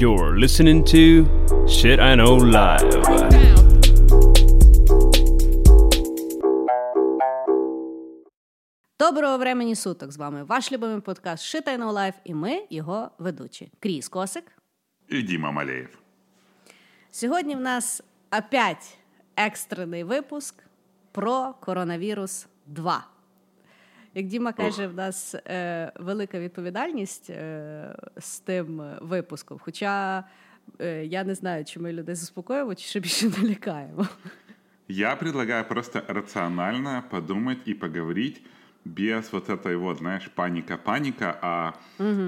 You're listening to Shit I Know Live. Доброго времені суток з вами ваш любимий подкаст Shit I Know Life і ми його ведучі. Кріс Косик. І Діма Малеєв. Сьогодні в нас опять екстрений випуск про коронавірус 2. Як Діма каже, в нас е, велика відповідальність е, з тим випуском. Хоча е, я не знаю, чи ми людей заспокоїмо, чи ще більше налякаємо. Я предлагаю просто рационально подумать и поговорить без вот этой вот, знаешь, паника-паника, а,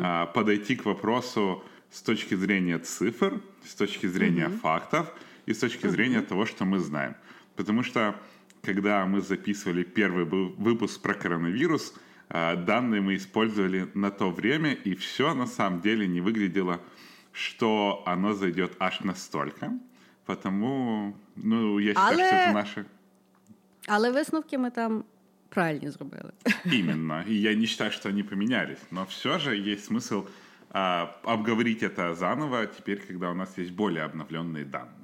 а подойти к вопросу с точки зрения цифр, с точки зрения фактов и с точки зрения того, что мы знаем. Потому что, когда мы записывали первый выпуск про коронавирус, а, данные мы использовали на то время, и все на самом деле не выглядело, что оно зайдет аж настолько. Потому, ну, я считаю, что Але- это наше... Але висновки ми там правильні зробили. Именно. И я не считаю, что они поменялись. Но все же есть смысл а, обговорить это заново теперь, когда у нас есть более обновленные данные.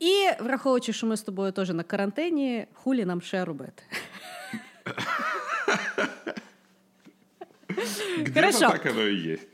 І враховуючи, що ми з тобою теж на карантині, хулі нам ще робити. Хорошо. так оно и есть.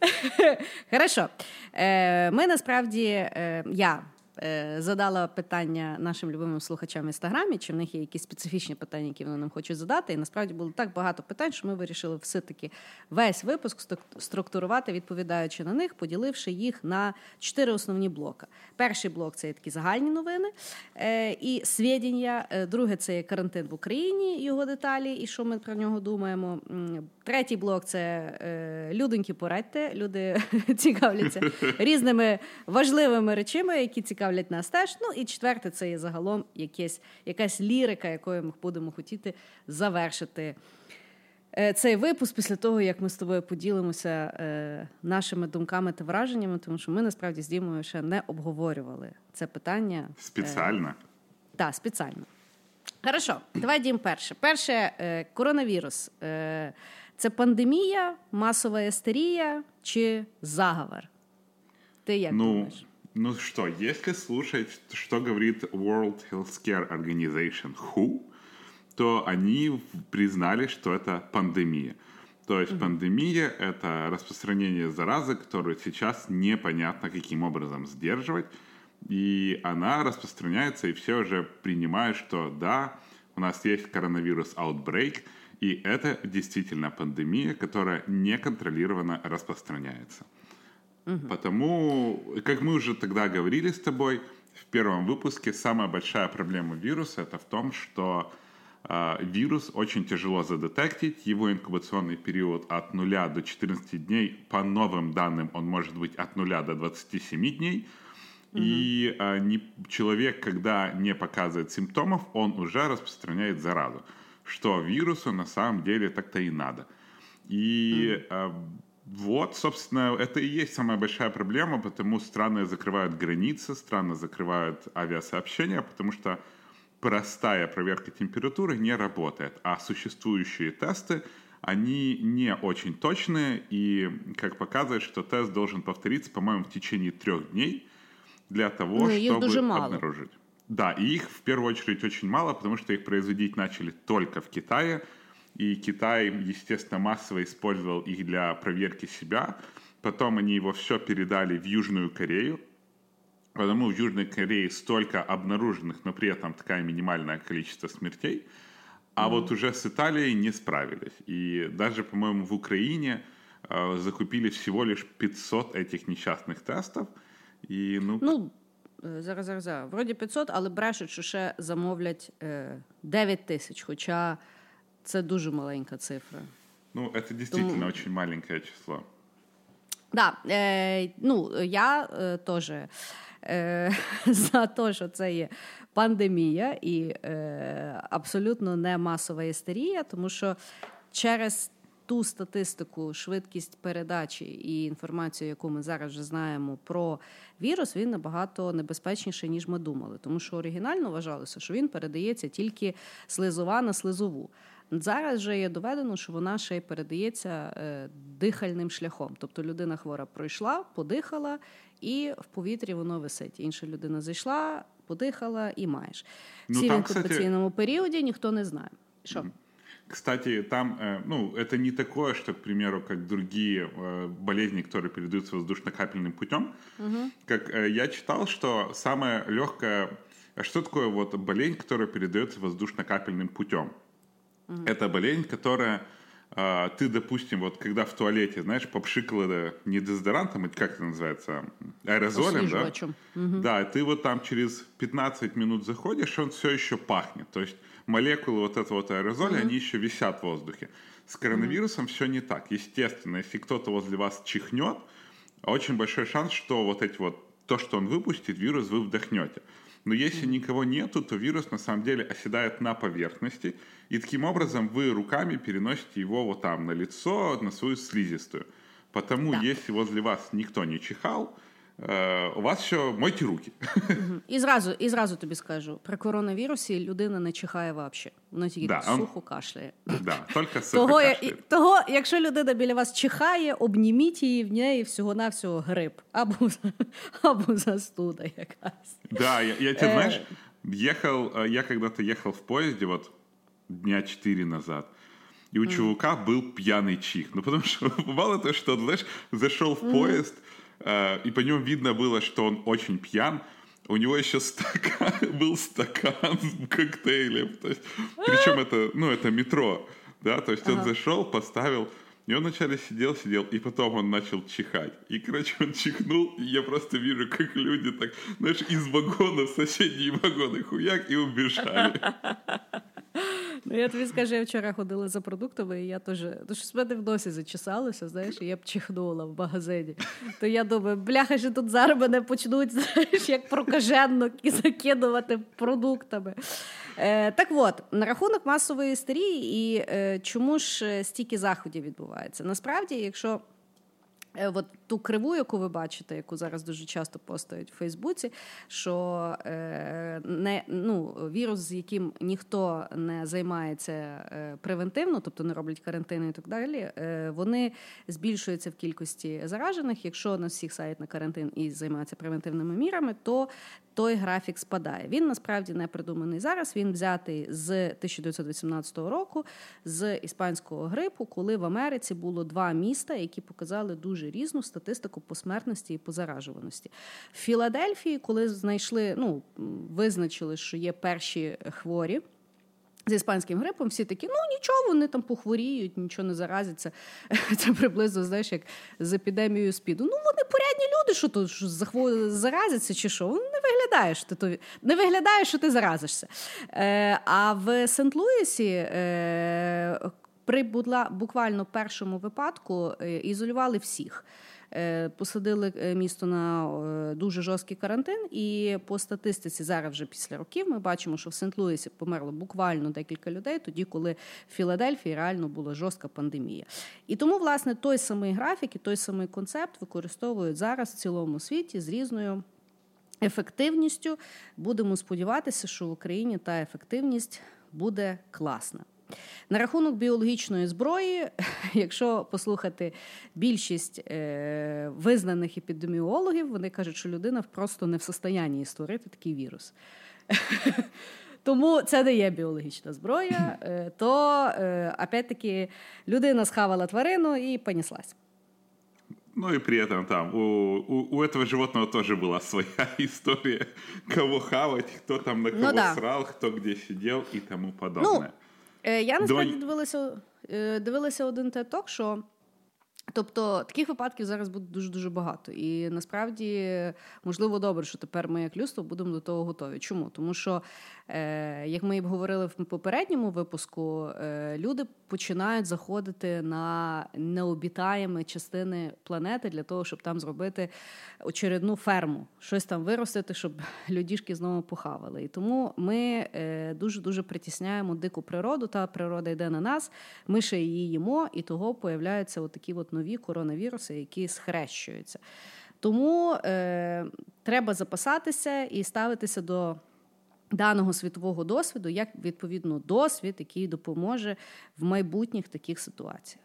Хорошо. Е, ми насправді е, я. Е, Задала питання нашим любимим слухачам в інстаграмі, чи в них є якісь специфічні питання, які вони нам хочуть задати. І насправді було так багато питань, що ми вирішили все-таки весь випуск структурувати, відповідаючи на них, поділивши їх на чотири основні блоки. Перший блок це такі загальні новини е, і свідення. Е, Друге це карантин в Україні, його деталі, і що ми про нього думаємо. Третій блок це людоньки порадьте. Люди цікавляться різними важливими речами, які цікавлять нас теж. Ну і четверте, це є загалом якесь, якась лірика, якою ми будемо хотіти завершити. е, Цей випуск після того, як ми з тобою поділимося е, нашими думками та враженнями, тому що ми насправді з Дімою ще не обговорювали це питання. Специально. Так, спеціально. Хорошо, давай дім перше. Перше, е, коронавірус. Е, це пандемія, масова естерія чи заговор? Ти як Ну, думаєш? Ну что, если слушать, что говорит World Healthcare Organization WHO, то они признали, что это пандемия. То есть пандемия — это распространение заразы, которую сейчас непонятно каким образом сдерживать. И она распространяется, и все уже принимают, что да, у нас есть коронавирус outbreak, и это действительно пандемия, которая неконтролированно распространяется. Потому, как мы уже тогда говорили с тобой в первом выпуске, самая большая проблема вируса это в том, что э, вирус очень тяжело задетектить, его инкубационный период от 0 до 14 дней, по новым данным он может быть от 0 до 27 дней, и э, не- человек, когда не показывает симптомов, он уже распространяет заразу, что вирусу на самом деле так-то и надо. И э, вот, собственно, это и есть самая большая проблема, потому страны закрывают границы, страны закрывают авиасообщения, потому что простая проверка температуры не работает, а существующие тесты, они не очень точные, и, как показывает, что тест должен повториться, по-моему, в течение трех дней для того, Ну, их чтобы обнаружить. Да, и их в первую очередь очень мало, потому что их производить начали только в Китае, и Китай, естественно, массово использовал их для проверки себя. Потом они его все передали в Южную Корею, потому в Южной Корее столько обнаруженных, но при этом такое минимальное количество смертей. А вот уже с Италией не справились. И даже, по-моему, в Украине э, закупили всего лишь 500 этих несчастных тестов. И, ну, Ну, е, зараз, зараз, зараз. Вроді 500, але брешуть, що ще замовлять е, 9 тисяч, хоча це дуже маленька цифра. ну, это действительно очень маленькое число. Да, е, ну, я е, теж е, за те, що це є пандемія і е, абсолютно не масова істерія, тому що через ту статистику, швидкість передачі і інформацію, яку ми зараз вже знаємо про вірус, він набагато небезпечніший, ніж ми думали. Тому що оригінально вважалося, що він передається тільки слизова на слизову. зараз вже є доведено, що вона ще й передається е, дихальним шляхом. Тобто людина хвора пройшла, подихала, і в повітрі воно висить. Інша людина зайшла, подихала і маєш. Ну, Всі в там, інкубаційному періоді ніхто не знає. Що? Кстати, там, э, ну, это не такое, что, к примеру, как другие э, болезни, которые передаются воздушно-капельным путем. Как э, я читал, что самая легкая... а Что такое вот болезнь, которая передается воздушно-капельным путем? Это болезнь, которая э, ты, допустим, вот когда в туалете, знаешь, попшикала не дезодорантом, это как это называется, аэрозолем, да? Освежувачем. Да, ты вот там через 15 минут заходишь, он все еще пахнет. То есть молекулы вот этого вот аэрозоля, они еще висят в воздухе. С коронавирусом все не так. Естественно, если кто-то возле вас чихнет, очень большой шанс, что вот эти вот то, что он выпустит, вирус вы вдохнете. Но если никого нету, то вирус на самом деле оседает на поверхности, и таким образом вы руками переносите его вот там на лицо, на свою слизистую. Потому Да. если возле вас никто не чихал, у вас все мойте руки. І зразу, і зразу тобі скажу: при коронавірусі людина не чихає взагалі. Вона тільки Да, он- сухо кашляє. Да, только с Того, этой я- кашляет. і- того, якщо людина біля вас чихає, обніміть її в неї всього-навсього грип або, або застуда якась. Да, я, я тебе, Э. знаешь, ехал, э, я когда-то ехал в поезде вот дня четыре назад, и у чувака был пьяный чих. Ну, потому что мало того, что он, знаешь, зашел в поезд, э, И по нему видно было, что он очень пьян, у него еще стакан, был стакан с коктейлем. То есть, причем это, ну, это метро, да, то есть он зашел, поставил, и он вначале сидел, сидел, и потом он начал чихать. И, короче, он чихнул, и я просто вижу, как люди так, знаешь, из в соседние вагоны хуяк и убежали. Ну, я тобі скажу, я вчора ходила за продуктами, і я теж то щось в мене в носі зачесалося, знаєш, і я б чихнула в магазині. То я думаю, бляха, що тут зараз мене почнуть, знаєш, як прокаженно закидувати продуктами. Е, так от, на рахунок масової істерії і е, чому ж стільки заходів відбувається? Насправді, якщо От ту криву, яку ви бачите, яку зараз дуже часто постають в Фейсбуці, що е, не, ну, вірус, з яким ніхто не займається е, превентивно, тобто не роблять карантини і так далі, е, вони збільшуються в кількості заражених. Якщо на всіх сайт на карантин і займаються превентивними мірами, то той графік спадає. Він насправді не придуманий зараз. Він взятий з 1918 року з іспанського грипу, коли в Америці було два міста, які показали дуже різну статистику по смертності і по заражуваності. В Філадельфії, коли знайшли, ну визначили, що є перші хворі. З іспанським грипом всі такі, ну нічого, вони там похворіють, нічого не заразяться. Це приблизно, знаєш, як з епідемією спіду. Ну, вони порядні люди, що то що захво- заразяться чи що. Ну, не виглядає, що ти то не виглядає, що ти заразишся. Е, а в Сент-Луісі е, при буквально першому випадку е, ізолювали всіх. Е, Посадили е, місто на дуже жорсткий карантин, і по статистиці зараз вже після років ми бачимо, що в Сент-Луісі померло буквально декілька людей, тоді коли в Філадельфії реально була жорстка пандемія. І тому, власне, той самий графік і той самий концепт використовують зараз в цілому світі з різною. Ефективністю будемо сподіватися, що в Україні та ефективність буде класна. На рахунок біологічної зброї, якщо послухати більшість е, визнаних епідеміологів, вони кажуть, що людина просто не в состоянні створити такий вірус. Тому це не є біологічна зброя, е, то е, опять-таки людина схавала тварину і понеслась. Ну и при этом там у, у, у этого животного тоже была своя история, кого хавать, кто там на Ну кого да. срал, кто где сидел и тому подобное. Е, я насправді дивилася, е, дивилася один ток, що. Тобто таких випадків зараз буде дуже дуже багато, і насправді можливо добре, що тепер ми, як людство, будемо до того готові. Чому? Тому що, е, як ми і говорили в попередньому випуску, е, люди починають заходити на необітаємі частини планети для того, щоб там зробити очередну ферму, щось там виростити, щоб людішки знову похавали. І тому ми е, дуже дуже притісняємо дику природу. Та природа йде на нас. Ми ще її їмо, і того появляються отакі от нові коронавіруси, які схрещуються. Тому е, треба запасатися і ставитися до даного світового досвіду як відповідно досвід, який допоможе в майбутніх таких ситуаціях.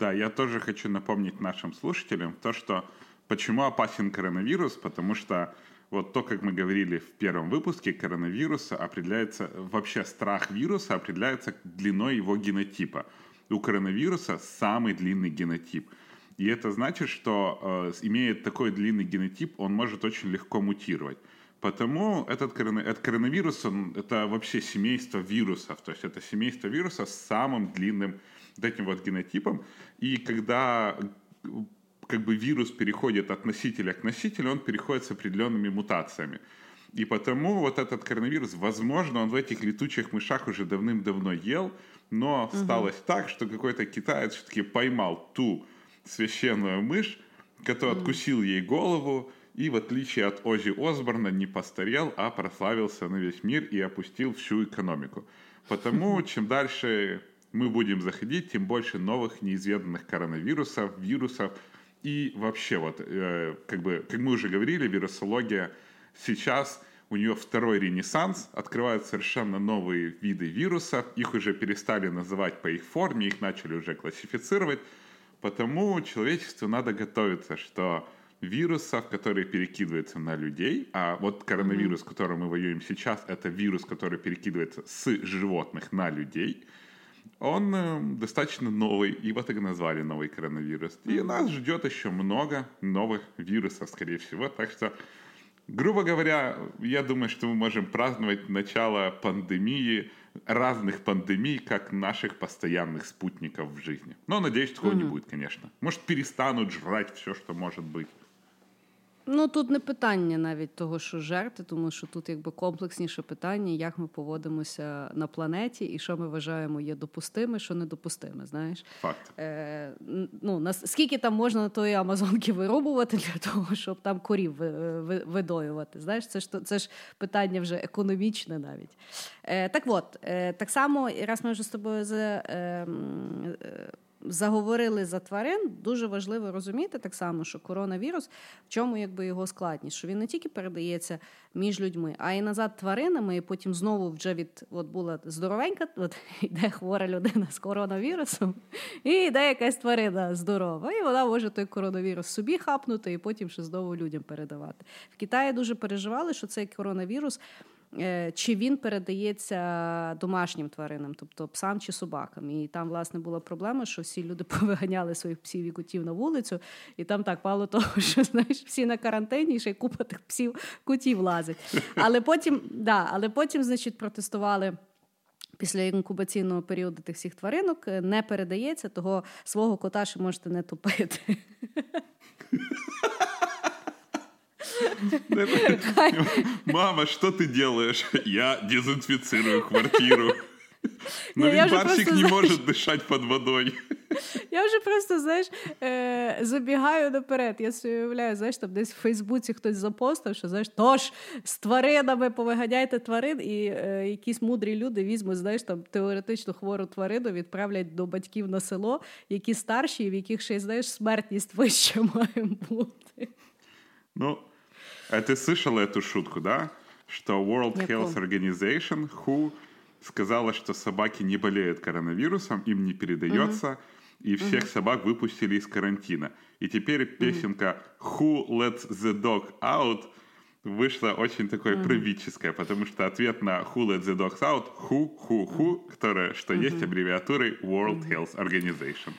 Да, я тоже хочу напомнить нашим слушателям то, что почему опасен коронавирус, потому что вот то, как мы говорили в первом выпуске, коронавируса определяется, вообще страх вируса определяется длиной его генотипа. У коронавируса самый длинный генотип. И это значит, что э, имея такой длинный генотип, он может очень легко мутировать. Потому этот, корона, этот коронавирус, он, это вообще семейство вирусов. То есть это семейство вирусов с самым длинным вот этим вот генотипом. И когда как бы вирус переходит от носителя к носителю, он переходит с определенными мутациями. И потому вот этот коронавирус, возможно, он в этих летучих мышах уже давным-давно ел, но угу. сталось так, что какой-то китаец все-таки поймал ту священную мышь, который угу. откусил ей голову, и в отличие от Ози Осборна не постарел, а прославился на весь мир и опустил всю экономику. Потому чем дальше мы будем заходить, тем больше новых неизведанных коронавирусов, вирусов, и вообще, вот, э, как бы, как мы уже говорили, вирусология сейчас у нее второй ренессанс, открывают совершенно новые виды вирусов, их уже перестали называть по их форме, их начали уже классифицировать, потому человечеству надо готовиться, что вирусов, которые перекидываются на людей, а вот коронавирус, mm-hmm. которым мы воюем сейчас, это вирус, который перекидывается с животных на людей – он э, достаточно новый, его так и назвали новый коронавирус. И нас ждет еще много новых вирусов, скорее всего. Так что, грубо говоря, я думаю, что мы можем праздновать начало пандемии, разных пандемий, как наших постоянных спутников в жизни. Но надеюсь, такого mm-hmm. не будет, конечно. Может, перестанут жрать все, что может быть. Ну тут не питання навіть того, що жерти, тому що тут якби комплексніше питання, як ми поводимося на планеті і що ми вважаємо є допустиме, що недопустиме. Знаєш, факт Е, ну нас скільки там можна тої Амазонки вирубувати для того, щоб там корів видоювати. Знаєш, це ж це ж питання вже економічне навіть. Е, Так от е, так само, раз ми вже з тобою за. Ем, е, заговорили за тварин, дуже важливо розуміти так само, що коронавірус, в чому якби його складність, що він не тільки передається між людьми, а й назад тваринами, і потім знову вже від от була здоровенька, от йде хвора людина з коронавірусом, і йде якась тварина здорова, і вона може той коронавірус собі хапнути, і потім ще знову людям передавати. В Китаї дуже переживали, що цей коронавірус. Е, чи він передається домашнім тваринам, тобто псам чи собакам. І там, власне, була проблема, що всі люди повиганяли своїх псів і котів на вулицю, і там так мало того, що знаєш, всі на карантині, і ще й купа тих псів котів лазить. Але потім, да, але потім, значить, протестували. Після інкубаційного періоду тих всіх тваринок е, не передається, того свого кота ще можете не топити. Мама, что ты делаешь? Я дезинфицирую квартиру. Но барсик не может дышать под водой. Я вже просто, знаєш, е, забігаю наперед. Я собі уявляю, знаєш, там десь в Фейсбуці хтось запостив, що знаєш, тож з тваринами повиганяйте тварин, і е, якісь мудрі люди візьмуть, знаєш, там теоретично хвору тварину відправлять до батьків на село, які старші, в яких ще знаєш, смертність вища має бути. Ну, А ты слышала эту шутку, да? Что World Я Health помню. Organization, WHO, сказала, что собаки не болеют коронавирусом, им не передается, угу. и всех угу. собак выпустили из карантина. И теперь песенка Who Let the Dog Out вышла очень такой mm правительская, потому что ответ на Who Let the Dogs Out Who, Who, Who, которая, что mm есть аббревиатурой World Health Organization.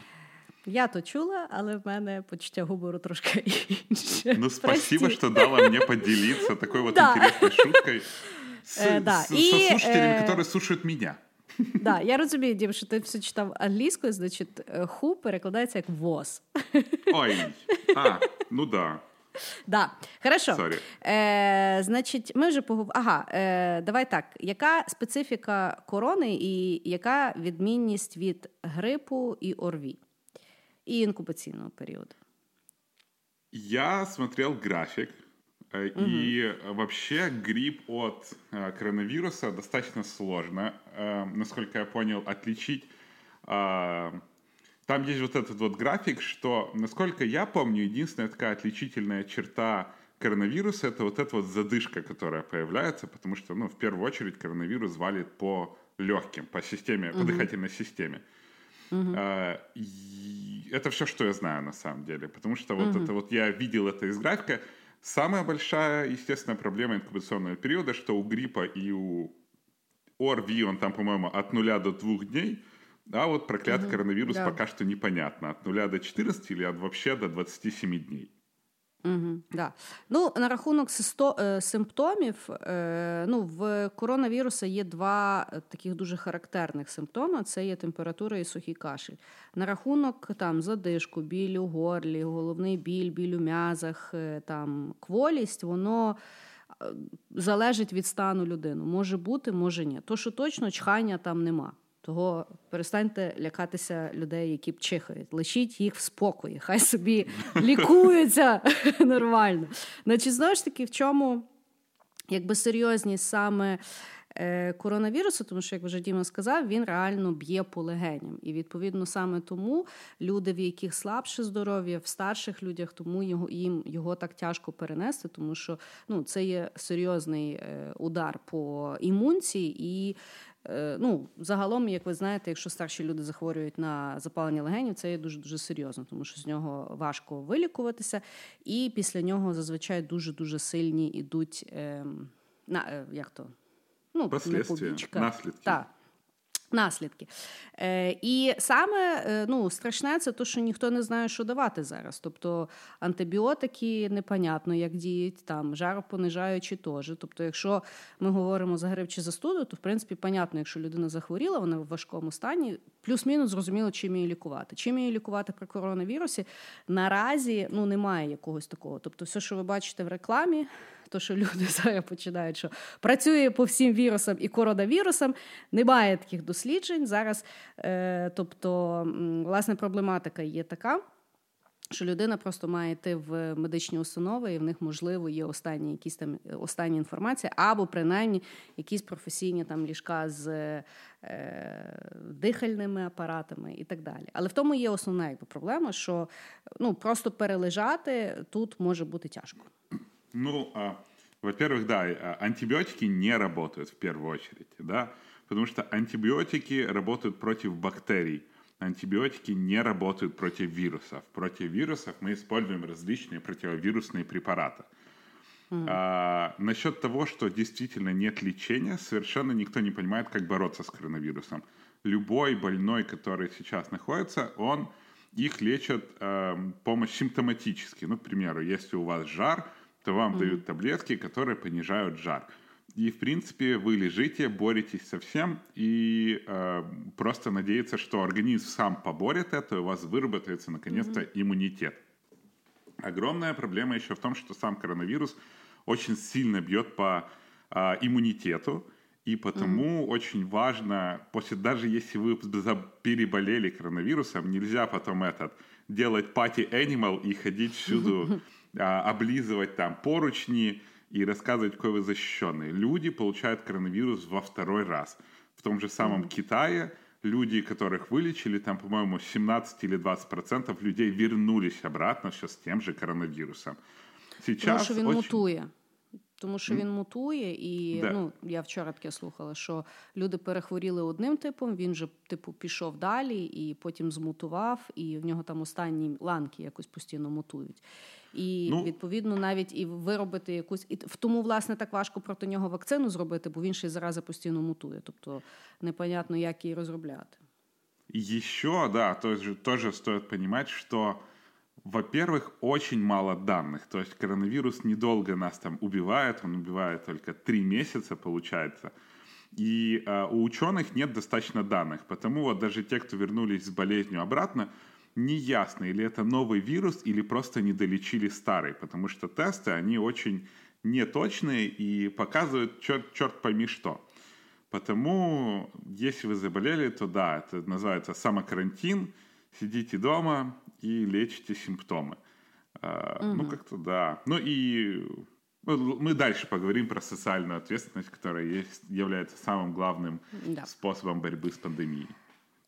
Я то чула, але в мене почуття гумору трошки інше. Ну, спасибо, что дала мне поделиться такой вот да. интересной шуткой с, э, да. с, И, со слушателями, э... которые слушают меня. Да, я розумію, Дім, що ти все читав англійською, значить, ху перекладається як воз. Ой, а, ну да. Да, хорошо. Е, Значить, ми вже поговорили. Ага, е, давай так. Яка специфіка корони і яка відмінність від грипу і ОРВІ? И инкубационного периода? Я смотрел график, угу. и вообще грипп от э, коронавируса достаточно сложно, э, насколько я понял, отличить. Там есть вот этот вот график, что, насколько я помню, единственная такая отличительная черта коронавирус это вот эта вот задышка, которая появляется, потому что, ну, в первую очередь коронавирус валит по легким, по системе, по дыхательной системе. А, это все, что я знаю на самом деле, потому что вот uh-huh. это вот я видел это из графика. Самая большая, естественно, проблема инкубационного периода, что у гриппа и у ОРВИ, он там, по-моему, от нуля до двух дней, а вот проклятый uh-huh. коронавирус да. пока что непонятно, от нуля до 14 или от вообще до 27 дней. Угу, да. Ну, на рахунок е, симптомів, е, ну, в коронавіруса є два е, таких дуже характерних симптоми: це є температура і сухий кашель. На рахунок там задишку, біль у горлі, головний біль, біль у м'язах, там кволість, воно. Залежить від стану людини. Може бути, може ні. То, що точно чхання там нема. Того перестаньте лякатися людей, які б чихають. Лишіть їх в спокої, хай собі лікуються нормально. Значить, знову ж таки, в чому якби серйозність саме е, коронавірусу, тому що, як вже Діма сказав, він реально б'є по легеням. І відповідно саме тому люди, в яких слабше здоров'я, в старших людях, тому його їм його так тяжко перенести, тому що ну, це є серйозний е, удар по імунці і. Е, ну, загалом, як ви знаєте, якщо старші люди захворюють на запалення легенів, це є дуже дуже серйозно, тому що з нього важко вилікуватися, і після нього зазвичай дуже дуже сильні ідуть е, на е, як то ну, наслідки. Так наслідки. Е, І саме е, ну, страшне це те, що ніхто не знає, що давати зараз. Тобто антибіотики непонятно, як діють, там жаропонижаючі теж. Тобто, якщо ми говоримо за грип чи застуду, то в принципі понятно, якщо людина захворіла, вона в важкому стані, плюс-мінус зрозуміло, чим її лікувати. Чим її лікувати при коронавірусі наразі ну, немає якогось такого. Тобто, все, що ви бачите в рекламі то що люди зараз починають, що працює по всім вірусам і коронавірусам. Немає таких досліджень зараз. Е, Тобто, власне, проблематика є така. Що людина просто має йти в медичні установи, і в них можливо є останні якісь там останні інформації, або принаймні якісь професійні там ліжка з е, дихальними апаратами і так далі. Але в тому є основна якби, проблема, що ну просто перележати тут може бути тяжко. Ну, а, во-первых, да, а, антибиотики не работают в первую очередь, да, потому что антибиотики работают против бактерий, антибиотики не работают против вирусов. Против вирусов мы используем различные противовирусные препараты. Mm. А, насчет того, что действительно нет лечения, совершенно никто не понимает, как бороться с коронавирусом. Любой больной, который сейчас находится, он их лечат э, помощь симптоматически. Ну, к примеру, если у вас жар, то вам mm-hmm. дают таблетки, которые понижают жар. И, в принципе, вы лежите, боретесь со всем, и э, просто надеяться, что организм сам поборет это, и у вас выработается, наконец-то, mm-hmm. иммунитет. Огромная проблема еще в том, что сам коронавирус очень сильно бьет по э, иммунитету, и потому mm-hmm. очень важно, после, даже если вы переболели коронавирусом, нельзя потом этот делать пати animal и ходить всюду облизывать там поручни и рассказывать, какой вы защищенный. Люди получают коронавирус во второй раз. В том же самом mm-hmm. Китае люди, которых вылечили, там, по-моему, 17 или 20 процентов людей вернулись обратно сейчас с тем же коронавирусом. Сейчас очень... мутує. Тому що він мутує, і да. ну я вчора таке слухала, що люди перехворіли одним типом, він же типу пішов далі і потім змутував, і в нього там останні ланки якось постійно мутують. І ну, відповідно навіть і виробити якусь і в тому, власне, так важко проти нього вакцину зробити, бо він ще й зарази постійно мутує. Тобто непонятно, як її розробляти. Еще, да, тоже, тоже стоит понимать, что, во-первых, очень мало данных. То есть коронавирус недолго нас там убивает, он убивает только три месяца, получается. И э, у ученых нет достаточно данных. Потому вот даже те, кто вернулись с болезнью обратно, неясно, или это новый вирус, или просто не долечили старый, потому что тесты, они очень неточные и показывают черт, черт пойми что. Потому, если вы заболели, то да, это называется самокарантин, сидите дома и лечите симптомы. Угу. Ну, как-то да. Ну и мы дальше поговорим про социальную ответственность, которая есть, является самым главным да. способом борьбы с пандемией.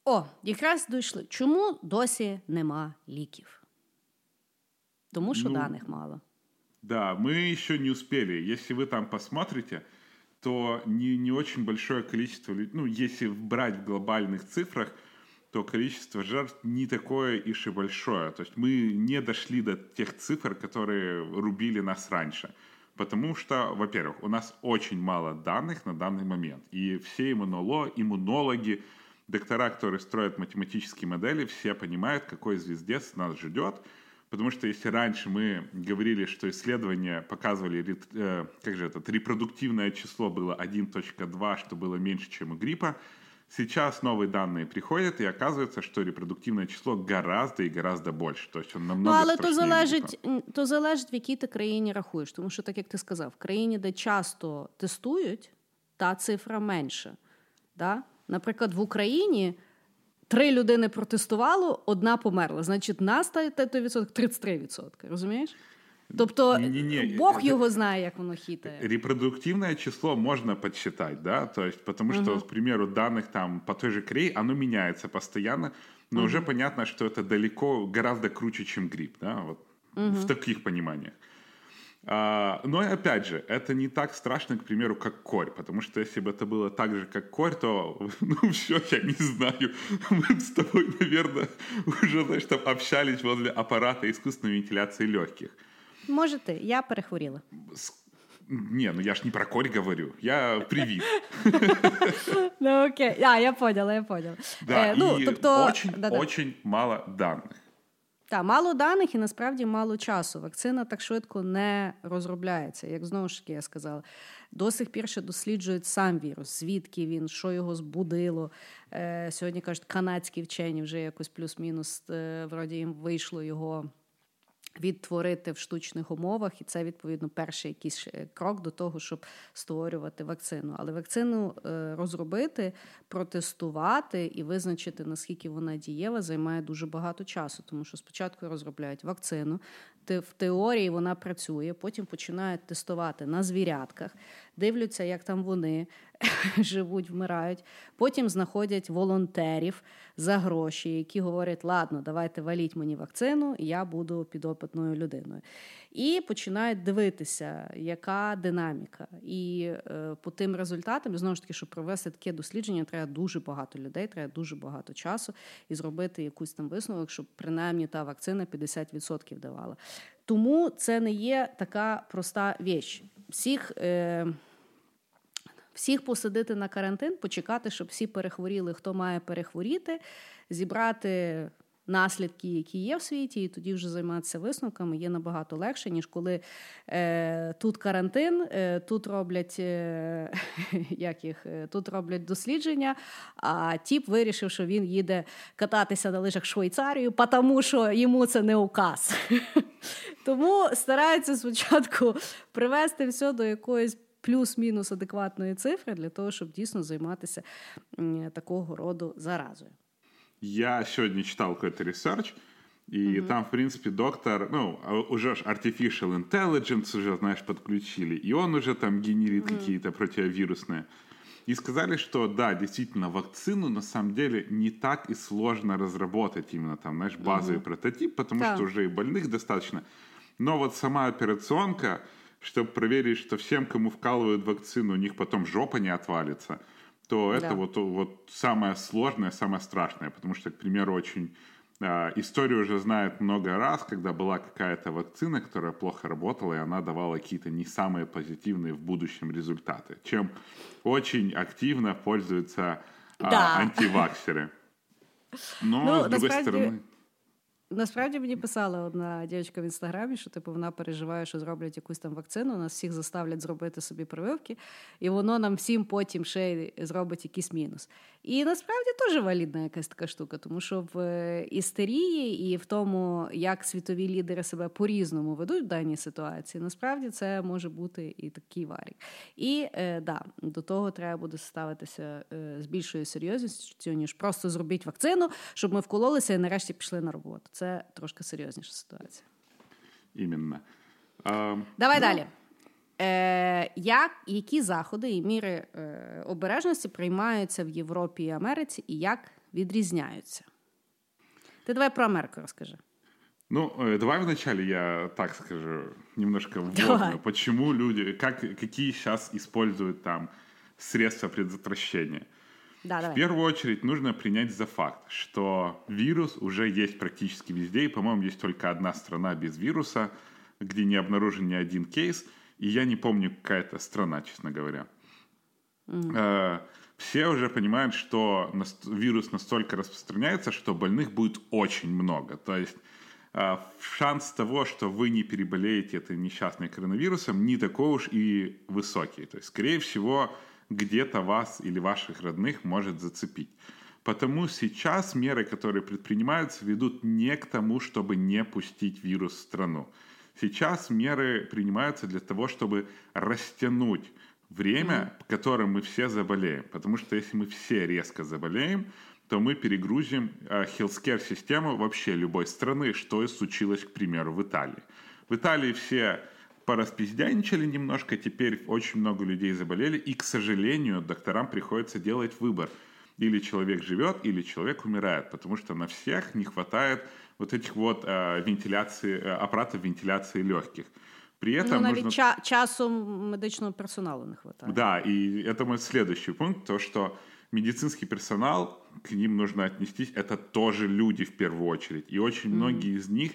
О, якраз дійшли. Чому досі нема ліків? Тому що ну, даних мало. Да, мы еще не успели. Если вы там посмотрите, то не, не очень большое количество людей, ну, если брать в глобальных цифрах, то количество жертв не такое ишь и большое. То есть мы не дошли до тех цифр, которые рубили нас раньше. Потому что, во-первых, у нас очень мало данных на данный момент. И все иммуноло, иммунологи, доктора, которые строят математические модели, все понимают, какой звездец нас ждет. Потому что если раньше мы говорили, что исследования показывали, э, как же это, репродуктивное число было 1.2, что было меньше, чем у гриппа, Сейчас новые данные приходят, і оказується, що репродуктивне число гораздо і гораздо більше. Тобто намного Ну, але то залежить, то залежить, в якій ти країні рахуєш. Тому що, так як ти сказав, в країні, де часто тестують, та цифра менша. Да? Наприклад, в Україні три людини протестувало, одна померла. Значить, нас той відсоток 33%. Розумієш? Тобто Не-не-не. Бог його знає, як воно хитає. Репродуктивное число можно подсчитать, да, то есть, потому что, uh-huh. к примеру, данных там по той же Крей, оно меняется постоянно, но uh-huh. уже понятно, что это далеко, гораздо круче, чем грипп, да, вот uh-huh. в таких пониманиях. А, но опять же, это не так страшно, к примеру, как корь, потому что если бы это было так же, как корь, то, ну, все, я не знаю, мы с тобой, наверное, уже, там общались возле аппарата искусственной вентиляции легких. Можете, я перехворіла. Не, ну я ж не про корь говорю, я привит. Ну окей, а, я поняла, я поняла. Да, е, ну, тобто, очень, мало даних. Так, мало даних і насправді мало часу. Вакцина так швидко не розробляється. Як знову ж таки я сказала, до сих пір ще досліджують сам вірус, звідки він, що його збудило. Е, Сьогодні кажуть, канадські вчені вже якось плюс-мінус е, вроді їм вийшло його відтворити в штучних умовах, і це відповідно перший якийсь е, крок до того, щоб створювати вакцину. Але вакцину е, розробити, протестувати і визначити наскільки вона дієва, займає дуже багато часу, тому що спочатку розробляють вакцину, в теорії вона працює, потім починають тестувати на звірятках, дивляться, як там вони живуть, вмирають. Потім знаходять волонтерів за гроші, які говорять: ладно, давайте валіть мені вакцину, я буду підопитною людиною. І починають дивитися, яка динаміка. І е, по тим результатам, знову ж таки, щоб провести таке дослідження, треба дуже багато людей, треба дуже багато часу і зробити якусь там висновок, щоб принаймні та вакцина 50% давала. Тому це не є така проста віч. Всіх. Е, всіх посадити на карантин, почекати, щоб всі перехворіли, хто має перехворіти, зібрати наслідки, які є в світі, і тоді вже займатися висновками є набагато легше, ніж коли е, тут карантин, е, тут роблять е, як їх, е, тут роблять дослідження, а тіп вирішив, що він їде кататися на лижах в Швейцарію, тому що йому це не указ. Тому стараються спочатку привести все до якоїсь Плюс-мінус адекватної цифри для того, щоб дійсно займатися такого роду заразою. Я сегодня читал какой-то ресерч, и mm-hmm. там, в принципе, доктор, ну, а уже artificial intelligence уже, знаешь, подключили, и он уже там генерит mm-hmm. какие-то противовирусные. И сказали, что да, действительно, вакцину на самом деле не так и сложно разработать именно там, знаешь, базовый mm-hmm. прототип, потому да. что уже и больных достаточно. Но вот сама операционка, чтобы проверить, что всем, кому вкалывают вакцину, у них потом жопа не отвалится – то это да. вот, вот самое сложное, самое страшное, потому что, к примеру, очень э, историю уже знают много раз, когда была какая-то вакцина, которая плохо работала, и она давала какие-то не самые позитивные в будущем результаты, чем очень активно пользуются э, да. антиваксеры. Но, ну, с другой стороны... Насправді мені писала одна дівчинка в інстаграмі, що типу вона переживає, що зроблять якусь там вакцину, нас всіх заставлять зробити собі прививки, і воно нам всім потім ще зробить якийсь мінус. І насправді теж валідна якась така штука, тому що в е, істерії і в тому, як світові лідери себе по-різному ведуть в даній ситуації, насправді це може бути і такий варік. І е, да, до того треба буде ставитися е, з більшою серйозністю, ніж просто зробіть вакцину, щоб ми вкололися і нарешті пішли на роботу. Це трошки серйозніша ситуація. Іменно. Давай ну... далі. Е, як, Які заходи і міри е, обережності приймаються в Європі і Америці і як відрізняються? Ти давай про Америку розкажи. Ну, э, давай вначале я так скажу, немножко вводную. Почему люди, как, какие сейчас используют там средства предотвращения? Да, в давай. первую очередь нужно принять за факт, что вирус уже есть практически везде, и, по-моему, есть только одна страна без вируса, где не обнаружен ни один кейс, и я не помню, какая это страна, честно говоря. Mm. Все уже понимают, что вирус настолько распространяется, что больных будет очень много. То есть а, шанс того, что вы не переболеете этой несчастной коронавирусом, не такой уж и высокий. То есть, скорее всего, где-то вас или ваших родных может зацепить. Потому сейчас меры, которые предпринимаются, ведут не к тому, чтобы не пустить вирус в страну. Сейчас меры принимаются для того, чтобы растянуть время, mm-hmm. которым мы все заболеем. Потому что если мы все резко заболеем, то мы перегрузим э, healthcare систему вообще любой страны, что и случилось, к примеру, в Италии. В Италии все пораспиздяничали немножко, теперь очень много людей заболели, и, к сожалению, докторам приходится делать выбор. Или человек живет, или человек умирает, потому что на всех не хватает вот этих вот э, вентиляции, э, аппаратов вентиляции легких. При этом ну, навіть нужно... ча- часу медичного персоналу не хватает. Да, и это мой следующий пункт, то, что медицинский персонал, к ним нужно отнестись, это тоже люди в первую очередь. И очень mm-hmm. многие из них,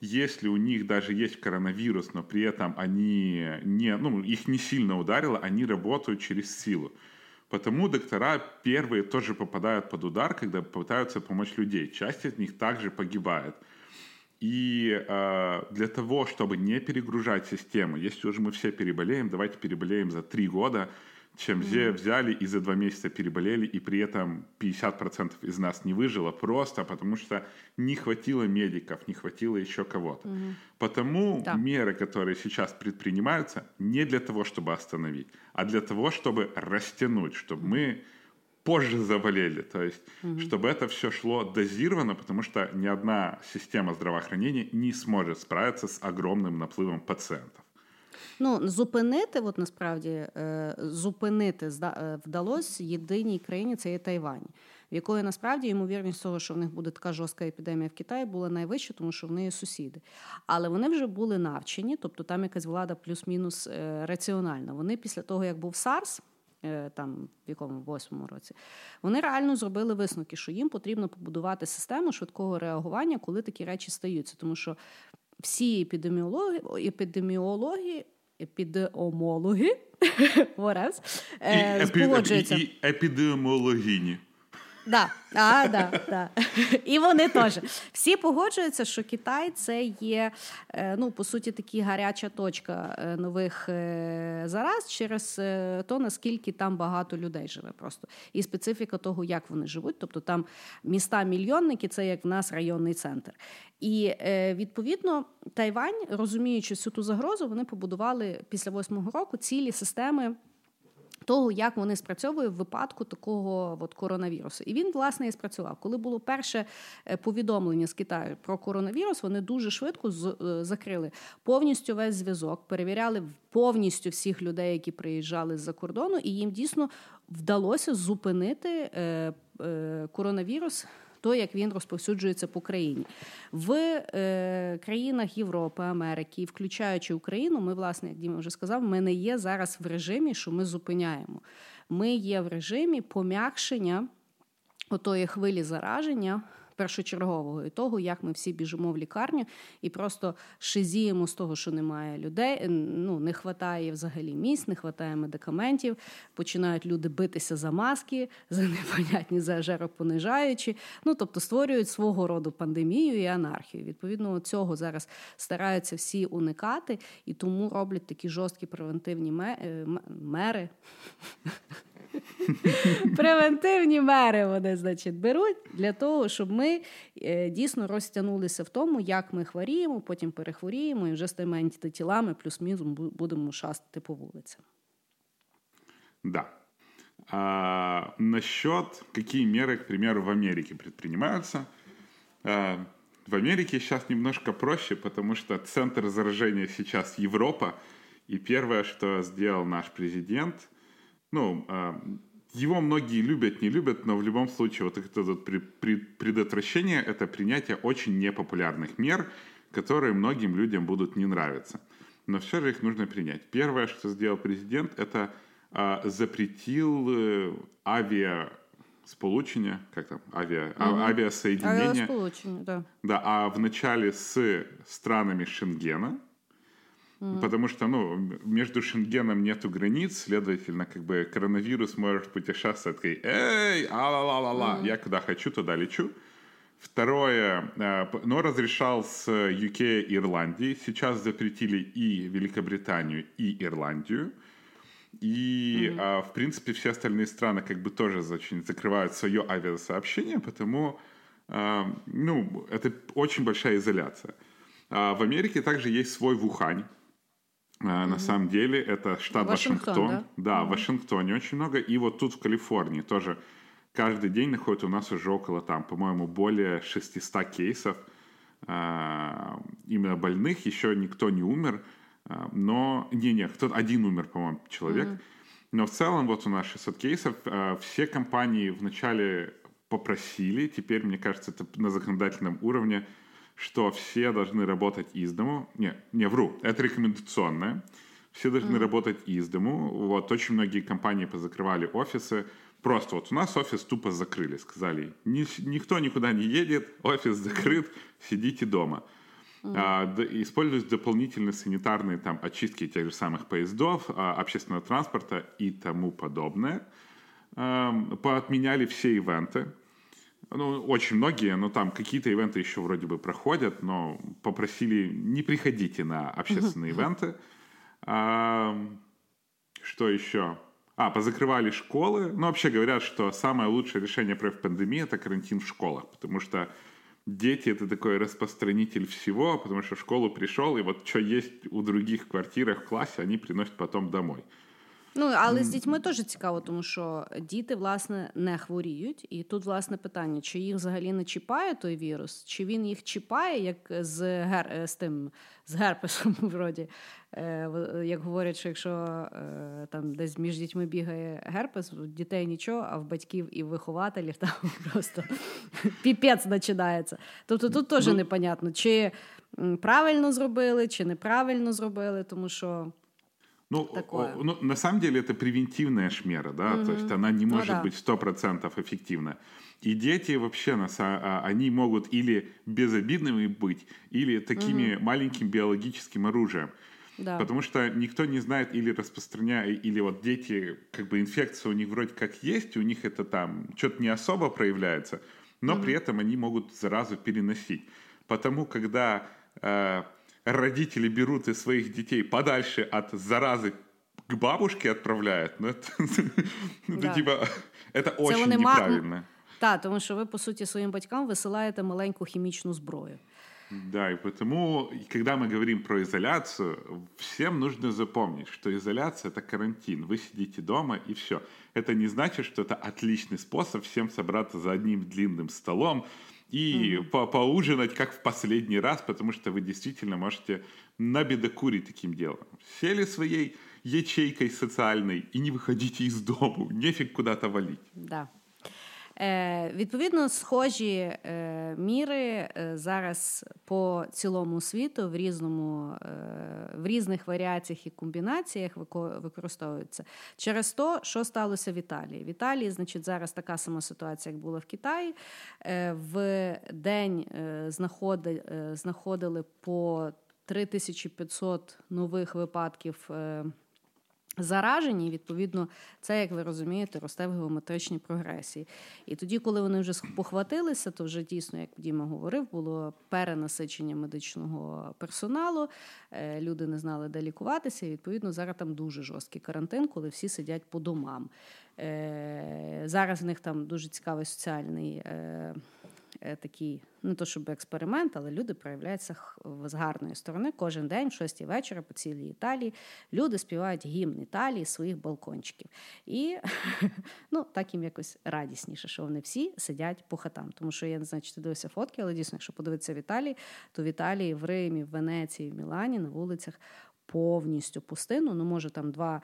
если у них даже есть коронавирус, но при этом они не, ну, их не сильно ударило, они работают через силу. Потому доктора первые тоже попадают под удар, когда пытаются помочь людей. Часть из них также погибает. И э, для того, чтобы не перегружать систему, если уже мы все переболеем, давайте переболеем за три года, чем mm-hmm. взяли и за два месяца переболели, и при этом 50% из нас не выжило, просто потому что не хватило медиков, не хватило еще кого-то. Mm-hmm. Потому да. меры, которые сейчас предпринимаются, не для того, чтобы остановить, а для того, чтобы растянуть, чтобы мы позже заболели. То есть, mm-hmm. чтобы это все шло дозированно, потому что ни одна система здравоохранения не сможет справиться с огромным наплывом пациентов. Ну, зупинити, от насправді, е, зупинити е, вдалося єдиній країні це є Тайвань, в якої насправді ймовірність того, що в них буде така жорстка епідемія в Китаї, була найвища, тому що в неї сусіди. Але вони вже були навчені, тобто там якась влада плюс-мінус е, раціональна. Вони після того, як був САРС. Там в якому восьмому році вони реально зробили висновки, що їм потрібно побудувати систему швидкого реагування, коли такі речі стаються, тому що всі епідеміологи епідеміологи епідемологи. Е, і, І епідеміологині. Да, а, да, да. І вони теж. Всі погоджуються, що Китай це є, е, ну, по суті, такі гаряча точка е, нових е, зараз через то, наскільки там багато людей живе просто. І специфіка того, як вони живуть. Тобто там міста-мільйонники це як в нас районний центр. І відповідно Тайвань, розуміючи всю ту загрозу, вони побудували після восьмого року цілі системи того, як вони спрацьовують в випадку такого от коронавірусу. І він, власне, і спрацював. Коли було перше е, повідомлення з Китаю про коронавірус, вони дуже швидко з закрили повністю весь зв'язок, перевіряли повністю всіх людей, які приїжджали з-за кордону, і їм дійсно вдалося зупинити е, коронавірус то, як він розповсюджується по країні. В е, країнах Європи, Америки, включаючи Україну, ми, власне, як Діма вже сказав, ми не є зараз в режимі, що ми зупиняємо. Ми є в режимі пом'якшення отої хвилі зараження першочергового і того, як ми всі біжимо в лікарню і просто шизіємо з того, що немає людей. Ну не вистачає взагалі місць, не вистачає медикаментів. Починають люди битися за маски, за непонятні за жаропонижаючі. Ну тобто створюють свого роду пандемію і анархію. Відповідно, цього зараз стараються всі уникати і тому роблять такі жорсткі превентивні е, мери. Превентивні мери вони, значить, беруть для того, щоб ми е, дійсно розтягнулися в тому, як ми хворіємо, потім перехворіємо і вже стаємо антитілами, плюс-мінус будемо шастати по вулицям. Да. А, насчет, какие меры, к примеру, в Америке предпринимаются. В Америке сейчас немножко проще, потому что центр заражения сейчас Европа. И первое, что сделал наш президент – ну, а, его многие любят, не любят, но в любом случае вот это предотвращение — это принятие очень непопулярных мер, которые многим людям будут не нравиться. Но все же их нужно принять. Первое, что сделал президент, это э, запретил э, авиа как там, авиа, угу. авиасоединения. да. Да, а в начале с странами Шенгена, угу. потому что, ну, между Шенгеном нету границ, следовательно, как бы коронавирус может путешествовать, такой, эй, а-ла-ла-ла-ла, угу. я куда хочу, туда лечу. Второе, э, но разрешал с UK и Ирландии. Сейчас запретили и Великобританию, и Ирландию. И, mm-hmm. в принципе, все остальные страны как бы тоже очень закрывают свое авиасообщение, потому, а, ну, это очень большая изоляция. А в Америке также есть свой Вухань. Mm-hmm. На самом деле это штат Вашингтон. Вашингтон да, да mm-hmm. в Вашингтоне очень много. И вот тут в Калифорнии тоже каждый день находят у нас уже около там, по-моему, более 600 кейсов именно больных. Еще никто не умер. А, но, не-не, кто один умер, по-моему, человек. Mm-hmm. Но в целом вот у нас 600 кейсов. А, все компании вначале попросили, теперь, мне кажется, это на законодательном уровне, что все должны работать из дому. Не, не вру, это рекомендационное. Все должны mm-hmm. работать из дому. Вот очень многие компании позакрывали офисы. Просто вот у нас офис тупо закрыли, сказали, никто никуда не едет, офис закрыт, сидите дома. Mm. А, используют дополнительные санитарные там, очистки тех же самых поездов, а, общественного транспорта и тому подобное. А, поотменяли все ивенты. Ну, очень многие, но там какие-то ивенты еще вроде бы проходят, но попросили не приходите на общественные ивенты. А, что еще? А, позакрывали школы. Ну, вообще говорят, что самое лучшее решение против пандемии – это карантин в школах, потому что дети это такой распространитель всего, потому что в школу пришел, и вот что есть у других в квартирах в классе, они приносят потом домой. Ну, але з дітьми теж цікаво, тому що діти, власне, не хворіють. І тут, власне, питання, чи їх взагалі не чіпає той вірус, чи він їх чіпає, як з гер... з тим з герпесом, вроді. Е, як говорять, що якщо е, там десь між дітьми бігає герпес, у дітей нічого, а в батьків і вихователів там просто піпець починається. Тобто тут теж ну, непонятно, чи правильно зробили, чи неправильно зробили, тому що. Ну, такое. ну, на самом деле это превентивная ж мера, да, mm-hmm. то есть она не может ну, да. быть 100% эффективна. И дети вообще, а, они могут или безобидными быть, или такими mm-hmm. маленьким биологическим оружием. Да. Потому что никто не знает или распространяет, или вот дети, как бы инфекция у них вроде как есть, у них это там что-то не особо проявляется, но mm-hmm. при этом они могут заразу переносить. Потому когда э, родители берут из своих детей подальше от заразы к бабушке отправляют, ну это, ну, да. типа, это очень неправильно. Так, тому що ви, по суті, своїм батькам висилаєте маленьку хімічну зброю. Да, и потому, когда мы говорим про изоляцию, всем нужно запомнить, что изоляция — это карантин. Вы сидите дома, и все. Это не значит, что это отличный способ всем собраться за одним длинным столом, и mm-hmm. по поужинать как в последний раз, потому что вы действительно можете набедокурить таким делом. Сели своей ячейкой социальной и не выходите из дома, нефиг куда-то валить. Да. Е, Відповідно, схожі е, міри е, зараз по цілому світу в різному, в різних варіаціях і комбінаціях використовуються через те, що сталося в Італії. В Італії, значить, зараз така сама ситуація, як була в Китаї. В день знаходи, знаходили по 3500 нових випадків заражені, відповідно, це, як ви розумієте, росте в геометричній прогресії. І тоді, коли вони вже похватилися, то вже дійсно, як Діма говорив, було перенасичення медичного персоналу. Е, люди не знали, де лікуватися. І відповідно зараз там дуже жорсткий карантин, коли всі сидять по домам. Е, зараз в них там дуже цікавий соціальний. Е, такий, не то щоб експеримент, але люди проявляються з гарної сторони. Кожен день, в 6 вечора, по цілій Італії, люди співають гімн Італії своїх балкончиків. І ну, так їм якось радісніше, що вони всі сидять по хатам. Тому що я не знаю, чи ти дивився фотки, але дійсно, якщо подивитися в Італії, то в Італії, в Римі, в Венеції, в Мілані на вулицях повністю пустину. Ну, може, там два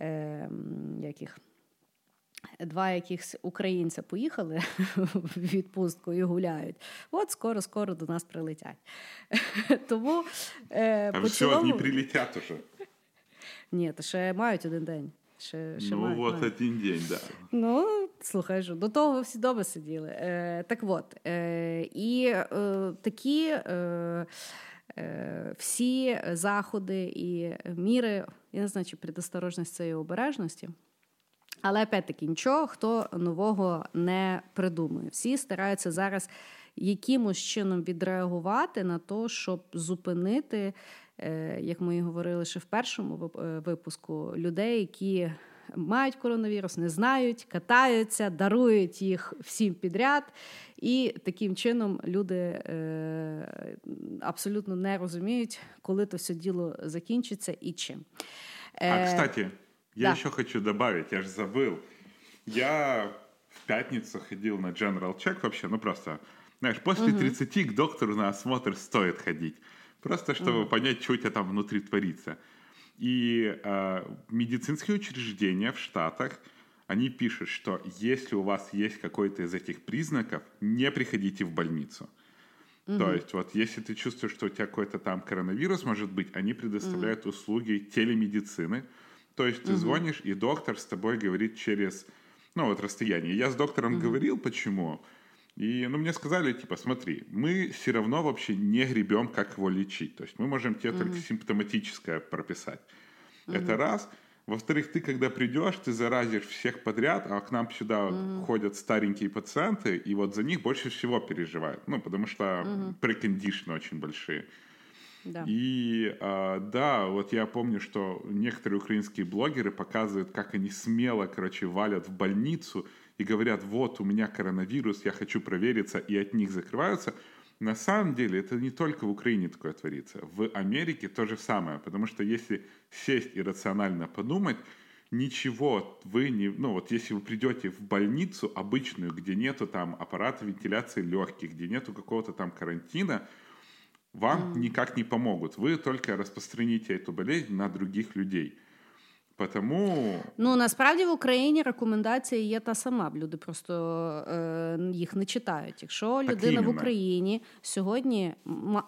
е, яких два якихось українця поїхали в відпустку і гуляють. От скоро, скоро до нас прилетять. Тому е, а по цілому... прилетять уже. Ні, то ще мають один день. Ще, ще ну, мають, от мають. один день, да. Ну, слухай, що до того ви всі добре сиділи. Е, Так от, е, і е, такі. Е, е всі заходи і міри, я не знаю, чи предосторожність цієї обережності, але опять-таки нічого хто нового не придумує. Всі стараються зараз якимось чином відреагувати на те, щоб зупинити, е, як ми і говорили ще в першому е, випуску, людей, які мають коронавірус, не знають, катаються, дарують їх всім підряд. І таким чином люди е, абсолютно не розуміють, коли то все діло закінчиться і чим. А, кстати, Я да. еще хочу добавить, я же забыл. Я в пятницу ходил на General Check вообще, ну просто, знаешь, после угу. 30 к доктору на осмотр стоит ходить. Просто чтобы угу. понять, что у тебя там внутри творится. И э, медицинские учреждения в Штатах, они пишут, что если у вас есть какой-то из этих признаков, не приходите в больницу. Угу. То есть вот если ты чувствуешь, что у тебя какой-то там коронавирус может быть, они предоставляют угу. услуги телемедицины, то есть ты угу. звонишь, и доктор с тобой говорит через, ну, вот расстояние. Я с доктором угу. говорил, почему. И, ну, мне сказали, типа, смотри, мы все равно вообще не гребем, как его лечить. То есть мы можем тебе угу. только симптоматическое прописать. Угу. Это раз. Во-вторых, ты когда придешь, ты заразишь всех подряд, а к нам сюда угу. ходят старенькие пациенты, и вот за них больше всего переживают. Ну, потому что прекондишны очень большие. Да. И а, да, вот я помню, что некоторые украинские блогеры показывают, как они смело, короче, валят в больницу и говорят, вот у меня коронавирус, я хочу провериться, и от них закрываются. На самом деле это не только в Украине такое творится. В Америке то же самое, потому что если сесть и рационально подумать, ничего вы не... Ну вот если вы придете в больницу обычную, где нету там аппарата вентиляции легких, где нету какого-то там карантина, вам mm. никак не помогут. Вы только розпространите эту болезнь на других людей. Потому... Ну насправді в Україні рекомендація є та сама. Люди просто е, їх не читають. Якщо так людина іменно. в Україні сьогодні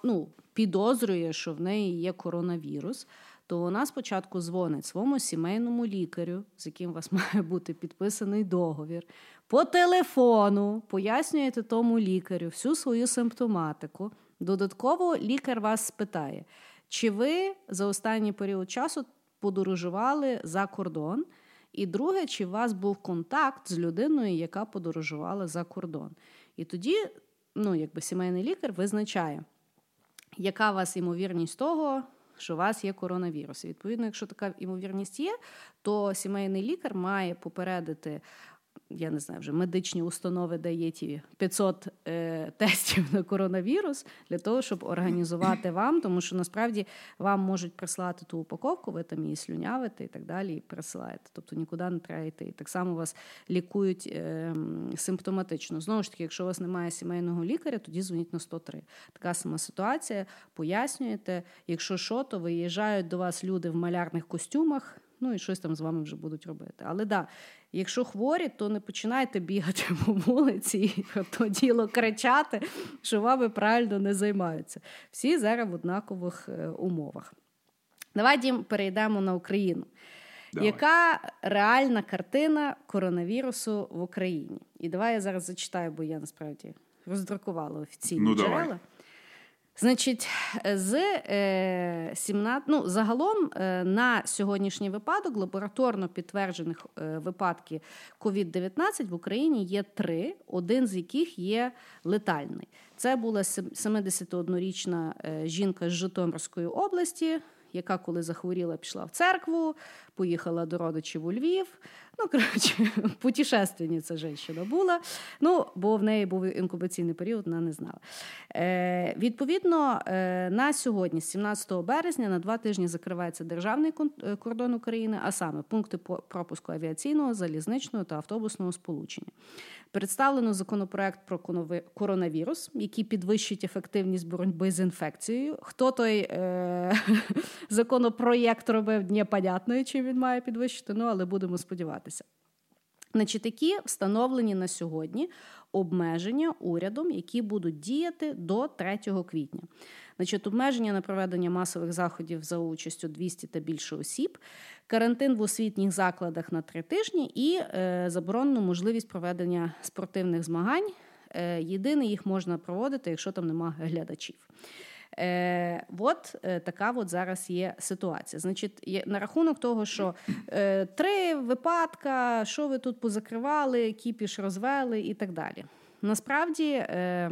ну, підозрює, що в неї є коронавірус, то вона спочатку дзвонить своєму сімейному лікарю, з яким у вас має бути підписаний договір, по телефону пояснюєте тому лікарю всю свою симптоматику. Додатково лікар вас спитає, чи ви за останній період часу подорожували за кордон? І друге, чи у вас був контакт з людиною, яка подорожувала за кордон? І тоді, ну, якби сімейний лікар визначає, яка у вас ймовірність того, що у вас є коронавірус. І відповідно, якщо така ймовірність є, то сімейний лікар має попередити я не знаю, вже медичні установи дає ті 500 е, тестів на коронавірус для того, щоб організувати вам, тому що насправді вам можуть прислати ту упаковку, ви там її слюнявите і так далі, і присилаєте. Тобто нікуди не треба йти. І так само вас лікують е, симптоматично. Знову ж таки, якщо у вас немає сімейного лікаря, тоді дзвоніть на 103. Така сама ситуація. Пояснюєте, якщо що, то виїжджають до вас люди в малярних костюмах. Ну і щось там з вами вже будуть робити. Але да, Якщо хворі, то не починайте бігати по вулиці і то діло кричати, що вами правильно не займаються. Всі зараз в однакових е, умовах. Давай Дім, перейдемо на Україну. Давай. Яка реальна картина коронавірусу в Україні? І давай я зараз зачитаю, бо я насправді роздрукувала офіційні ну, джерела. Давай. Значить, з 17, е, ну, загалом е, на сьогоднішній випадок лабораторно підтверджених е, випадків COVID-19 в Україні є три, один з яких є летальний. Це була 71-річна жінка з Житомирської області яка, коли захворіла, пішла в церкву, поїхала до родичів у Львів. Ну, коротше, путешественниця жінка була. Ну, бо в неї був інкубаційний період, вона не знала. Е, Відповідно, е, на сьогодні, 17 березня, на два тижні закривається державний е, кордон України, а саме пункти пропуску авіаційного, залізничного та автобусного сполучення. Представлено законопроект про коронавірус, який підвищить ефективність боротьби з інфекцією. Хто той е- законопроєкт робив, непонятно, чи він має підвищити, ну але будемо сподіватися. Значить, такі встановлені на сьогодні обмеження урядом, які будуть діяти до 3 квітня. Значить, обмеження на проведення масових заходів за участю 200 та більше осіб, карантин в освітніх закладах на три тижні і е, заборонену можливість проведення спортивних змагань. Е, єдине, їх можна проводити, якщо там немає глядачів. Е, От е, така от зараз є ситуація. Значить, є, на рахунок того, що е, три випадка, що ви тут позакривали, кіпіш розвели і так далі. Насправді. Е,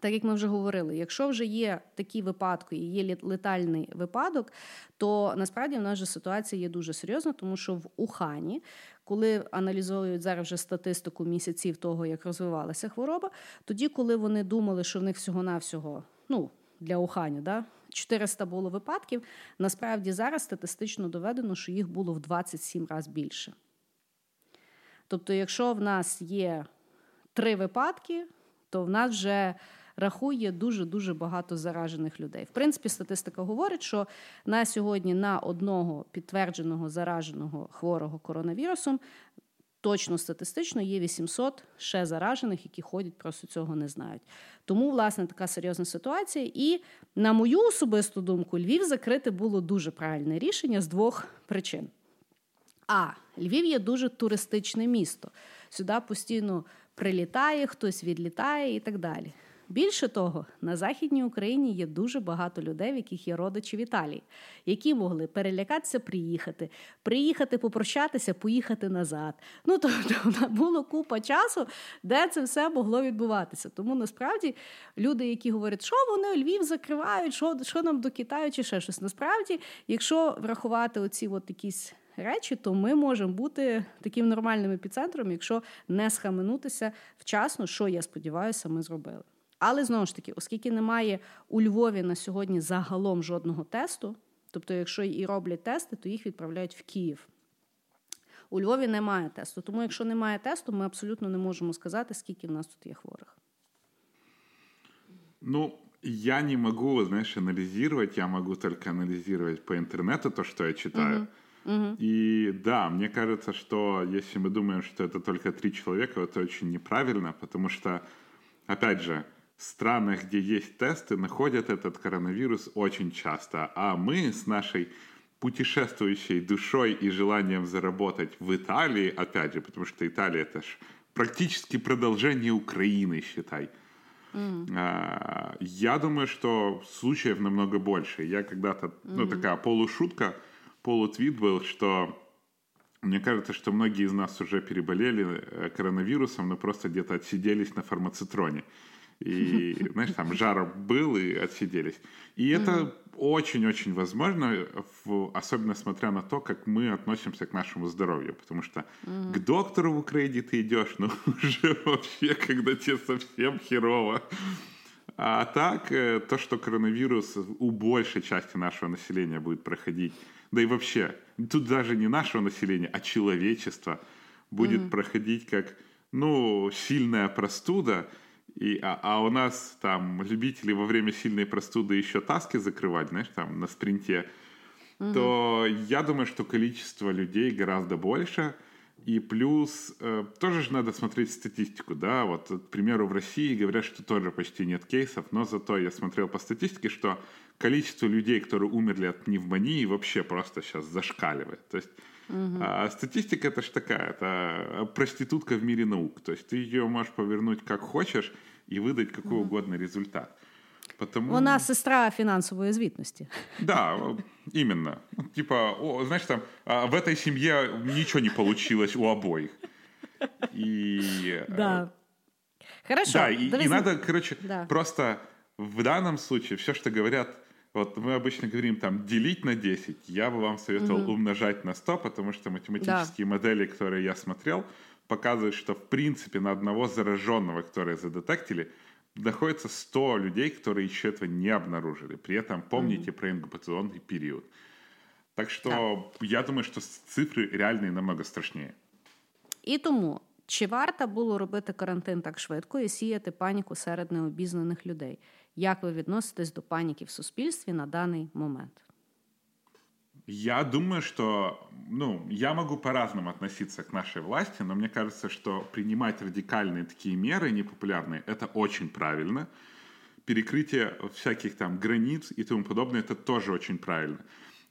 так як ми вже говорили, якщо вже є такі випадки і є летальний випадок, то насправді в нас же ситуація є дуже серйозна, тому що в Ухані, коли аналізують зараз вже статистику місяців того, як розвивалася хвороба, тоді, коли вони думали, що в них всього-навсього, ну для Ухані, да, 400 було випадків, насправді зараз статистично доведено, що їх було в 27 разів більше. Тобто, якщо в нас є три випадки, то в нас вже рахує дуже-дуже багато заражених людей. В принципі, статистика говорить, що на сьогодні на одного підтвердженого зараженого хворого коронавірусом точно статистично є 800 ще заражених, які ходять, просто цього не знають. Тому, власне, така серйозна ситуація. І, на мою особисту думку, Львів закрити було дуже правильне рішення з двох причин. А Львів є дуже туристичне місто. Сюди постійно прилітає, хтось відлітає і так далі. Більше того, на Західній Україні є дуже багато людей, в яких є родичі в Італії, які могли перелякатися, приїхати, приїхати, попрощатися, поїхати назад. Ну тобто було купа часу, де це все могло відбуватися. Тому насправді люди, які говорять, що вони Львів закривають, що що нам до Китаю чи ще щось. Насправді, якщо врахувати оці от якісь. Речі, то ми можемо бути таким нормальним епіцентром, якщо не схаменутися вчасно, що я сподіваюся, ми зробили. Але знову ж таки, оскільки немає у Львові на сьогодні загалом жодного тесту, тобто, якщо і роблять тести, то їх відправляють в Київ. У Львові немає тесту. Тому, якщо немає тесту, ми абсолютно не можемо сказати, скільки в нас тут є хворих. Ну, я не могу, знаешь, анализировать, я могу только анализировать по интернету то, что я читаю. Uh-huh. Uh-huh. И да, мне кажется, что если мы думаем, что это только три человека, это очень неправильно, потому что, опять же, странах, где есть тесты, находят этот коронавирус очень часто. А мы с нашей путешествующей душой и желанием заработать в Италии, опять же, потому что Италия это ж практически продолжение Украины, считай. Mm. Я думаю, что случаев намного больше. Я когда-то, mm. ну такая полушутка, полутвит был, что мне кажется, что многие из нас уже переболели э, коронавирусом, но просто где-то отсиделись на фармацитроне. И, знаешь, там жар был, и отсиделись. И это очень-очень возможно, в, особенно смотря на то, как мы относимся к нашему здоровью. Потому что к доктору в Украине ты идешь, ну, уже вообще, когда тебе совсем херово. А так, э, то, что коронавирус у большей части нашего населения будет проходить, да и вообще, тут даже не нашего населения, а человечества будет mm проходить как, ну, сильная простуда – и, а, а у нас там любители во время сильной простуды еще таски закрывать, знаешь, там на спринте, угу. то я думаю, что количество людей гораздо больше. И плюс э, тоже же надо смотреть статистику, да, вот, к примеру, в России говорят, что тоже почти нет кейсов, но зато я смотрел по статистике, что количество людей, которые умерли от пневмонии, вообще просто сейчас зашкаливает. То есть Угу. А статистика это же такая, это проститутка в мире наук. То есть ты ее можешь повернуть как хочешь и выдать какой угодно результат. Потому... Вона сестра финансовой звітності. Да, именно. Типа, о, знаешь, там в этой семье ничего не получилось у обоих. И... Да. Хорошо. Да, и, и надо, короче, да. просто в данном случае все, что говорят вот мы обычно говорим там делить на 10. Я бы вам советовал угу. умножать на 100, потому что математические да. модели, которые я смотрел, показывают, что в принципе на одного зараженного, которые задетектили, находится 100 людей, которые еще этого не обнаружили. При этом помните угу. про инкубационный период. Так что да. я думаю, що цифри реальні намного страшніше. І тому чи варто було робити карантин так швидко і сіяти паніку серед необізнаних людей? Як ви відноситесь до паніки в суспільстві на даний момент? Я думаю, что, ну, я могу по-разному относиться к нашей власти, но мне кажется, что принимать радикальные такие меры, непопулярные, это очень правильно. Перекрытие всяких там границ и тому подобное, это тоже очень правильно.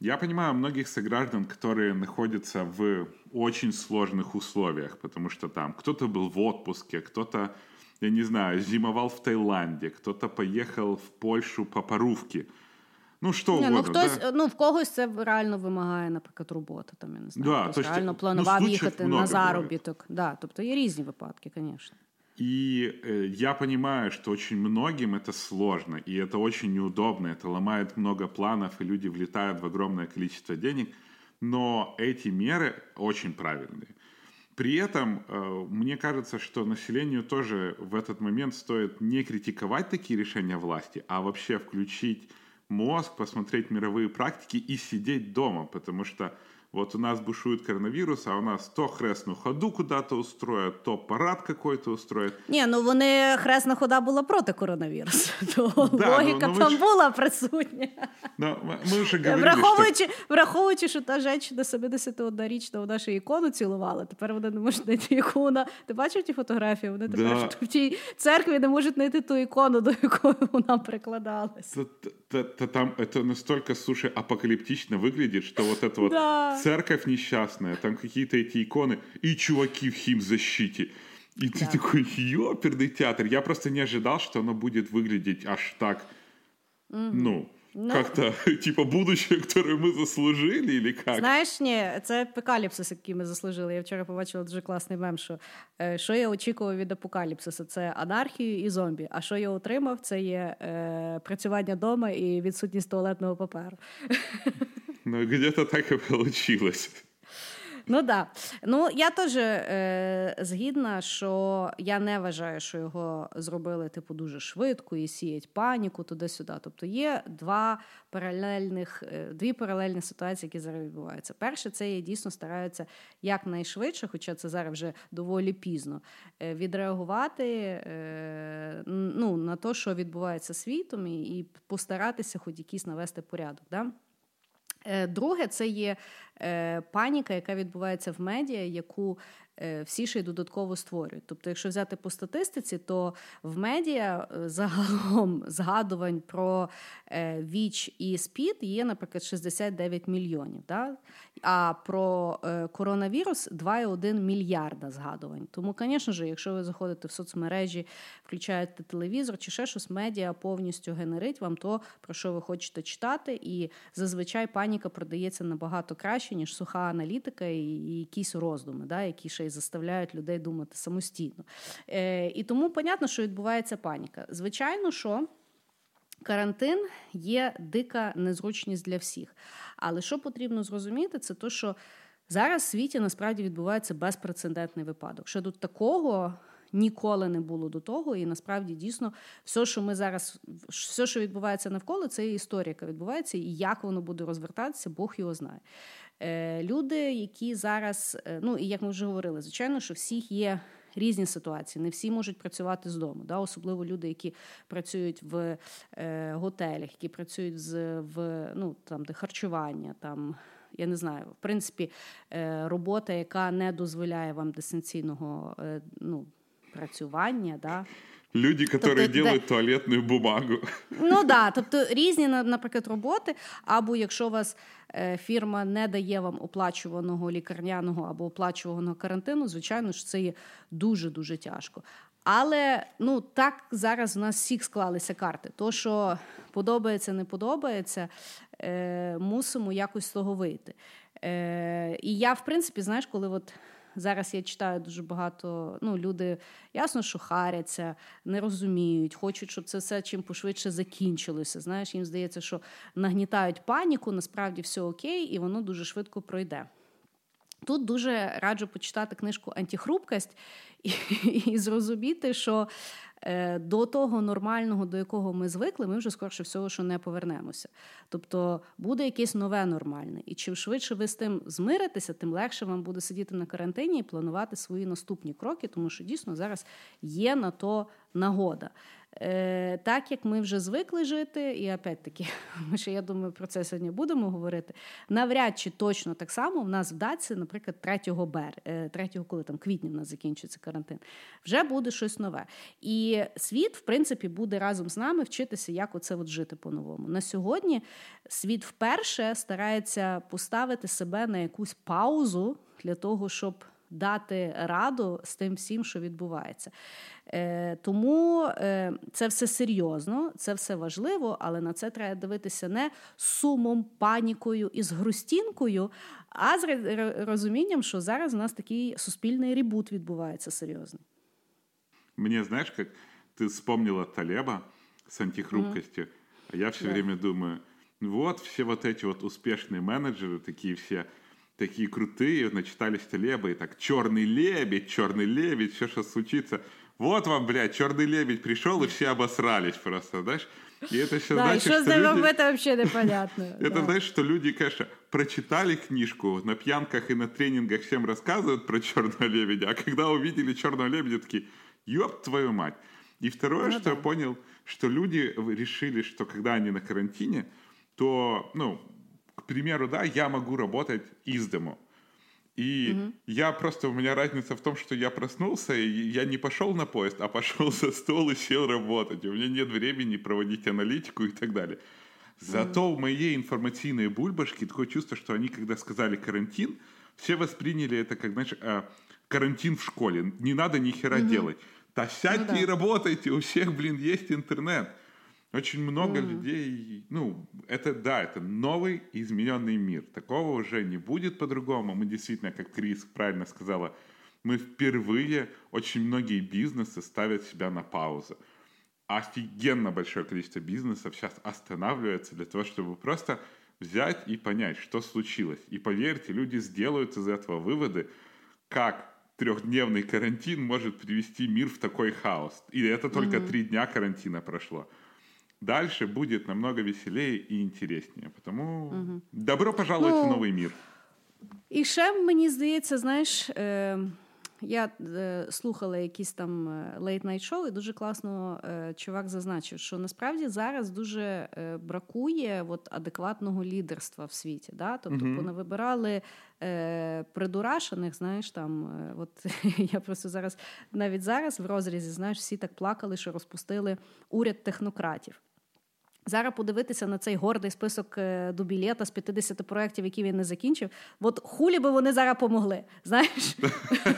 Я понимаю многих сограждан, которые находятся в очень сложных условиях, потому что там кто-то был в отпуске, кто-то, я не знаю, зимовал в Таиланде, кто-то поехал в Польшу по порувке. Ну, що Ні, угодно, ну, хтось, да? ну, в когось це реально вимагає, наприклад, робота. Там, я не знаю, Да, хтось то есть, реально ну, планував случаїв їхати много на буває. заробіток. Да, тобто є різні випадки, звісно. И э, я понимаю, что очень многим это сложно, и это очень неудобно, это ломает много планов, и люди влетают в огромное количество денег, но эти меры очень правильные. При этом э, мне кажется, что населению тоже в этот момент стоит не критиковать такие решения власти, а вообще включить мозг, посмотреть мировые практики и сидеть дома, потому что вот у нас бушует коронавирус, а у нас то хрестную ходу куда-то устроят, то парад какой-то устроят. Ні, ну вони хресна хода була проти коронавірусу. То Да, логіка ну, ну, ви там ж- була присутня. Но м- мы уже говорили, Враховуючи, враховуючи, що та жінка 71-річна вона ще ікону цілувала, тепер вони не можуть знайти яку вона. Ти бачив ті фотографії? Вони тепер Да. в тій церкві не можуть знайти ту ікону, до якої вона прикладалась. что т- т- т- там это настолько, слушай, апокалиптично выглядит, что вот эта вот Да. церковь несчастная, там какие-то эти иконы и чуваки в химзащите. И ты Да. такой, ёперный театр. Я просто не ожидал, что оно будет выглядеть аж так, ну, Ну. как-то, типа, будущее, которое мы заслужили, или как? Знаєш, ні, це апокаліпсис, який ми заслужили. Я вчора побачила дуже класний мем, що е, що я очікував від апокаліпсису, це анархію і зомбі. А що я отримав, це є е, працювання вдома і відсутність туалетного паперу. Ну, где-то так и получилось. Ну да. Ну я теж е, згідна, що я не вважаю, що його зробили типу дуже швидко і сіять паніку туди-сюди. Тобто є два паралельних, е, дві паралельні ситуації, які зараз відбуваються. Перше, це є дійсно стараються якнайшвидше, хоча це зараз вже доволі пізно, е, відреагувати е, ну, на те, що відбувається світом, і, і постаратися хоч якийсь навести порядок. Да? Е, Друге, це є е, паніка, яка відбувається в медіа, яку всі ще й додатково створюють. Тобто, якщо взяти по статистиці, то в медіа е, загалом згадувань про е, ВІЧ і СПІД є, наприклад, 69 мільйонів. Да? А про е, коронавірус 2,1 мільярда згадувань. Тому, звісно ж, якщо ви заходите в соцмережі, включаєте телевізор чи ще щось, медіа повністю генерить вам то, про що ви хочете читати, і зазвичай паніка продається набагато краще, ніж суха аналітика і якісь роздуми, да, які ще й заставляють людей думати самостійно. Е, і тому понятно, що відбувається паніка. Звичайно, що. Карантин є дика незручність для всіх. Але що потрібно зрозуміти, це те, що зараз в світі насправді відбувається безпрецедентний випадок. Що тут такого ніколи не було до того, і насправді дійсно все, що ми зараз, все, що відбувається навколо, це історія, яка відбувається, і як воно буде розвертатися, Бог його знає. Е, Люди, які зараз, е, ну і як ми вже говорили, звичайно, що всіх є різні ситуації. Не всі можуть працювати з дому, да? особливо люди, які працюють в е, готелях, які працюють з в ну там де харчування, там. Я не знаю, в принципі, е, робота, яка не дозволяє вам дистанційного е, ну, працювання. Да? Люди, которые Тобто, делают де- туалетную бумагу. Ну да, тобто різні, на- наприклад, роботи, або якщо вас е, фірма не дає вам оплачуваного лікарняного або оплачуваного карантину, звичайно ж, це є дуже дуже тяжко. Але ну так зараз у нас всіх склалися карти. То, що подобається, не подобається, е, мусимо якось з того вийти. Е, і я, в принципі, знаєш, коли от зараз я читаю дуже багато, ну, люди ясно, що харяться, не розуміють, хочуть, щоб це все чим пошвидше закінчилося. Знаєш, їм здається, що нагнітають паніку, насправді все окей, і воно дуже швидко пройде. Тут дуже раджу почитати книжку Антихрупкость і, і зрозуміти, що до того нормального, до якого ми звикли, ми вже скорше всього, що не повернемося. Тобто буде якесь нове нормальне. І чим швидше ви з тим змиритеся, тим легше вам буде сидіти на карантині і планувати свої наступні кроки, тому що дійсно зараз є на то нагода. Е, Так як ми вже звикли жити, і опять-таки, ми ще я думаю, про це сьогодні будемо говорити. Навряд чи точно так само в нас вдасться, наприклад, 3 бер, 3 коли там квітня в нас закінчиться карантин, вже буде щось нове. І світ, в принципі, буде разом з нами вчитися, як оце от жити по-новому. На сьогодні світ вперше старається поставити себе на якусь паузу для того, щоб дати раду з тим всім, що відбувається. Е, Тому е, це все серйозно, це все важливо, але на це треба дивитися не сумом, панікою і з грустінкою, а з розумінням, що зараз у нас такий суспільний ребут відбувається серйозний. Мені знаєш, як ти вспомнила Талеба с антихрупкостью, mm-hmm. а я все да. время думаю, вот все вот эти вот успешные менеджеры, такие все такие крутые, начитались Талеба, и так, черный лебедь, черный лебедь, все, что случится. Вот вам, блядь, черный лебедь пришел, и все обосрались просто, знаешь? И это еще да, значит, что, что люди... это вообще непонятно. Это значит, что люди, конечно, прочитали книжку, на пьянках и на тренингах всем рассказывают про черного лебедя, а когда увидели черного лебедя, такие, ёб твою мать. И второе, ну, что да. я понял, что люди решили, что когда они на карантине, то, ну, к примеру, да, я могу работать из дому. И угу. я просто, у меня разница в том, что я проснулся, и я не пошел на поезд, а пошел за стол и сел работать. У меня нет времени проводить аналитику и так далее. Зато угу. моей информационной бульбашке такое чувство, что они, когда сказали карантин, все восприняли это как, знаешь, а, карантин в школе. Не надо ни хера угу. делать. Да сядьте ну, да. и работайте, у всех, блин, есть интернет. Очень много mm-hmm. людей, ну, это да, это новый измененный мир. Такого уже не будет по-другому. Мы действительно, как Крис правильно сказала, мы впервые, очень многие бизнесы ставят себя на паузу. Офигенно большое количество бизнесов сейчас останавливается для того, чтобы просто взять и понять, что случилось. И поверьте, люди сделают из этого выводы, как трехдневный карантин может привести мир в такой хаос. И это только mm-hmm. три дня карантина прошло. Дальше будет намного веселее і интереснее. Тому угу. добро пожаловать ну, в новий мір. І ще мені здається, знаєш, е, я е, слухала якісь там late-night шоу, і дуже класно е, чувак зазначив, що насправді зараз дуже е, бракує от, адекватного лідерства в світі. Да? Тобто угу. понавибирали придурашених, знаєш, там, от я просто зараз навіть зараз в розрізі знаєш, всі так плакали, що розпустили уряд технократів. Зараз подивитися на цей гордий список е, дубілета з 50 проєктів, які він не закінчив. От хулі би вони зараз помогли. Знаєш?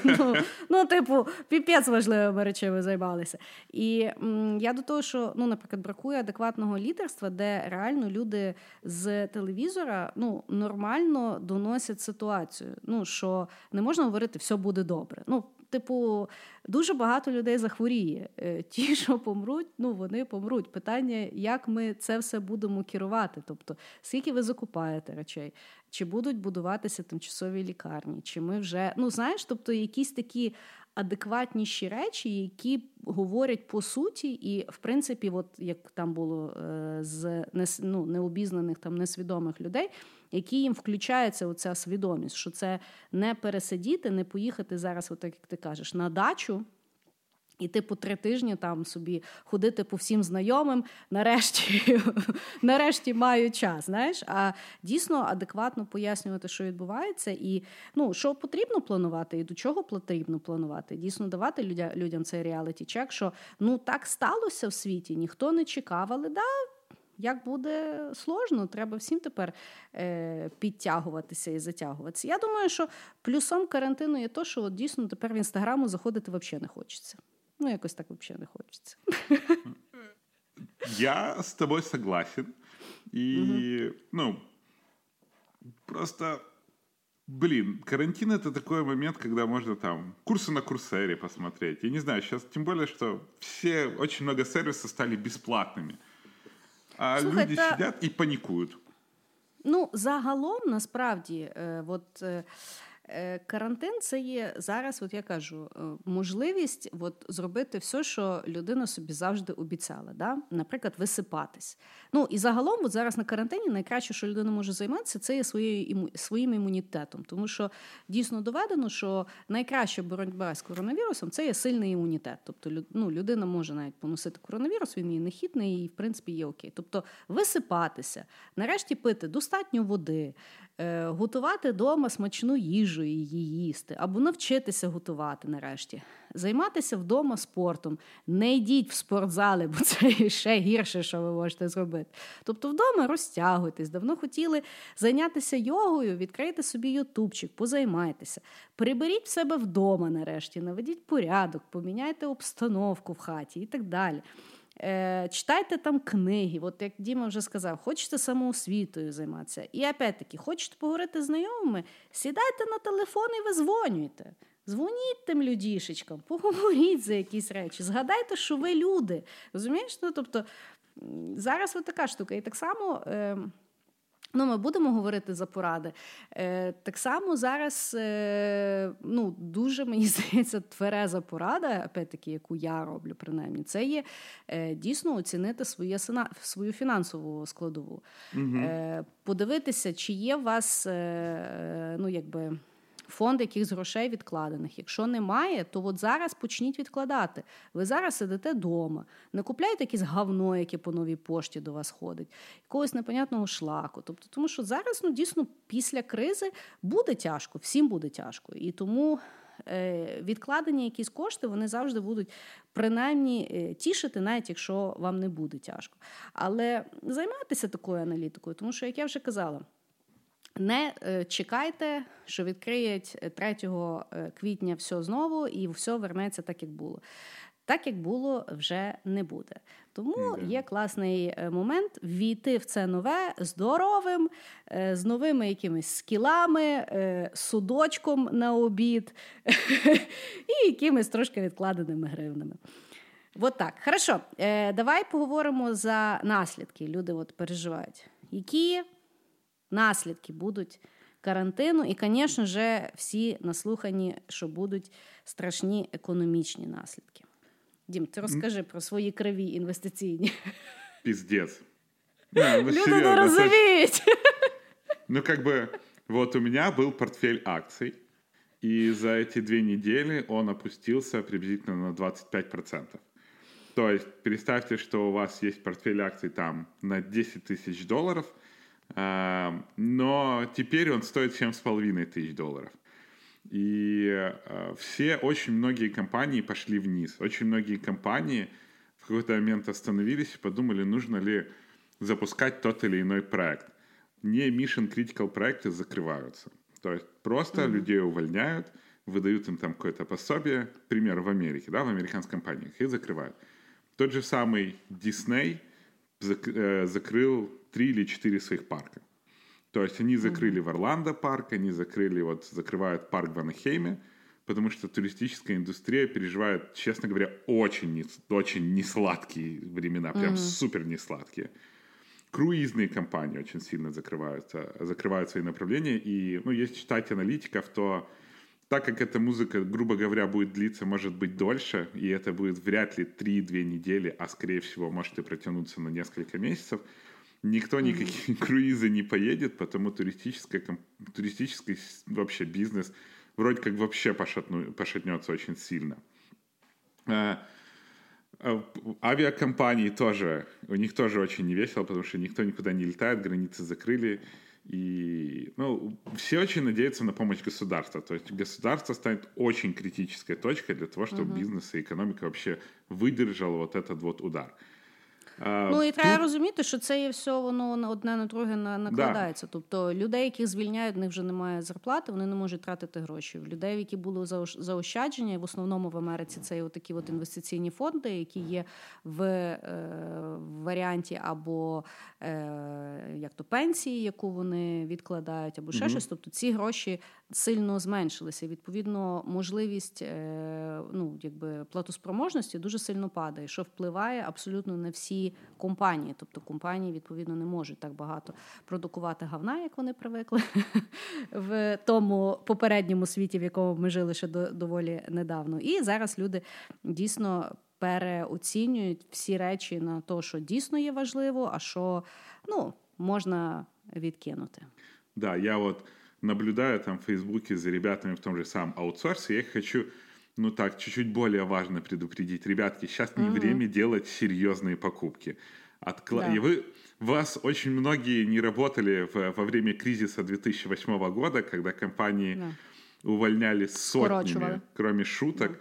Ну, ну, типу, піпець важливими речами займалися. І м, я до того, що, ну, наприклад, бракує адекватного лідерства, де реально люди з телевізора ну, нормально доносять ситуацію. Ну, що не можна говорити, все буде добре. Ну, типу, дуже багато людей захворіє. Е, ті, що помруть, ну вони помруть. Питання, як ми це все будемо керувати? Тобто, скільки ви закупаєте речей, чи будуть будуватися тимчасові лікарні, чи ми вже ну знаєш, тобто якісь такі адекватніші речі, які говорять по суті, і в принципі, от як там було е, з ну, необізнаних там несвідомих людей, які їм включається оця свідомість, що це не пересидіти, не поїхати зараз, от як ти кажеш, на дачу. І типу три тижні там собі ходити по всім знайомим, нарешті нарешті маю час. знаєш, А дійсно адекватно пояснювати, що відбувається, і ну, що потрібно планувати, і до чого потрібно планувати. Дійсно давати людям людям цей реаліті чек, що ну так сталося в світі, ніхто не чекав, але да. Як буде сложно, треба всім тепер е, підтягуватися і затягуватися. Я думаю, що плюсом карантину є то, що от дійсно тепер в інстаграму заходити взагалі не хочеться. Ну, якось так взагалі не хочеться. Я з тобою согласен. И, угу. ну, просто, блин, карантин это такой момент, когда можно там курсы на курсере посмотреть. Я не знаю, сейчас тем более, что все, очень много сервисов стали бесплатными. А Слухай, люди та... сидять і панікують. Ну, загалом, насправді, е, от. Е, Е, карантин це є зараз, от я кажу, е, можливість от, зробити все, що людина собі завжди обіцяла. Да? Наприклад, висипатись. Ну і загалом, от зараз на карантині найкраще, що людина може займатися, це є своєю своїм імунітетом. Тому що дійсно доведено, що найкраща боротьба з коронавірусом це є сильний імунітет. Тобто ну, людина може навіть поносити коронавірус, він є нехитний і в принципі є окей. Тобто висипатися, нарешті пити достатньо води. Е, готувати вдома смачну їжу і її їсти, або навчитися готувати нарешті, займатися вдома спортом. Не йдіть в спортзали, бо це ще гірше, що ви можете зробити. Тобто вдома розтягуйтесь, давно хотіли зайнятися йогою, відкрийте собі ютубчик, позаймайтеся, приберіть в себе вдома нарешті, наведіть порядок, поміняйте обстановку в хаті і так далі. Е, Читайте там книги, от як Діма вже сказав, хочете самоосвітою займатися. І опять-таки, хочете поговорити з знайомими, сідайте на телефон і визвонюйте. Дзвоніть тим людішечкам, поговоріть за якісь речі, згадайте, що ви люди. Розумієш? Ну, тобто, Зараз от така штука. І так само. Е, Ну, Ми будемо говорити за поради. Е, Так само зараз е, ну, дуже, мені здається, твереза порада, опять-таки, яку я роблю, принаймні, це є е, дійсно оцінити своє, свою фінансову складову. Угу. Е, Подивитися, чи є у вас е, ну, якби фонд якихось грошей відкладених. Якщо немає, то от зараз почніть відкладати. Ви зараз сидите вдома, не купляйте якесь говно, яке по новій пошті до вас ходить, якогось непонятного шлаку. Тобто, тому що зараз ну, дійсно після кризи буде тяжко, всім буде тяжко. І тому. Е, відкладені якісь кошти, вони завжди будуть принаймні е, тішити, навіть якщо вам не буде тяжко. Але займайтеся такою аналітикою, тому що, як я вже казала, не е, чекайте, що відкриють 3 е, е, квітня все знову і все вернеться так, як було. Так, як було, вже не буде. Тому є класний момент війти в це нове здоровим, з новими якимись скілами, судочком на обід і якимись трошки відкладеними гривнами. От так. Хорошо, давай поговоримо за наслідки. Люди от переживають. Які наслідки будуть карантину, і, звісно ж, всі наслухані, що будуть страшні економічні наслідки. Дім, ти розкажи про свої криві інвестиційні. Піздець. Ну, ну, Люди не розуміють. Ну, как бы, вот у меня был портфель акций, и за эти две недели он опустился приблизительно на 25%. То есть представьте, что у вас есть портфель акций там на 10 тысяч долларов – но теперь он стоит 7,5 тысяч долларов. И э, все, очень многие компании пошли вниз. Очень многие компании в какой-то момент остановились и подумали, нужно ли запускать тот или иной проект. Не mission critical проекты закрываются. То есть просто mm-hmm. людей увольняют, выдают им там какое-то пособие, пример в Америке, да, в американских компаниях, и закрывают. Тот же самый Disney э, закрыл три или четыре своих парка. То есть они закрыли mm-hmm. в Орландо парк, они закрыли, вот закрывают парк в Анахейме, потому что туристическая индустрия переживает, честно говоря, очень, не, очень несладкие времена, прям mm-hmm. супер несладкие. Круизные компании очень сильно закрываются, закрывают свои направления, и, ну, если читать аналитиков, то так как эта музыка, грубо говоря, будет длиться, может быть, дольше, и это будет вряд ли 3-2 недели, а, скорее всего, может и протянуться на несколько месяцев, Никто никакие mm-hmm. круизы не поедет, потому туристическая, туристический вообще бизнес вроде как вообще пошатну, пошатнется очень сильно. А, а, авиакомпании тоже, у них тоже очень невесело, потому что никто никуда не летает, границы закрыли. И ну, все очень надеются на помощь государства. То есть государство станет очень критической точкой для того, чтобы uh-huh. бизнес и экономика вообще выдержал вот этот вот удар. Ну і треба розуміти, що це є все воно одне на друге накладається. Да. Тобто людей, яких звільняють, в них вже немає зарплати, вони не можуть тратити гроші. Людей, які були заощадження, в основному в Америці це є такі от інвестиційні фонди, які є в е, варіанті або е, як то пенсії, яку вони відкладають, або ще mm щось. Тобто ці гроші сильно зменшилися. Відповідно, можливість е, ну, якби, платоспроможності дуже сильно падає, що впливає абсолютно на всі компанії. Тобто компанії, відповідно, не можуть так багато продукувати гавна, як вони привикли в тому попередньому світі, в якому ми жили ще доволі недавно. І зараз люди дійсно. Переоцінюють всі речі на те, що дійсно є важливо, а що ну, можна відкинути. Да, я от наблюдаю там в Фейсбуке за ребятами в том же самом аутсорсе, я их хочу, ну так, чуть-чуть более важно предупредить. Ребятки, сейчас не угу. время делать серьезные покупки. Откла... Да. И вы, вас очень многие не работали в, во время кризиса 2008 года, когда компании да. увольняли сотнями, кроме шуток. Да.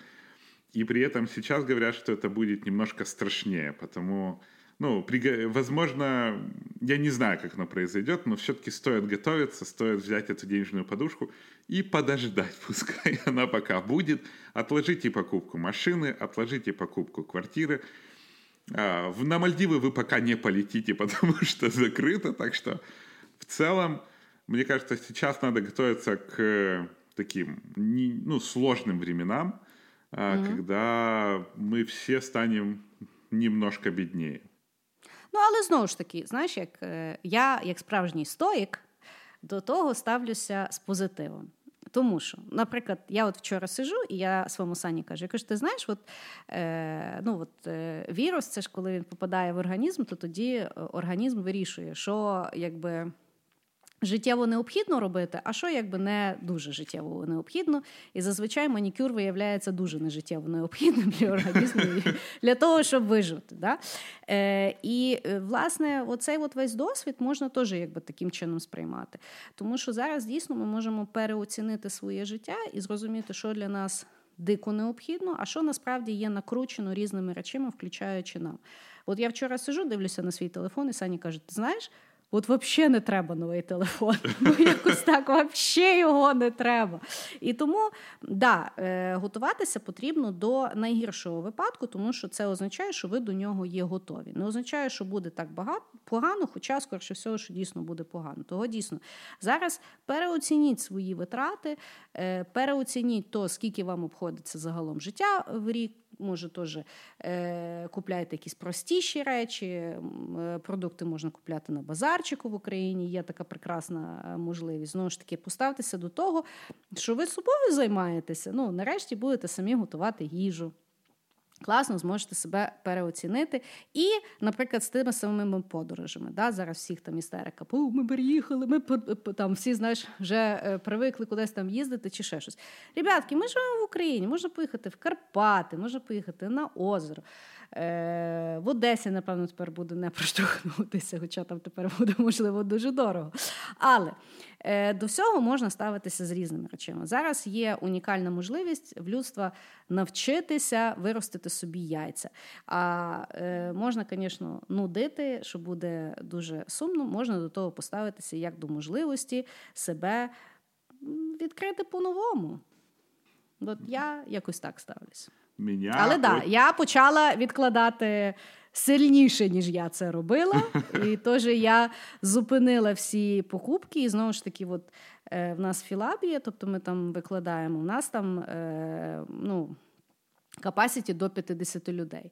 И при этом сейчас говорят, что это будет немножко страшнее, потому ну, при, возможно, я не знаю, как оно произойдет, но все-таки стоит готовиться, стоит взять эту денежную подушку и подождать, пускай она пока будет. Отложите покупку машины, отложите покупку квартиры. А, на Мальдивы вы пока не полетите, потому что закрыто, так что в целом, мне кажется, сейчас надо готовиться к таким ну, сложным временам, mm-hmm. когда мы все станем немножко беднее. Ну, але знову ж таки, знаєш, як е, я, як справжній стоїк, до того ставлюся з позитивом. Тому що, наприклад, я от вчора сижу, і я своєму сані кажу: я кажу, ти знаєш, от, е, ну, от, е, вірус, це ж коли він попадає в організм, то тоді е, організм вирішує, що якби життєво необхідно робити, а що якби не дуже життєво необхідно. І зазвичай манікюр виявляється дуже нежиттєво необхідним для організму для того, щоб вижити. Да? Е, І е, власне, оцей от весь досвід можна теж якби таким чином сприймати. Тому що зараз дійсно ми можемо переоцінити своє життя і зрозуміти, що для нас. Дико необхідно, а що насправді є накручено різними речами, включаючи нам. От я вчора сижу, дивлюся на свій телефон, і Сані каже: Ти знаєш, От взагалі не треба новий телефон. Бо якось так взагалі його не треба. І тому да, е, готуватися потрібно до найгіршого випадку, тому що це означає, що ви до нього є готові. Не означає, що буде так багато погано, хоча, скоріше всього, що дійсно буде погано. Того дійсно зараз переоцініть свої витрати, е, переоцініть то, скільки вам обходиться загалом життя в рік може теж е, купляєте якісь простіші речі, е, продукти можна купляти на базарчику в Україні. Є така прекрасна е, можливість. Знову ж таки, поставтеся до того, що ви собою займаєтеся. Ну, нарешті будете самі готувати їжу. Класно зможете себе переоцінити. І, наприклад, з тими самими подорожами. Да? Зараз всіх там істерика, Пу, ми переїхали, ми там всі знаєш, вже е, привикли кудись там їздити чи ще щось. Ребятки, ми живемо в Україні, можна поїхати в Карпати, можна поїхати на озеро. Е, в Одесі, напевно, тепер буде не проштовхнутися, хоча там тепер буде, можливо, дуже дорого. Але до всього можна ставитися з різними речами. Зараз є унікальна можливість в людства навчитися виростити собі яйця. А е, можна, звісно, нудити, що буде дуже сумно, можна до того поставитися як до можливості себе відкрити по-новому. От я якось так ставлюся. Меня... Але так, да, я почала відкладати сильніше, ніж я це робила. І теж я зупинила всі покупки. І знову ж таки, от, е, в нас філабія, тобто ми там викладаємо, у нас там е, ну, капасіті до 50 людей.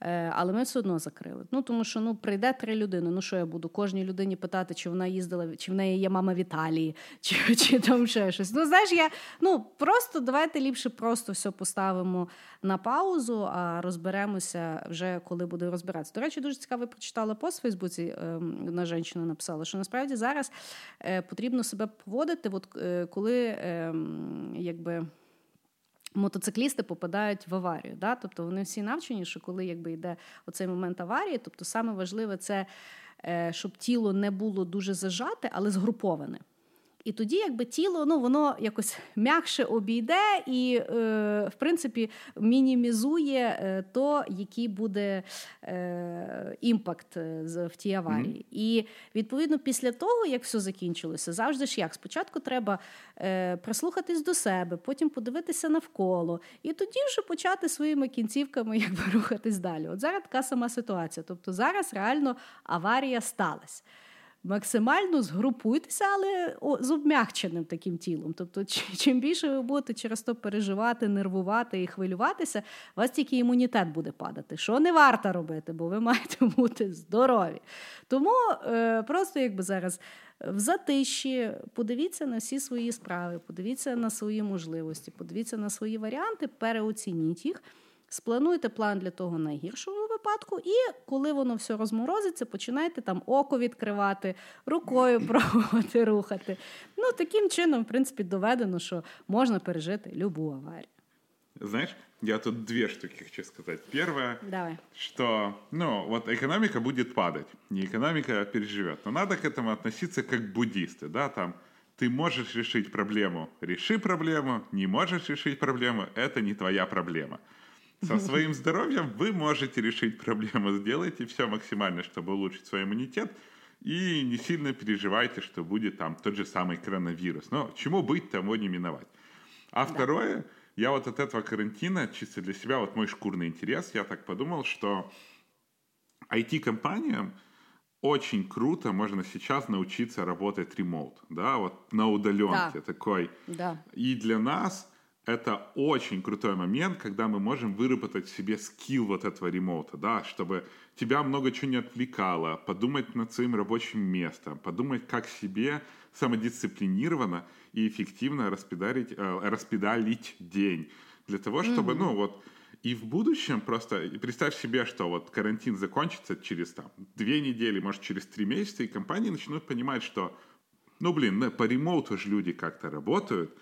Е, але ми все одно закрили. Ну тому що ну прийде три людини. Ну що я буду кожній людині питати, чи вона їздила, чи в неї є мама в Італії, чи чи там ще щось. Ну знаєш, я ну просто давайте ліпше просто все поставимо на паузу, а розберемося вже коли буде розбиратися. До речі, дуже цікаво прочитала пост в Фейсбуці. Ем, одна жінка написала, що насправді зараз е, потрібно себе поводити, от е, коли ем, якби мотоциклісти попадають в аварію. Да? Тобто вони всі навчені, що коли якби йде оцей момент аварії, тобто саме важливе це, е, щоб тіло не було дуже зажате, але згруповане. І тоді, якби тіло ну, воно якось м'якше обійде і, е, в принципі, мінімізує е, то, який буде е, імпакт е, в тій аварії. Mm-hmm. І відповідно після того, як все закінчилося, завжди ж як спочатку треба е, прислухатись до себе, потім подивитися навколо, і тоді вже почати своїми кінцівками якби рухатись далі. От зараз така сама ситуація. Тобто зараз реально аварія сталася. Максимально згрупуйтеся, але з обмягченим таким тілом. Тобто, чим більше ви будете через то переживати, нервувати і хвилюватися, у вас тільки імунітет буде падати. Що не варто робити, бо ви маєте бути здорові. Тому е, просто якби зараз. В затиші подивіться на всі свої справи, подивіться на свої можливості, подивіться на свої варіанти, переоцініть їх. Сплануйте план для того найгіршого випадку, і коли воно все розморозиться, починайте там око відкривати, рукою пробувати рухати. Ну, таким чином, в принципі, доведено, що можна пережити любу аварію. Знаешь, я тут две штуки хочу сказать. Первое, Давай. что, ну, вот экономика будет падать, не экономика переживет. Но надо к этому относиться как буддисты, да, там, ты можешь решить проблему, реши проблему, не можешь решить проблему, это не твоя проблема. Со своим здоровьем вы можете решить проблему, сделайте все максимально, чтобы улучшить свой иммунитет, и не сильно переживайте, что будет там тот же самый коронавирус. Но чему быть, тому не миновать. А да. второе, я вот от этого карантина, чисто для себя, вот мой шкурный интерес, я так подумал, что IT-компаниям очень круто можно сейчас научиться работать ремоут, да, вот на удаленке да. такой. Да. И для нас это очень крутой момент, когда мы можем выработать в себе скилл вот этого ремоута, да, чтобы тебя много чего не отвлекало, подумать над своим рабочим местом, подумать, как себе самодисциплинированно и эффективно распедалить, э, распедалить день. Для того, чтобы, mm-hmm. ну вот, и в будущем просто представь себе, что вот карантин закончится через там две недели, может через три месяца, и компании начнут понимать, что, ну блин, по ремоуту же люди как-то работают,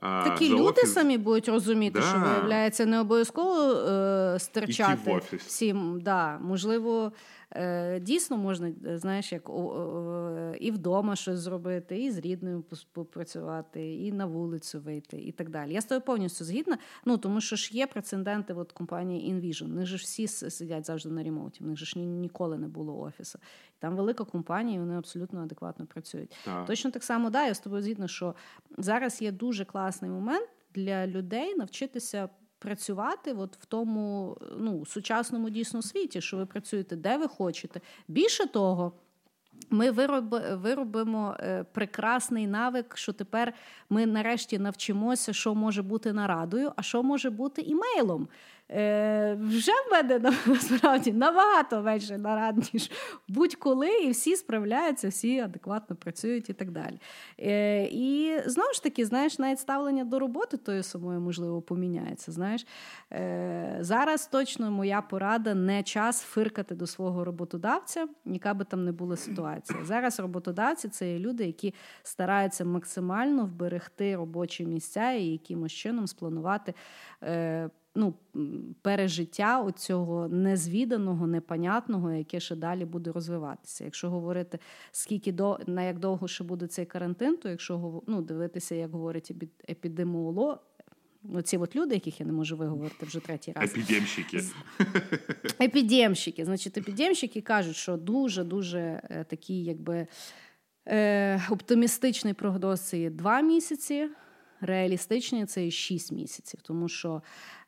Такі люди офіс... самі будуть розуміти, да. що виявляється не обов'язково е, стирчати всім. Да, Можливо, Е, дійсно можна, е, знаєш, як і вдома щось зробити, і з рідною попрацювати, і на вулицю вийти, і так далі. Я з тобою повністю згідна. Ну тому що ж є прецеденти от компанії InVision. Них ж всі сидять завжди на ремоуті, в них ж ніколи не було офісу. Там велика компанія, і вони абсолютно адекватно працюють. Так. Точно так само, да, я з тобою згідна, що зараз є дуже класний момент для людей навчитися працювати от в тому ну, сучасному дійсно світі, що ви працюєте де ви хочете. Більше того. Ми виробимо е, прекрасний навик, що тепер ми нарешті навчимося, що може бути нарадою, а що може бути імейлом. Е, Вже в мене насправді набагато менше нарад, ніж будь-коли, і всі справляються, всі адекватно працюють і так далі. Е, І знову ж таки, знаєш, навіть ставлення до роботи тою самою, можливо, поміняється. Знаєш, е, Зараз точно моя порада не час фиркати до свого роботодавця, яка би там не була ситуація. Зараз роботодавці це є люди, які стараються максимально вберегти робочі місця і якимось чином спланувати. Е, ну, пережиття оцього незвіданого, непонятного, яке ще далі буде розвиватися. Якщо говорити, скільки до на як довго ще буде цей карантин, то якщо ну, дивитися, як говорить епідеміолог, Оці от люди, яких я не можу виговорити вже третій раз. Епідемщики. Епідемщики. Значить, епідемщики кажуть, що дуже-дуже е, такий, якби е, оптимістичний прогноз є два місяці, реалістичний це є шість місяців. Тому що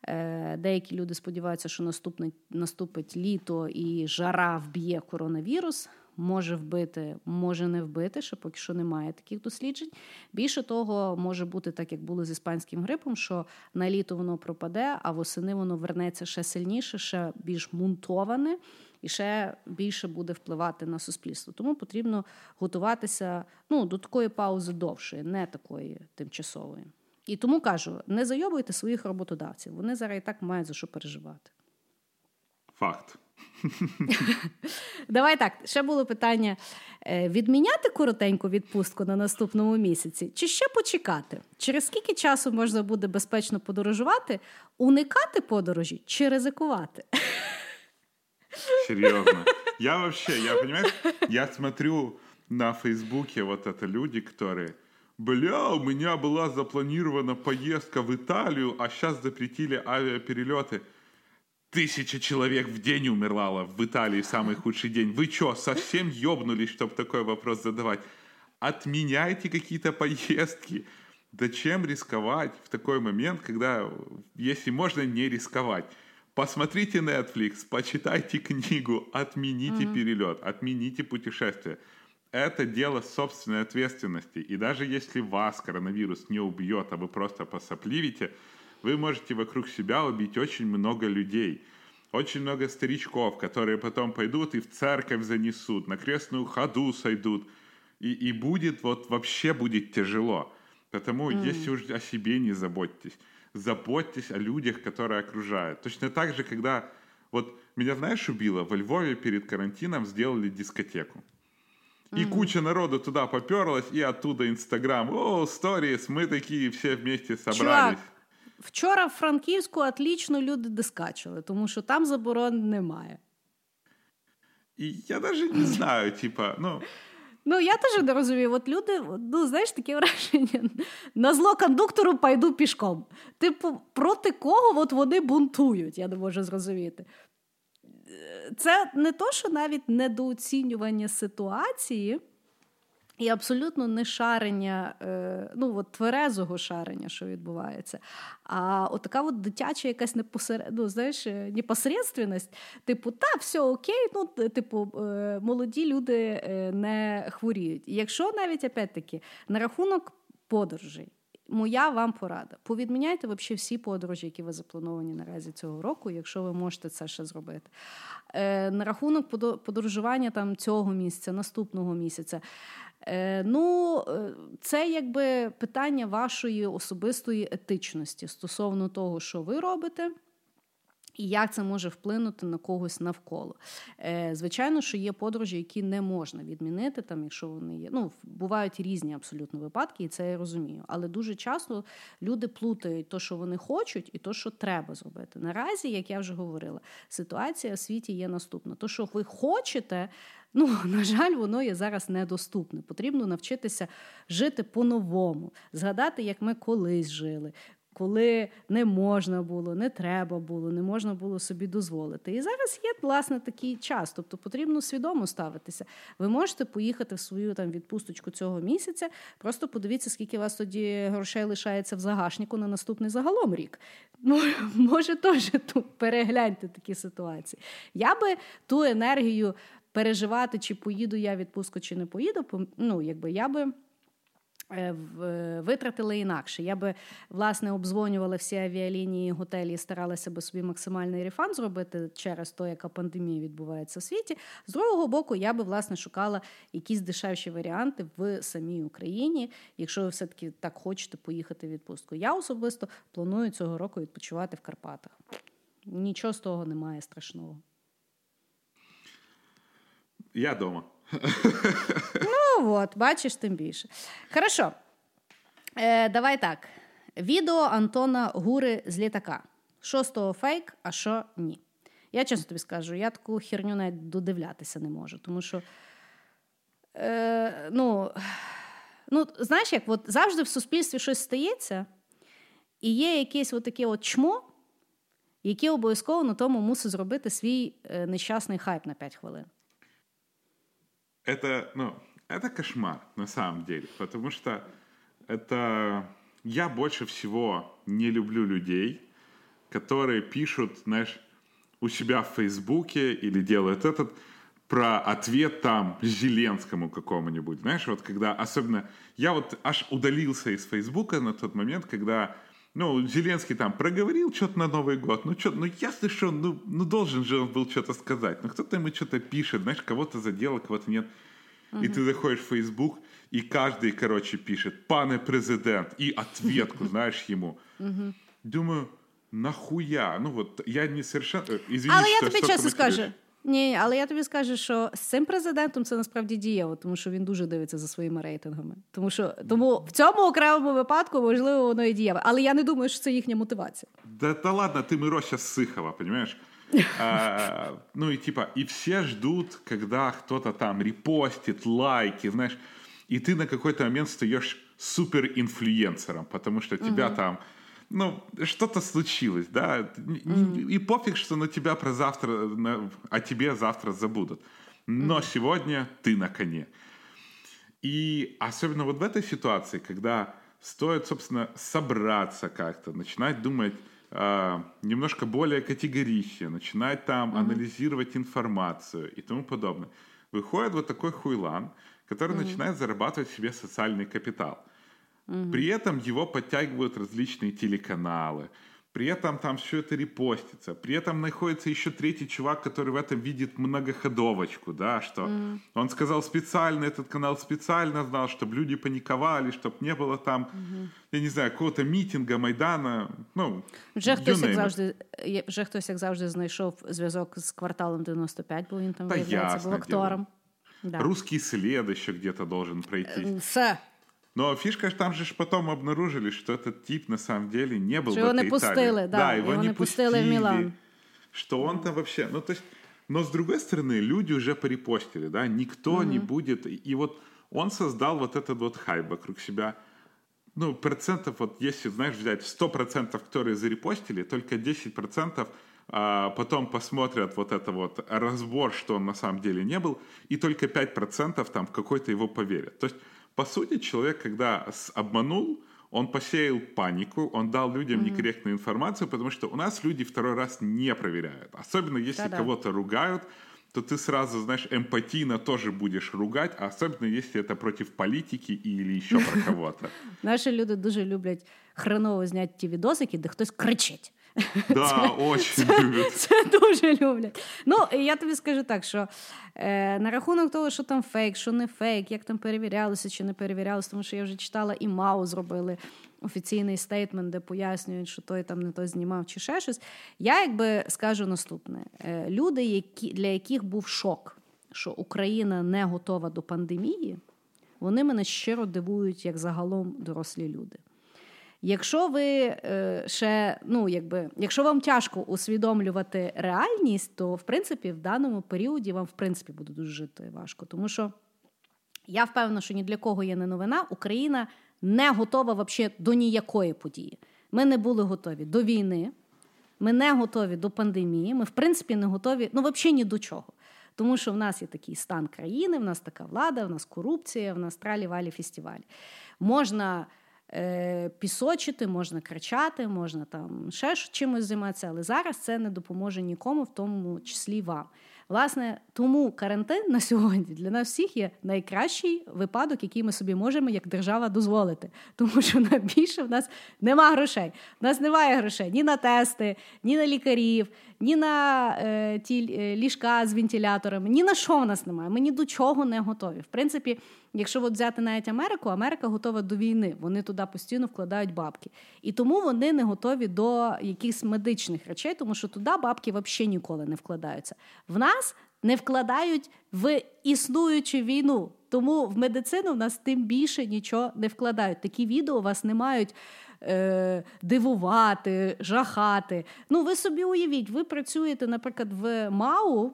Е, деякі люди сподіваються, що наступить, наступить літо і жара вб'є коронавірус. Може вбити, може не вбити, що поки що немає таких досліджень. Більше того, може бути так, як було з іспанським грипом, що на літо воно пропаде, а восени воно вернеться ще сильніше, ще більш мунтоване і ще більше буде впливати на суспільство. Тому потрібно готуватися ну, до такої паузи довшої, не такої тимчасової. І тому кажу: не зайобуйте своїх роботодавців. Вони зараз і так мають за що переживати. Факт. Давай так. Ще було питання: е, відміняти коротеньку відпустку на наступному місяці, чи ще почекати? Через скільки часу можна буде безпечно подорожувати, уникати подорожі чи ризикувати? Серйозно. Я вообще, я понимаешь, я смотрю на Фейсбуке вот это люди, которые бля, у меня была запланирована поездка в Италию, а сейчас запретили авиаперелеты. Тысяча человек в день умерло в Италии самый худший день. Вы что, совсем ёбнулись, чтобы такой вопрос задавать? Отменяйте какие-то поездки. Зачем рисковать в такой момент, когда, если можно, не рисковать? Посмотрите Netflix, почитайте книгу, отмените mm-hmm. перелет, отмените путешествие. это дело собственной ответственности. И даже если вас коронавирус не убьет, а вы просто посопливите, вы можете вокруг себя убить очень много людей. Очень много старичков, которые потом пойдут и в церковь занесут, на крестную ходу сойдут. И, и будет, вот вообще будет тяжело. Потому mm. если уж о себе не заботьтесь, заботьтесь о людях, которые окружают. Точно так же, когда... Вот меня, знаешь, убило? Во Львове перед карантином сделали дискотеку. И mm-hmm. куча народу туда поперлась, и оттуда Инстаграм. О, сторіс, ми такі все вместе собрались. Чувак, вчора в Франківську отлично люди дискачили, тому що там заборон немає. І я навіть не знаю, типа, ну. Ну, я теж не розумію. От люди, ну, знаєш, таке враження. На зло кондуктору пайду пішком. Типу, проти кого от вони бунтують, я не можу зрозуміти. Це не то, що навіть недооцінювання ситуації. І абсолютно не шарення, е, ну от тверезого шарення, що відбувається. А от така от дитяча якась непосеред... ну, знаєш, е, непосередственність, типу, та, все окей, ну, типу, е, молоді люди не хворіють. І якщо навіть опять-таки на рахунок подорожей, моя вам порада: повідміняйте взагалі всі подорожі, які ви заплановані наразі цього року, якщо ви можете це ще зробити. На рахунок подорожування там цього місяця, наступного місяця. Е, ну, е, це якби питання вашої особистої етичності стосовно того, що ви робите. І як це може вплинути на когось навколо? Е, Звичайно, що є подорожі, які не можна відмінити, там, якщо вони є. Ну, бувають різні абсолютно випадки, і це я розумію. Але дуже часто люди плутають то, що вони хочуть, і то, що треба зробити. Наразі, як я вже говорила, ситуація в світі є наступна: то, що ви хочете, Ну, на жаль, воно є зараз недоступне. Потрібно навчитися жити по-новому, згадати, як ми колись жили. Коли не можна було, не треба було, не можна було собі дозволити. І зараз є власне такий час, тобто потрібно свідомо ставитися. Ви можете поїхати в свою там відпусточку цього місяця. Просто подивіться, скільки у вас тоді грошей лишається в загашнику на наступний загалом рік. Ну, може, теж тут перегляньте такі ситуації. Я би ту енергію переживати, чи поїду я відпустку, чи не поїду, ну, якби я би. Е, витратили інакше. Я би власне обдзвонювала всі авіалінії, готелі і старалася би собі максимальний рефан зробити через те, яка пандемія відбувається в світі. З другого боку, я би власне шукала якісь дешевші варіанти в самій Україні, якщо ви все-таки так хочете поїхати в відпустку. Я особисто планую цього року відпочивати в Карпатах. Нічого з того немає страшного. Я дома. Ну от, бачиш тим більше. Хорошо. Е, Давай так. Відео Антона Гури з літака. Що з того фейк, а що ні. Я чесно тобі скажу, я таку херню навіть додивлятися не можу, тому що. Е, ну, ну, знаєш, як от завжди в суспільстві щось стається, і є якесь таке от чмо, яке обов'язково на тому мусить зробити свій е, нещасний хайп на 5 хвилин это, ну, это кошмар на самом деле, потому что это я больше всего не люблю людей, которые пишут, знаешь, у себя в Фейсбуке или делают этот про ответ там Зеленскому какому-нибудь, знаешь, вот когда особенно я вот аж удалился из Фейсбука на тот момент, когда ну, Зеленский там проговорил что-то на Новый год, ну, что, ну, ясно, что ну, ну, должен же он был что-то сказать. Ну, кто-то ему что-то пишет, знаешь, кого-то задело, кого-то нет. Uh-huh. И ты заходишь в Facebook, и каждый, короче, пишет «Пане президент», и ответку, знаешь, ему. Думаю, нахуя? Ну, вот, я не совершенно... Э, извини, Але я тобі чесно скажу. Ні, але я тобі скажу, що з цим президентом це насправді дієво, тому що він дуже дивиться за своїми рейтингами. Тому що тому в цьому окремому випадку можливо воно і дієве. Але я не думаю, що це їхня мотивація. Да, та ладно, ти Мирося Сихова, понимаешь? а, ну и типа, и все ждут, когда кто-то там репостит, лайки, знаешь, и ты на какой-то момент стаешь супер-инфлюенсером, потому что тебя там ну, что-то случилось, да, и пофиг, что на тебя про завтра, на, о тебе завтра забудут. Но сегодня ты на коне. И особенно вот в этой ситуации, когда стоит, собственно, собраться как-то, начинать думать э, немножко более категорично, начинать там mm-hmm. анализировать информацию и тому подобное. Выходит вот такой хуйлан, который mm-hmm. начинает зарабатывать себе социальный капитал. Mm-hmm. При этом его подтягивают различные телеканалы, при этом там все это репостится. При этом находится еще третий чувак, который в этом видит многоходовочку, да, что mm. он сказал специально, этот канал специально знал, чтобы люди паниковали, чтобы не было там, mm-hmm. я не знаю, какого-то мітинга, майдана. Ну, вже хтось, як завжди, вже хтось, як завжди, знайшов зв'язок з кварталом 95, бо він там, да виявляється, був актором. Да. Русский след еще где-то должен пройти. Все. Но фишка там же потом обнаружили, что этот тип на самом деле не был что в его этой не пустили, да, да, его, его не пустили, пустили в Милан. Что он там вообще, ну то есть, но с другой стороны, люди уже порепостили, да, никто mm-hmm. не будет, и вот он создал вот этот вот хайп вокруг себя. Ну, процентов, вот если, знаешь, взять 100%, которые зарепостили, только 10% а потом посмотрят вот это вот разбор, что он на самом деле не был, и только 5% там в какой-то его поверят. То есть по сути, человек, когда обманул, он посеял панику, он дал людям mm-hmm. некорректную информацию, потому что у нас люди второй раз не проверяют. Особенно если Да-да. кого-то ругают, то ты сразу, знаешь, эмпатийно тоже будешь ругать, а особенно если это против политики или еще про кого-то. Наши люди дуже люблять хреново зняти ті відосики, де хтось кричить. Да, це, очень це, люблять. Це дуже люблять. Ну, я тобі скажу так, що е, на рахунок того, що там фейк, що не фейк, як там перевірялося чи не перевірялося, тому що я вже читала і МАУ зробили офіційний стейтмент, де пояснюють, що той там не той знімав чи ще щось. Я якби скажу наступне: е, люди, які, для яких був шок, що Україна не готова до пандемії, вони мене щиро дивують, як загалом дорослі люди. Якщо ви е, ще, ну якби, якщо вам тяжко усвідомлювати реальність, то в принципі в даному періоді вам в принципі буде дуже жити важко. Тому що я впевнена, що ні для кого є не новина, Україна не готова вообще до ніякої події. Ми не були готові до війни, ми не готові до пандемії, ми в принципі не готові ну, взагалі ні до чого. Тому що в нас є такий стан країни, в нас така влада, в нас корупція, в нас тралі валі фестивалі. Можна пісочити, можна кричати, можна там ще чимось займатися, але зараз це не допоможе нікому, в тому числі вам. Власне, тому карантин на сьогодні для нас всіх є найкращий випадок, який ми собі можемо як держава дозволити. Тому що на більше в нас нема грошей. У нас немає грошей ні на тести, ні на лікарів, ні на е, ті е, ліжка з вентиляторами, ні на що в нас немає. Ми ні до чого не готові. В принципі, якщо от взяти навіть Америку, Америка готова до війни. Вони туди постійно вкладають бабки. І тому вони не готові до якихось медичних речей, тому що туди бабки взагалі ніколи не вкладаються. В нас не вкладають в існуючу війну. Тому в медицину в нас тим більше нічого не вкладають. Такі відео вас не мають е, дивувати, жахати. Ну, ви собі уявіть, ви працюєте, наприклад, в МАУ.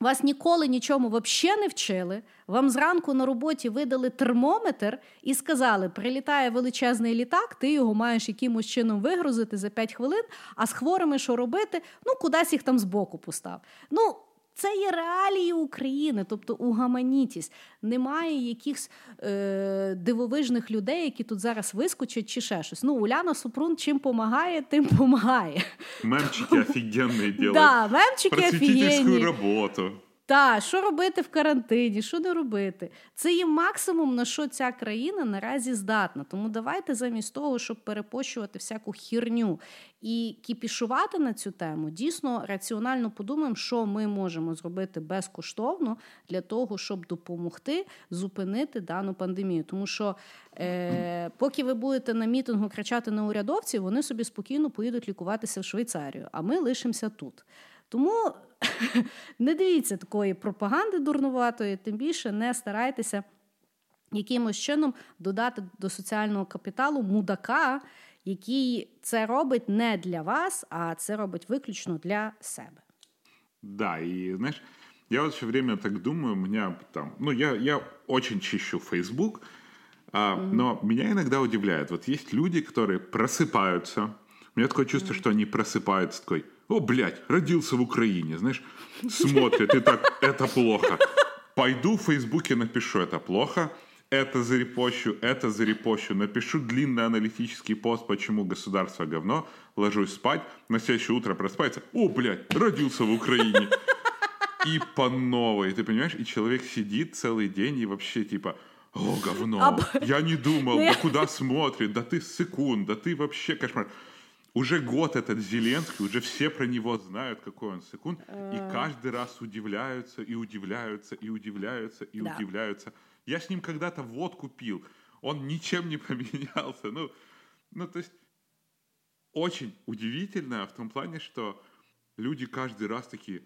Вас ніколи нічому взагалі не вчили. Вам зранку на роботі видали термометр і сказали: прилітає величезний літак, ти його маєш якимось чином вигрузити за 5 хвилин, а з хворими що робити? Ну, кудись їх там збоку постав. Ну, це є реалії України, тобто угаманітість. Немає якихось е, дивовижних людей, які тут зараз вискочать чи ще щось. Ну, Уляна Супрун чим помагає, тим помагає. Мемчики офігенні делають. Да, мемчики офігенні. роботу. Так, що робити в карантині, що не робити? Це є максимум, на що ця країна наразі здатна. Тому давайте замість того, щоб перепощувати всяку хірню і кіпішувати на цю тему, дійсно раціонально подумаємо, що ми можемо зробити безкоштовно для того, щоб допомогти зупинити дану пандемію. Тому що е, поки ви будете на мітингу кричати на урядовців, вони собі спокійно поїдуть лікуватися в Швейцарію, а ми лишимося тут. Тому не дивіться такої пропаганди дурнуватої, тим більше не старайтеся якимось чином додати до соціального капіталу мудака, який це робить не для вас, а це робить виключно для себе. Да, и знаешь, я вот все время так думаю, у меня там, ну, я, я очень чищу Facebook, а, mm-hmm. но меня иногда удивляет, вот есть люди, которые просыпаются, у меня такое чувство, mm-hmm. что они просыпаются такой, о, блядь, родился в Украине, знаешь, смотрят и так, это плохо. Пойду в Фейсбуке напишу, это плохо, это зарепощу, это зарепощу, напишу длинный аналитический пост, почему государство говно, ложусь спать, на следующее утро просыпается, о, блядь, родился в Украине. и по новой, ты понимаешь? И человек сидит целый день и вообще типа, о, говно, А, я не думал, ну, да куда смотрит, да ты секунд, да ты вообще кошмар. Уже год этот Зеленский, уже все про него знают, какой он секунд, и каждый раз удивляются, и удивляются, и удивляются, и Да. удивляются. Я с ним когда-то водку пил, он ничем не поменялся. Ну, ну, то есть очень удивительно в том плане, что люди каждый раз такие,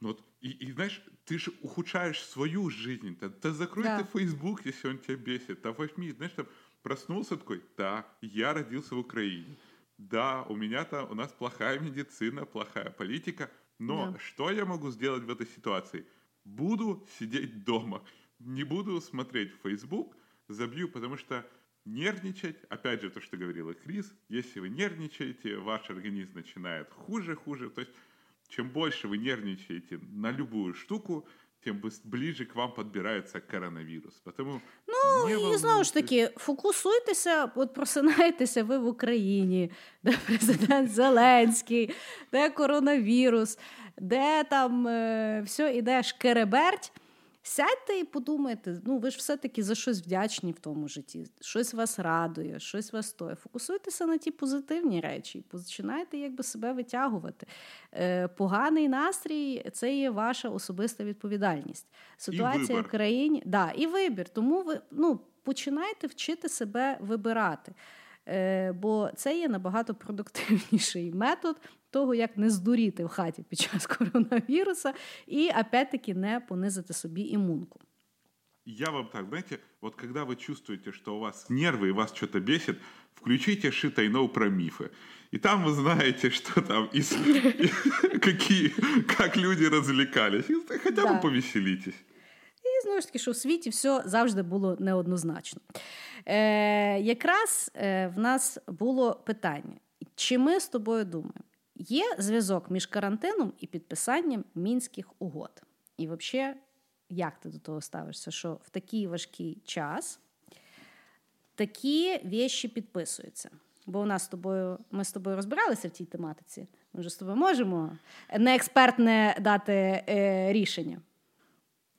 ну вот, и, и знаешь, ты же ухудшаешь свою жизнь. Да, да закрой Да. ты Facebook, если он тебя бесит. Да возьми, знаешь, там проснулся такой, да, я родился в Украине. Да, у меня там, у нас плохая медицина, плохая политика. Но Да. что я могу сделать в этой ситуации? Буду сидеть дома, не буду смотреть Facebook, забью, потому что нервничать, опять же, то, что говорила Крис, если вы нервничаете, ваш организм начинает хуже, хуже. То есть, чем больше вы нервничаете на любую штуку, тем ближе к вам подбирается коронавирус. Потому Ну, і і знову ж волнуйтесь. таки, фокусуйтеся, от просинаєтеся ви в Україні, де президент Зеленський, де коронавірус, де там е, все іде шкереберть. Сядьте і подумайте, ну ви ж все-таки за щось вдячні в тому житті, щось вас радує, щось вас стоїть. Фокусуйтеся на ті позитивні речі, і починайте якби себе витягувати. Е, поганий настрій це є ваша особиста відповідальність. Ситуація в країні, да, і вибір. Тому ви ну, починайте вчити себе вибирати. Е, бо це є набагато продуктивніший метод того, як не здуріти в хаті під час коронавіруса, і опять-таки не понизити собі імунку. Я вам так, знаете, вот когда вы чувствуете, что у вас нервы и вас что-то бесит, включите Shit I Know про мифы. И там вы знаете, что там, из, какие, как люди развлекались. И Хотя Да. бы повеселитесь. І знову ж таки, що в світі все завжди було неоднозначно. Е, якраз е, в нас було питання: чи ми з тобою думаємо, є зв'язок між карантином і підписанням мінських угод? І взагалі, як ти до того ставишся, що в такий важкий час такі віші підписуються? Бо у нас з тобою, ми з тобою розбиралися в тій тематиці. Ми вже з тобою можемо неекспертне дати е, рішення.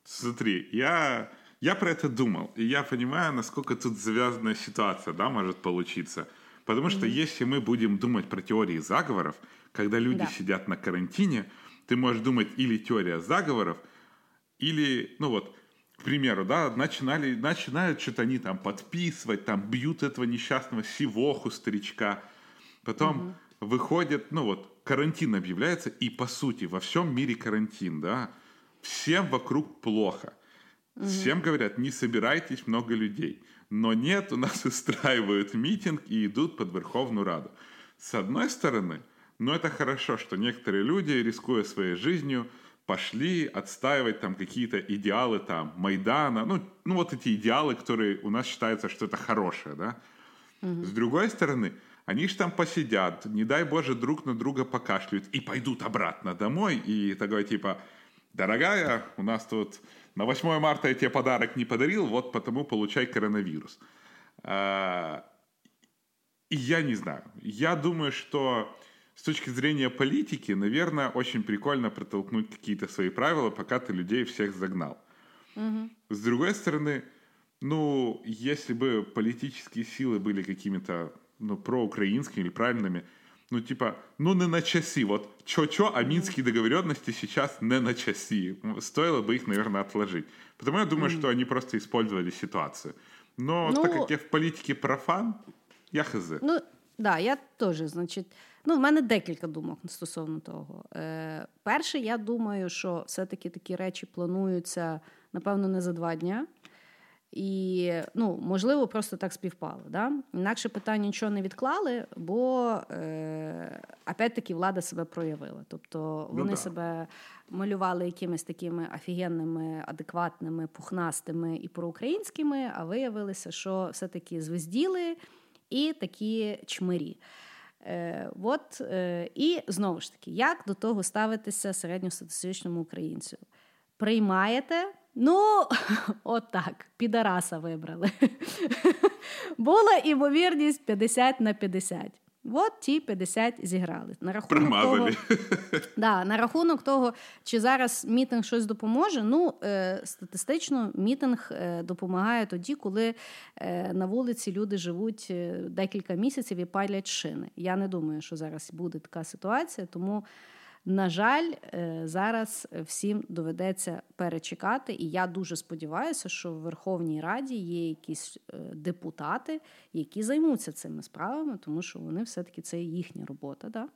Смотри, я, я про это думал, и я понимаю, насколько тут завязанная ситуация, да, может получиться. Потому что если мы будем думать про теории заговоров, когда люди Да. сидят на карантине, ты можешь думать или теория заговоров, или, ну вот, к примеру, да, начинали, начинают что-то они там подписывать, там бьют этого несчастного сивоху старичка, потом выходит, ну вот, карантин объявляется, и по сути во всем мире карантин, да, всем вокруг плохо. Всем говорят, не собирайтесь много людей. Но нет, у нас устраивают митинг и идут под Верховную Раду. С одной стороны, ну это хорошо, что некоторые люди, рискуя своей жизнью, пошли отстаивать там какие-то идеалы там Майдана, ну, ну вот эти идеалы, которые у нас считаются, что это хорошее, да. С другой стороны, они же там посидят, не дай боже, друг на друга покашляют и пойдут обратно домой. И такой типа, дорогая, у нас тут на 8 марта я тебе подарок не подарил, вот потому получай коронавирус. А, И я не знаю. Я думаю, что с точки зрения политики, наверное, очень прикольно протолкнуть какие-то свои правила, пока ты людей всех загнал. С другой стороны, ну, если бы политические силы были какими-то, ну, проукраинскими или правильными, ну, типа, ну, не на часи. Вот чё-чё, а минские договоренности сейчас не на часи. Стоило бы их, наверное, отложить. Потому я думаю, что они просто использовали ситуацию. Но Ну- так как я в политике профан, я хз. Ну, да, я теж, значить, ну, в мене декілька думок стосовно того. Е, перше, я думаю, що все-таки такі речі плануються, напевно, не за два дня. І, ну, можливо, просто так співпало. Да? Інакше питання нічого не відклали, бо е, опять-таки влада себе проявила. Тобто Ну вони да. себе малювали якимись такими офігенними, адекватними, пухнастими і проукраїнськими, а виявилося, що все-таки звезділи і такі чмирі. Е, от, е, і знову ж таки, як до того ставитися середньостатистичному українцю? Приймаєте? Ну, отак, підараса вибрали. Була імовірність 50 на 50. От ті 50 зіграли. На рахунок того, да, на рахунок того, чи зараз мітинг щось допоможе. Ну, е, статистично, мітинг е, допомагає тоді, коли е, на вулиці люди живуть е, декілька місяців і палять шини. Я не думаю, що зараз буде така ситуація, тому. На жаль, е, зараз всім доведеться перечекати, і я дуже сподіваюся, що в Верховній Раді є якісь е, депутати, які займуться цими справами, тому що вони все-таки це їхня робота. Да?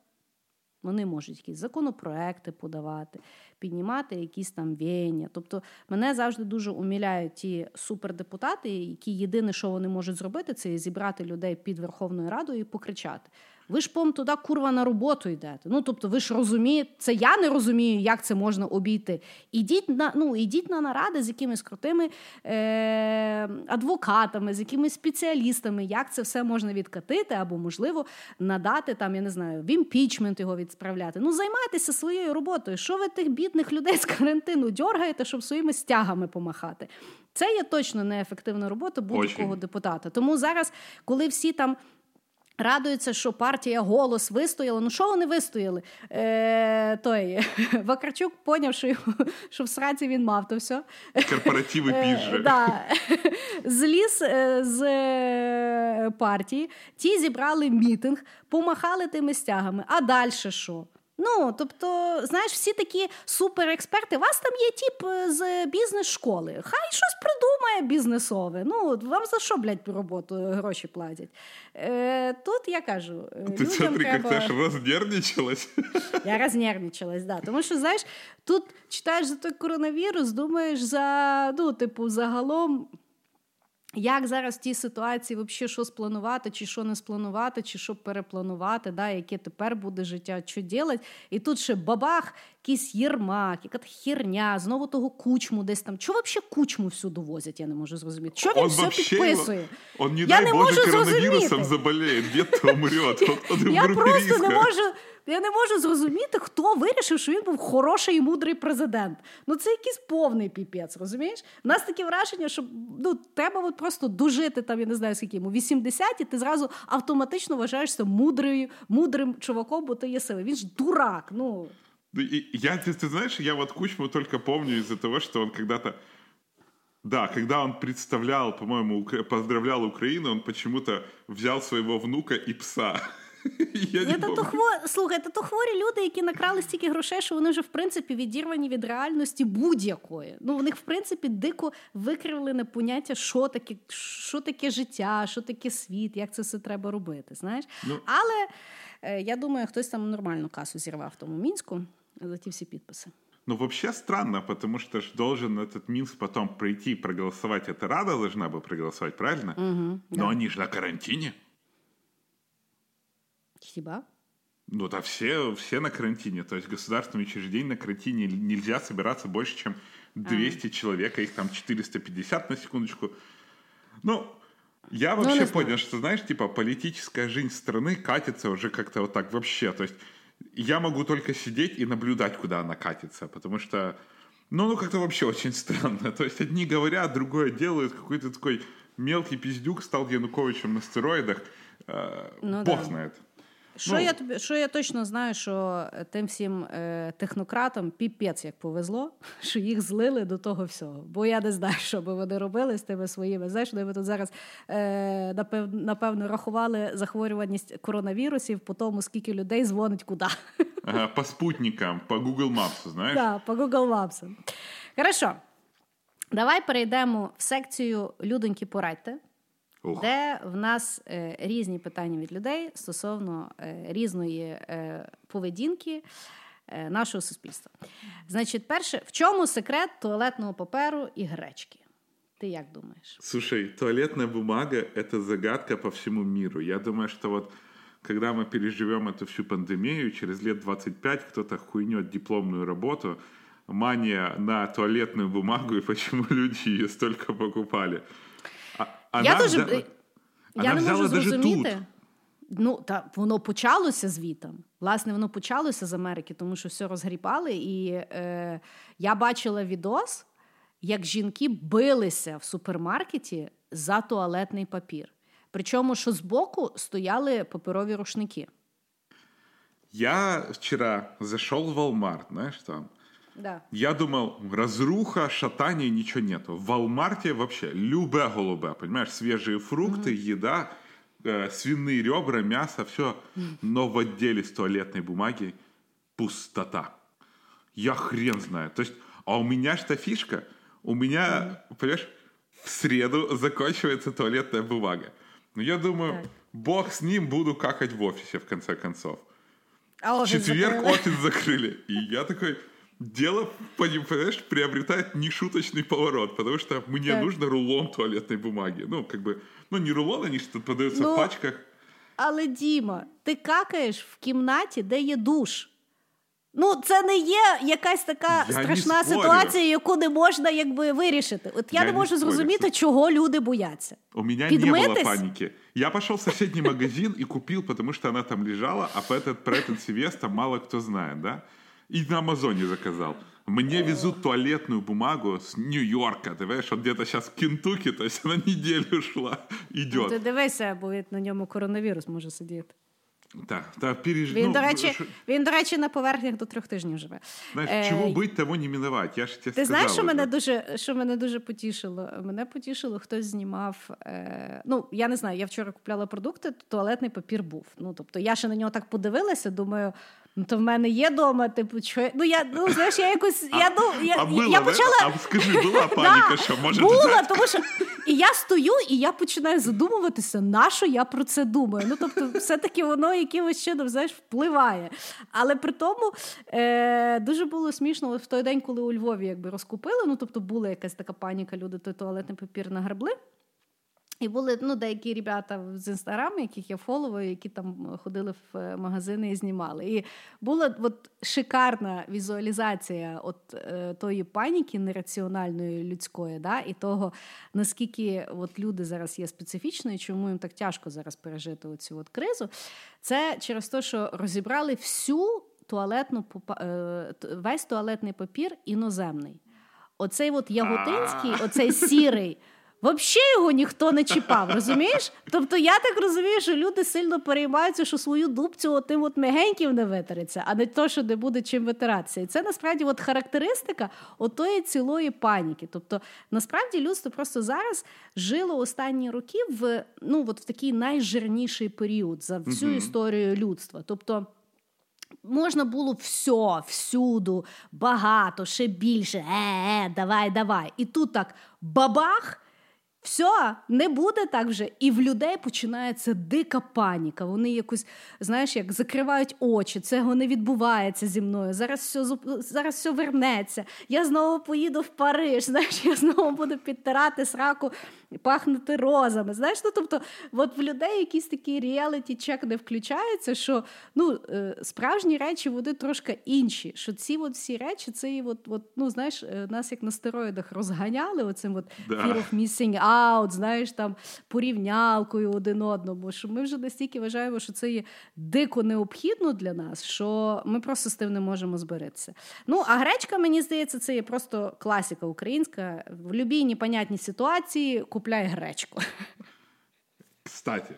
Вони можуть якісь законопроекти подавати, піднімати якісь там веяння. Тобто мене завжди дуже уміляють ті супердепутати, які єдине, що вони можуть зробити, це зібрати людей під Верховною Радою і покричати. Ви ж пом туди курва на роботу йдете. Ну тобто, ви ж розумієте, це я не розумію, як це можна обійти. Ідіть на ну, ідіть на наради з якимись крутими е, адвокатами, з якимись спеціалістами, як це все можна відкатити, або, можливо, надати там, я не знаю, в імпічмент його відсправляти. Ну, займайтеся своєю роботою. Що ви тих бідних людей з карантину дергаєте, щоб своїми стягами помахати? Це є точно неефективна робота будь-якого депутата. Тому зараз, коли всі там. Радується, що партія голос вистояла. Ну що вони вистояли? Е, той Вакарчук поняв, що що в сраці він мав то все. Корпоративи. Е, да. Зліз е, з е, партії, ті зібрали мітинг, помахали тими стягами. А далі що? Ну, тобто, знаєш, всі такі суперексперти. У вас там є тип е, з бізнес-школи. Хай щось придумає бізнесове. Ну, вам за що, блядь, роботу гроші платять? Е, Тут я кажу, е, Ти смотри, треба... як ти ж рознервничалась. Я рознервничалась, да. Тому що, знаєш, тут читаєш за той коронавірус, думаєш за, ну, типу, загалом. Як зараз в тій ситуації взагалі що спланувати, чи що не спланувати, чи що перепланувати, да, яке тепер буде життя, що робити. І тут ще бабах, якийсь єрмак, яка херня, знову того кучму десь там. Чого взагалі кучму всюди возять, я не можу зрозуміти. Що він он все підписує? Он, не я дай не Боже, можу коронавірусом заболіє, де-то умрет. Я просто не можу я не можу зрозуміти, хто вирішив, що він був хороший і мудрий президент. Ну це якийсь повний піпець, розумієш? У нас таке враження, що ну, треба от просто дожити там, я не знаю, скільки йому 80, і ти зразу автоматично вважаєшся мудрою, мудрим чуваком, бо ти є сили. Він ж дурак. ну... Ну, я, ты, ты знаешь, я вот Кучму только помню из-за того, что он когда-то да, когда он представлял, по-моему, поздравлял Украину, он почему-то взял своего внука и пса. Я не то хвор... Слухайте, то хворі люди, які накрали стільки грошей, що вони вже в принципі відірвані від реальності будь-якої. Ну, у них, в принципі, дико викривлене поняття, що таке що таке життя, що таке світ, як це все треба робити. знаєш. Ну... Але е, я думаю, хтось там нормальну касу зірвав в тому мінську за ті всі підписи. Ну, вообще странно, потому что ж должен этот Минск потом прийти проголосовать. Это Рада должна бы проголосовать, правильно? Угу, Но да. они же на карантине. Хиба? Ну да, все, все на карантине. То есть государственные учреждения на карантине нельзя собираться больше, чем 200 а. человек, а их там 450 на секундочку. Ну, я ну, вообще ну, понял, что, знаешь, типа политическая жизнь страны катится уже как-то вот так вообще. То есть я могу только сидеть и наблюдать, куда она катится, потому что, ну, ну как-то вообще очень странно. То есть одни говорят, другое делают, какой-то такой мелкий пиздюк стал Януковичем на стероидах. Э, ну, Бог да. знает. Що ну, я тобі, що я точно знаю, що тим всім е, технократам піпець як повезло, що їх злили до того всього. Бо я не знаю, що би вони робили з тими своїми. Знаєш, ми тут зараз е, напев, напевно рахували захворюваність коронавірусів по тому, скільки людей дзвонить куди. Ага, По спутникам, по Google Maps, знаєш? Так, по Google Maps. Хорошо. Давай перейдемо в секцію Людоньки порадьте. Ух. де в нас е, різні питання від людей стосовно е, різної е, поведінки е, нашого суспільства. Значить, перше, в чому секрет туалетного паперу і гречки? Ты як думаешь? Слушай, туалетная бумага — это загадка по всему миру. Я думаю, что вот когда мы переживем эту всю пандемию, через лет 25 кто-то хуйнет дипломную работу, мания на туалетную бумагу и почему люди ее столько покупали. Она я дуже взяла, я не можу зрозуміти. Ну, та воно почалося звітом. Власне, воно почалося з Америки, тому що все розгрібали. І е, я бачила відос, як жінки билися в супермаркеті за туалетний папір. Причому, що збоку стояли паперові рушники. Я вчера зашел в Walmart, знаешь, там. Да. Я думал, разруха, шатания, ничего нету. В Walmart вообще любе голубе, понимаешь, свежие фрукты, еда, э, свиные ребра, мясо, все. Но в отделе с туалетной бумаги пустота. Я хрен знаю. То есть, а у меня что фишка? У меня, понимаешь, в среду заканчивается туалетная бумага. Ну, я думаю, Так. бог с ним, буду какать в офисе, в конце концов. А В офіс четверг закрили. офис закрыли. И я такой, дело, понимаешь, приобретает нешуточный поворот, потому что мне Так. нужно рулон туалетной бумаги. Ну, как бы, ну, не рулон, они что продаются Ну, в пачках. Але Діма, ти какаєш в кімнаті, де є душ. Ну, це не є якась така Я не страшна спорю. ситуація, яку не можна якби вирішити. От я, Я не не можу спорю. зрозуміти, чого люди бояться. У меня не было Подмытость? паники. Я пошел в соседний магазин и купил, потому что она там лежала, а про этот, про этот Севес там мало кто знает, да? И на Амазоне заказал. Мне везут туалетную бумагу с Нью-Йорка, ты понимаешь, вот где-то сейчас в Кентукки, то есть она неделю шла, идет. Ти дивися, бо на ньому коронавірус може сидіти. Так, да, переж... Він, ну, до речі, ш- він, до речі, на поверхнях до трьох тижнів живе. Знаешь, Е, чего быть, того не миновать. Я же тебе Ти сказал знаєш, що мене дуже що мене дуже потішило? Мене потішило, хтось знімав. Е, ну я не знаю, я вчора купляла продукти, туалетний папір був. Ну тобто я ще на нього так подивилася, думаю. Ну, то в мене є дома, типу, що я- ну я ну знаєш, я якось я ну я, а было, я почала А скажи, была паника, Да, что может була, тому що і я стою, і я починаю задумуватися, на що я про це думаю. Ну тобто, все-таки воно якимось чином знаєш, впливає. Але при тому е, дуже було смішно в той день, коли у Львові якби розкупили. Ну тобто була якась така паніка, люди той туалетний папір нагребли. І були ну, деякі ребята з інстаграму, яких я фоловую, які там ходили в е, магазини і знімали. І була от шикарна візуалізація от, е, тої паніки нераціональної людської, да, і того, наскільки от люди зараз є специфічною, чому їм так тяжко зараз пережити от кризу. Це через те, що розібрали всю туалетну е, весь туалетний папір іноземний. Оцей от яготинський, оцей сірий. Взагалі його ніхто не чіпав, розумієш? Тобто я так розумію, що люди сильно переймаються, що свою дубцю отим от мегеньків не витереться, а не то, що не буде чим витиратися. І це насправді от характеристика отої цілої паніки. Тобто, насправді людство просто зараз жило останні роки в ну от в такий найжирніший період за всю історію людства. Тобто. Можна було все, всюду, багато, ще більше. Е, е, давай, давай. І тут так бабах. Все, не буде так вже. І в людей починається дика паніка. Вони якось, знаєш, як закривають очі, цього не відбувається зі мною. Зараз все зараз все вернеться. Я знову поїду в Париж. Знаєш, я знову буду підтирати сраку, пахнути розами. Знаєш, ну тобто, от в людей якийсь такий реаліті чек не включається, що ну, е, справжні речі вони трошки інші. Що ці от всі речі, це і от, от, ну, знаєш, е, нас як на стероїдах розганяли оцим от Да. fear of missing out, знаєш, там порівнялкою один одному. Що ми вже настільки вважаємо, що це є дико необхідно для нас, що ми просто з тим не можемо зберитися. Ну, а гречка, мені здається, це є просто класика українська. В будь-якій непонятній ситуації купляй гречку. Кстати,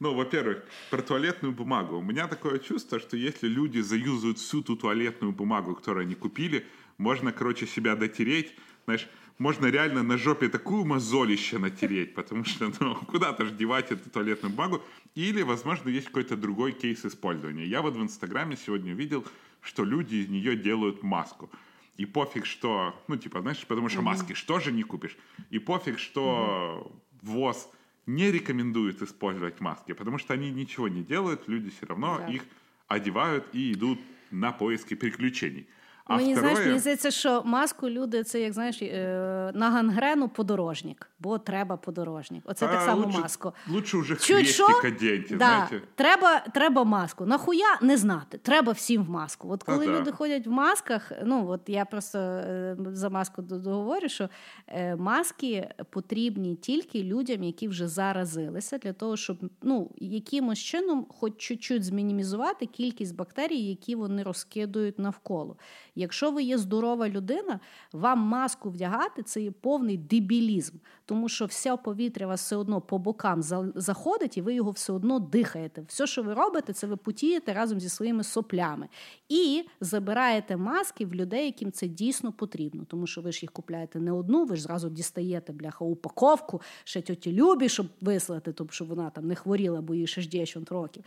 ну, во-первых, про туалетную бумагу. У меня такое чувство, что если люди заюзают всю ту туалетную бумагу, которую они купили, можно, короче, себя дотереть, знаешь, можно реально на жопе такую мозолище натереть, потому что, ну, куда-то же девать эту туалетную бумагу. Или, возможно, есть какой-то другой кейс использования. Я вот в Инстаграме сегодня увидел, что люди из нее делают маску. И пофиг, что, ну, типа, знаешь, потому что маски что же не купишь. И пофиг, что ВОЗ не рекомендует использовать маски, потому что они ничего не делают, люди все равно Так. их одевают и идут на поиски приключений. А мені второе, знаєш, мені здається, що маску люди це як знаєш е, на гангрену подорожник, бо треба подорожник. Оце так само лучше, маску. Лучше уже Чуть що? хрестик Да, знаете. треба, треба маску. Нахуя не знати. Треба всім в маску. От коли Та-та. люди ходять в масках, ну от я просто е, за маску договорю, що е, маски потрібні тільки людям, які вже заразилися, для того, щоб ну якимось чином, хоч чуть-чуть змінімізувати кількість бактерій, які вони розкидують навколо. Якщо ви є здорова людина, вам маску вдягати це є повний дебілізм, тому що все повітря вас все одно по бокам заходить, і ви його все одно дихаєте. Все, що ви робите, це ви потієте разом зі своїми соплями і забираєте маски в людей, яким це дійсно потрібно, тому що ви ж їх купляєте не одну, ви ж зразу дістаєте бляха упаковку, ще тьоті Любі, щоб вислати, тобто щоб вона там не хворіла, бо їй ще ж 10 років.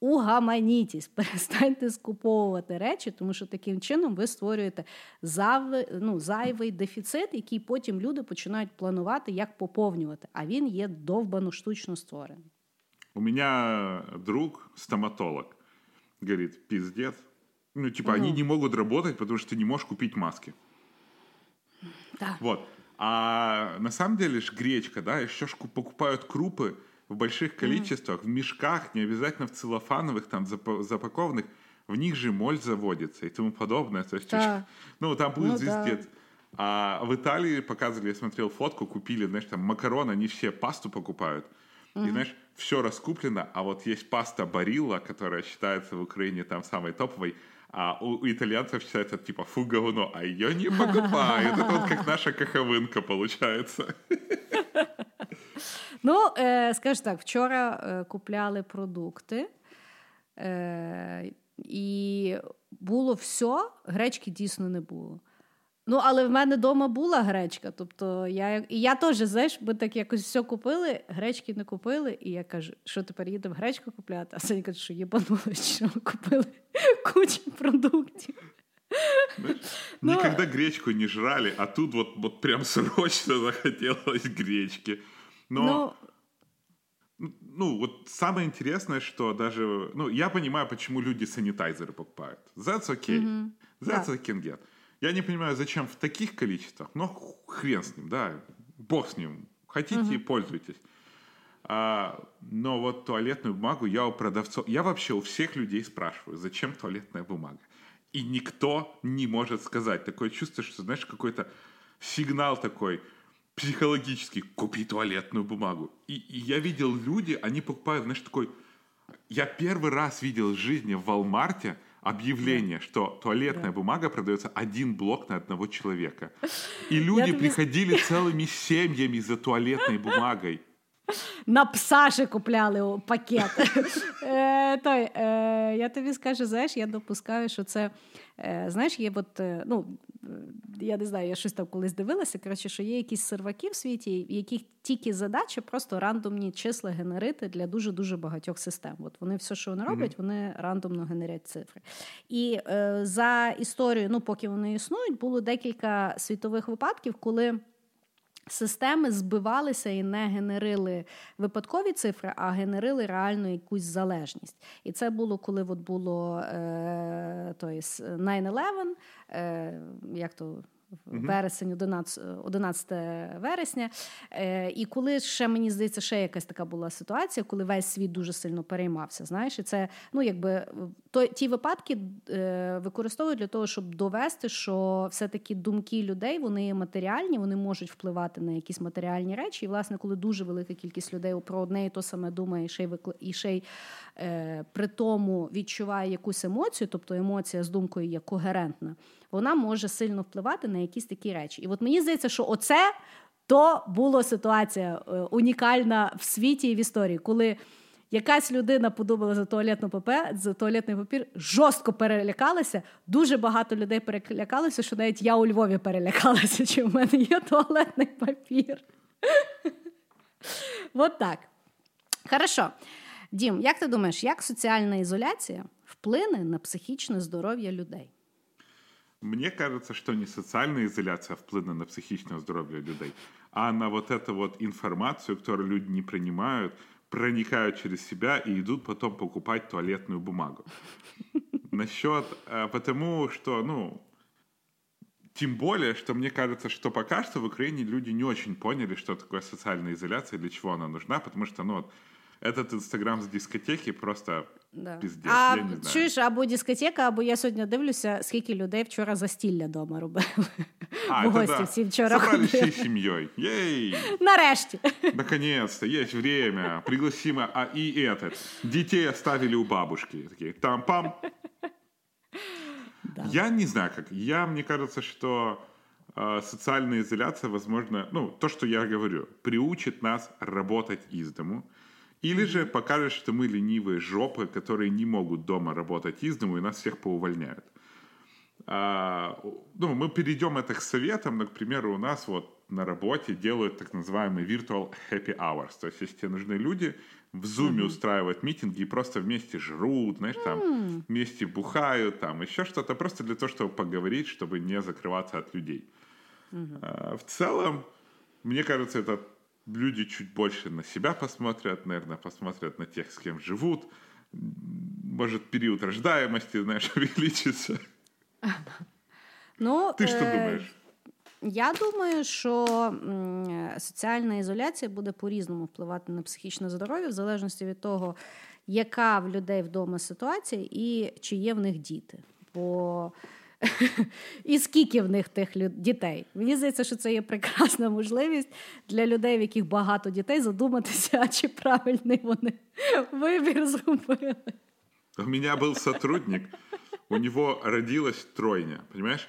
Угаманітесь, перестаньте скуповувати речі, тому що таким чином ви створюєте зайвий, ну, зайвий дефіцит, який потім люди починають планувати, як поповнювати. А він є довбано штучно створений. У меня друг стоматолог говорит, пиздец. Ну, типа, они не могут работать, потому что ты не можешь купить маски. Да. Вот. А на самом деле ж гречка, да, еще ж покупают крупы в больших количествах, mm. в мешках, не обязательно в целлофановых, там, запакованных, в них же моль заводится и тому подобное. То есть, да. ну, там будет ну, звездец. Да. А в Италии показывали, я смотрел фотку, купили, знаешь, там макароны, они все пасту покупают. Mm-hmm. И, знаешь, все раскуплено, а вот есть паста Барилла, которая считается в Украине там самой топовой, а у, у итальянцев считается типа фу говно, а ее не покупают. Это вот как наша каховинка получается. Ну, е, скажу так, вчора е, купляли продукти, е, і було все, гречки дійсно не було. Ну, але в мене вдома була гречка. Тобто я і я теж, знаєш, ми так якось все купили, гречки не купили, і я кажу, що тепер їдемо гречку купляти, а Саня каже, що єбанули, що ми купили кучу продуктів. Ну, гречку не жрали, а тут вот, вот прям срочно захотелось гречки. Но, ну, ну, вот самое интересное, что даже... Ну, я понимаю, почему люди санитайзеры покупают. That's okay. Mm-hmm. That's да. I can get. Я не понимаю, зачем в таких количествах, но хрен с ним, да, бог с ним. Хотите, угу. пользуйтесь. А, но вот туалетную бумагу я у продавцов, я вообще у всех людей спрашиваю, зачем туалетная бумага. И никто не может сказать. Такое чувство, что, знаешь, какой-то сигнал такой психологический, купи туалетную бумагу. И, и я видел люди, они покупают, знаешь, такой... Я первый раз видел в жизни в Walmart объявление, да. что туалетная да. бумага продается один блок на одного человека. И люди тобі... приходили целыми семьями за туалетной бумагой. На пса ще купляли пакет. е, той, е, Я тобі скажу, знаєш, я допускаю, що це е, знаєш, є от, е, ну, я не знаю, я щось там колись дивилася. Коротше, що є якісь серваки в світі, яких тільки задача просто рандомні числа генерити для дуже дуже багатьох систем. От вони все, що вони роблять, mm-hmm. вони рандомно генерять цифри. І е, за історію, ну поки вони існують, було декілька світових випадків, коли. Системи збивалися і не генерили випадкові цифри, а генерили реально якусь залежність. І це було коли от було е, той 9-11, е, як то вересень, 11 11 вересня. Е, І коли ще мені здається, ще якась така була ситуація, коли весь світ дуже сильно переймався. Знаєш, і це ну якби то ті випадки е, використовують для того, щоб довести, що все-таки думки людей вони матеріальні, вони можуть впливати на якісь матеріальні речі. І власне, коли дуже велика кількість людей про одне і то саме думає, і ще й викли... і ще й е, при тому відчуває якусь емоцію, тобто емоція з думкою є когерентна вона може сильно впливати на якісь такі речі. І от мені здається, що оце то була ситуація е, унікальна в світі і в історії, коли. Якась людина подумала за туалетну папер, за туалетний папір, жорстко перелякалася. Дуже багато людей перелякалося, що навіть я у Львові перелякалася, чи в мене є туалетний папір. От так. Хорошо. Дім, як ти думаєш, як соціальна ізоляція вплине на психічне здоров'я людей? Мне кажется, что не социальная изоляция вплынула на психичное здоровье людей, а на вот эту вот информацию, которую люди не принимают, проникают через себя и идут потом покупать туалетную бумагу. Насчет, э, потому что, ну, тем более, что мне кажется, что пока что в Украине люди не очень поняли, что такое социальная изоляция, для чего она нужна, потому что, ну, вот, этот інстаграм з дискотеки просто да. піздець, а я не знаю. чуєш, або дискотека, або я сьогодні дивлюся, скільки людей вчора застілля вдома робили. А, в гості да. всі вчора Собрались всей семьей. Ей! Нарешті. Наконец-то, есть время. Пригласим, а и этот. Детей оставили у бабушки. Такие, там-пам. Да. Я не знаю, как. Я, мне кажется, что э, социальная изоляция, возможно, ну, то, что я говорю, приучит нас работать из дому. или же покажет, что мы ленивые жопы, которые не могут дома работать из дому, и нас всех поувольняют. А, ну, мы перейдем это к советам. К примеру, у нас вот на работе делают так называемый virtual happy hours. То есть, если тебе нужны люди, в Zoom mm-hmm. устраивают митинги и просто вместе жрут, знаешь, там mm. вместе бухают, там еще что-то, просто для того, чтобы поговорить, чтобы не закрываться от людей. Mm-hmm. А, в целом, мне кажется, это люди чуть больше на себя посмотрят, наверное, посмотрят на тех, с кем живут. Может, период рождаемости, знаешь, увеличится. Ну, Ти що э, думаєш? Я думаю, що соціальна ізоляція буде по-різному впливати на психічне здоров'я, в залежності від того, яка в людей вдома ситуація і чи є в них діти. Бо і скільки в них тих дітей. Мені здається, що це є прекрасна можливість для людей, в яких багато дітей, задуматися, чи правильний вони вибір зробили. У меня был сотрудник, у него родилась тройня, понимаешь?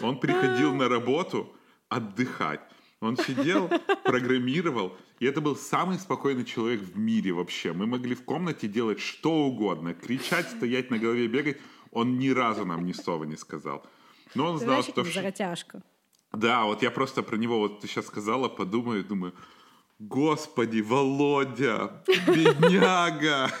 Он приходил на работу отдыхать. Он сидел, программировал, и это был самый спокойный человек в мире вообще. Мы могли в комнате делать что угодно, кричать, стоять на голове, бегать. Он ни разу нам ни слова не сказал. Но он знал, что... Заготяжка. Да, вот я просто про него, вот ты сейчас сказала, подумаю, думаю, господи, Володя, бедняга.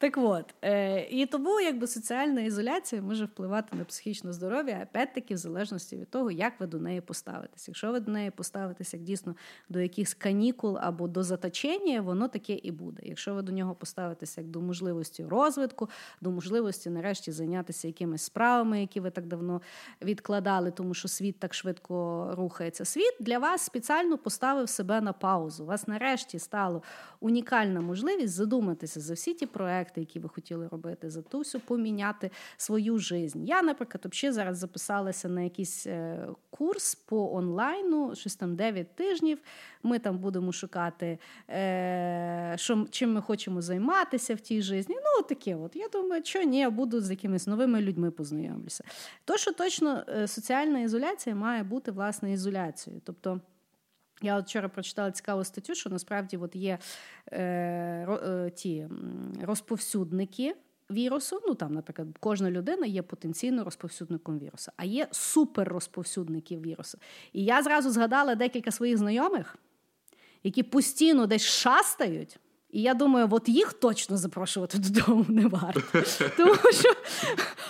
Так от, е, і тому якби соціальна ізоляція може впливати на психічне здоров'я, опять-таки, в залежності від того, як ви до неї поставитесь. Якщо ви до неї поставитесь як дійсно до якихось канікул або до заточення, воно таке і буде. Якщо ви до нього поставитеся як до можливості розвитку, до можливості нарешті зайнятися якимись справами, які ви так давно відкладали, тому що світ так швидко рухається. Світ для вас спеціально поставив себе на паузу. У вас нарешті стало унікальна можливість задуматися за всі ті проекти проекти, які ви хотіли робити, за ту всю поміняти свою жизнь. Я, наприклад, взагалі зараз записалася на якийсь е, курс по онлайну, щось там 9 тижнів. Ми там будемо шукати, е, що, чим ми хочемо займатися в тій житті. Ну, таке от. Я думаю, що ні, буду з якимись новими людьми познайомлюся. То, що точно е, соціальна ізоляція має бути власне ізоляцією. Тобто. Я от вчора прочитала цікаву статтю, що насправді от є е, е, ті розповсюдники вірусу. Ну там, наприклад, кожна людина є потенційно розповсюдником вірусу, а є суперрозповсюдників вірусу. І я зразу згадала декілька своїх знайомих, які постійно десь шастають. І я думаю, от їх точно запрошувати додому не варто. Тому що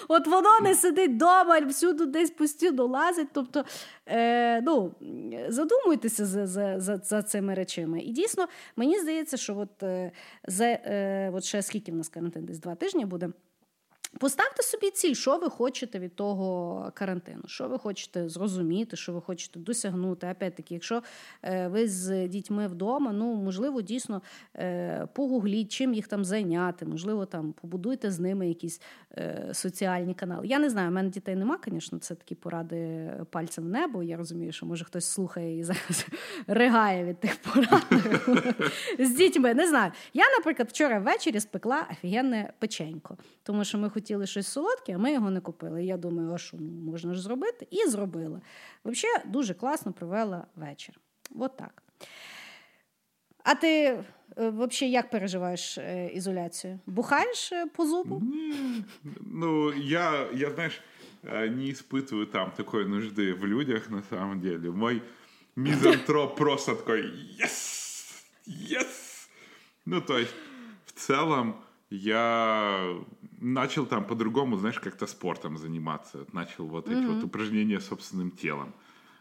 от воно не сидить вдома, всюди десь постійно лазить. Тобто, е, ну, задумуйтеся за за, за, за цими речами. І дійсно, мені здається, що от, е, за, е, от ще скільки в нас карантин, десь два тижні буде. Поставте собі ціль, що ви хочете від того карантину, що ви хочете зрозуміти, що ви хочете досягнути. Опять-таки, якщо е, ви з дітьми вдома, ну можливо, дійсно е, погугліть, чим їх там зайняти, можливо, там побудуйте з ними якісь е, соціальні канали. Я не знаю, в мене дітей нема, звісно, це такі поради пальцем в небо. Я розумію, що може хтось слухає і зараз ригає від тих порад з дітьми. Не знаю. Я, наприклад, вчора ввечері спекла офігенне печенько, тому що ми хотіли щось солодке, а ми його не купили. Я думаю, а що ну, можна ж зробити? І зробила. Взагалі, дуже класно провела вечір. От так. А ти е, взагалі як переживаєш е, ізоляцію? Бухаєш е, по зубу? Ну, я, я, знаешь, не испытываю там такой нужды в людях на самом деле. Мой мизантроп просто такой «Yes! Yes!» Ну, то есть, в целом, я начал там по-другому, знаешь, как-то спортом заниматься. Начал вот эти mm-hmm. вот упражнения собственным телом.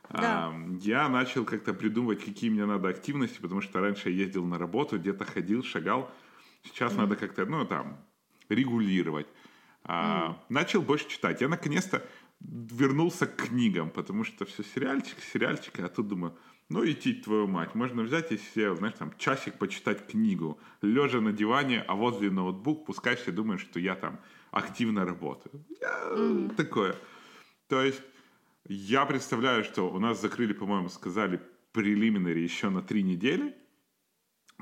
Да. А, я начал как-то придумывать, какие мне надо активности, потому что раньше я ездил на работу, где-то ходил, шагал. Сейчас mm-hmm. надо как-то, ну, там, регулировать. А, mm-hmm. Начал больше читать. Я наконец-то вернулся к книгам, потому что все сериальчик, сериальчик, а тут думаю, ну, идти твою мать. Можно взять и себе, знаешь, там, часик почитать книгу, лежа на диване, а возле ноутбук, пускай все думают, что я там активно работаю. Я... Mm-hmm. Такое. То есть, я представляю, что у нас закрыли, по-моему, сказали прелиминари еще на три недели.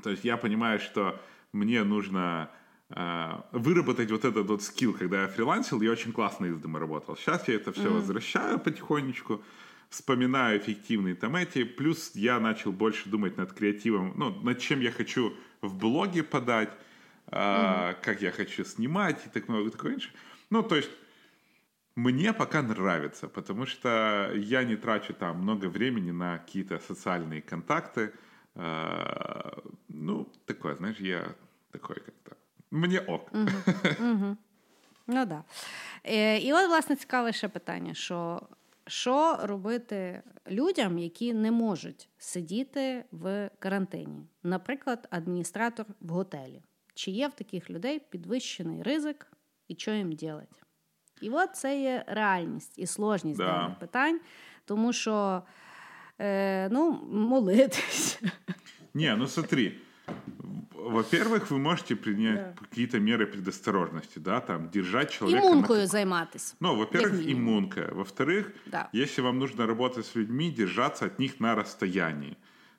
То есть, я понимаю, что мне нужно э, выработать вот этот вот скилл, когда я фрилансил, я очень классно из дома работал. Сейчас я это все mm-hmm. возвращаю потихонечку, вспоминаю эффективные там эти, плюс я начал больше думать над креативом, ну, над чем я хочу в блоге подать, mm-hmm. как я хочу снимать и так много такое. Ну, то есть мне пока нравится, потому что я не трачу там много времени на какие-то социальные контакты. Э, ну, такое, знаешь, я такой как-то. Мне ок. Угу. Угу. Ну да. І от, власне, цікаве ще питання: що що робити людям, які не можуть сидіти в карантині? Наприклад, адміністратор в готелі. Чи є в таких людей підвищений ризик і що їм робити? І от це є реальність і сложність да. даних питань, тому що е, ну, молитись. Не, ну смотри. Во-первых, вы можете принять да. какие-то меры предосторожности, да, там, держать человека... Иммункою на... займатися. Ну, во-первых, иммунка. Во-вторых, да. если вам нужно работать с людьми, держаться от них на расстоянии.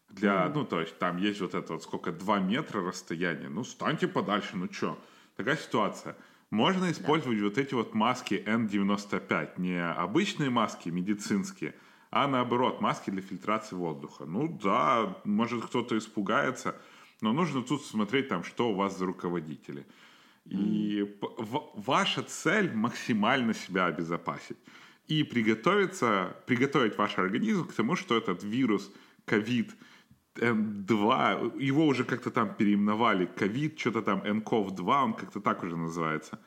Для, mm. ну, то есть там есть вот это вот сколько, два метра расстояния. Ну, станьте подальше, ну что. Такая ситуация. Можно использовать да. вот эти вот маски N95, не обычные маски медицинские, а наоборот, маски для фильтрации воздуха. Ну да, может кто-то испугается, но нужно тут смотреть там, что у вас за руководители. И mm. ваша цель максимально себя обезопасить. И приготовиться, приготовить ваш организм к тому, что этот вирус, ковид, N2, его уже как-то там переименовали, ковид, что-то там NCOV-2, он как-то так уже называется.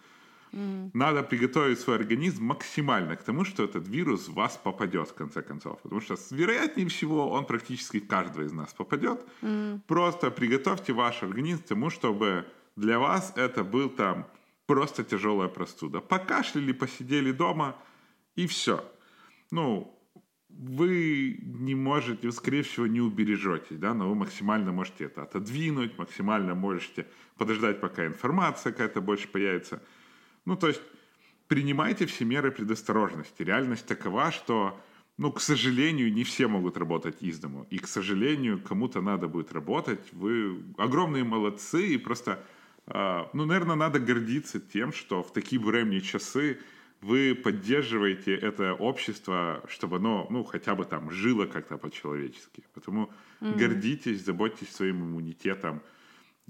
Надо приготовить свой организм максимально к тому, что этот вирус в вас попадет, в конце концов. Потому что, вероятнее всего, он практически в каждого из нас попадет. Mm. Просто приготовьте ваш организм к тому, чтобы для вас это был там просто тяжелая простуда. Покашляли, посидели дома, и все. Ну, вы не можете, вы, скорее всего, не убережетесь, да, но вы максимально можете это отодвинуть, максимально можете подождать, пока информация какая-то больше появится. Ну, то есть принимайте все меры предосторожности. Реальность такова, что, ну, к сожалению, не все могут работать из дому. И, к сожалению, кому-то надо будет работать. Вы огромные молодцы, и просто, э, ну, наверное, надо гордиться тем, что в такие буремные часы вы поддерживаете это общество, чтобы оно, ну, хотя бы там жило как-то по-человечески. Потому mm-hmm. гордитесь, заботьтесь своим иммунитетом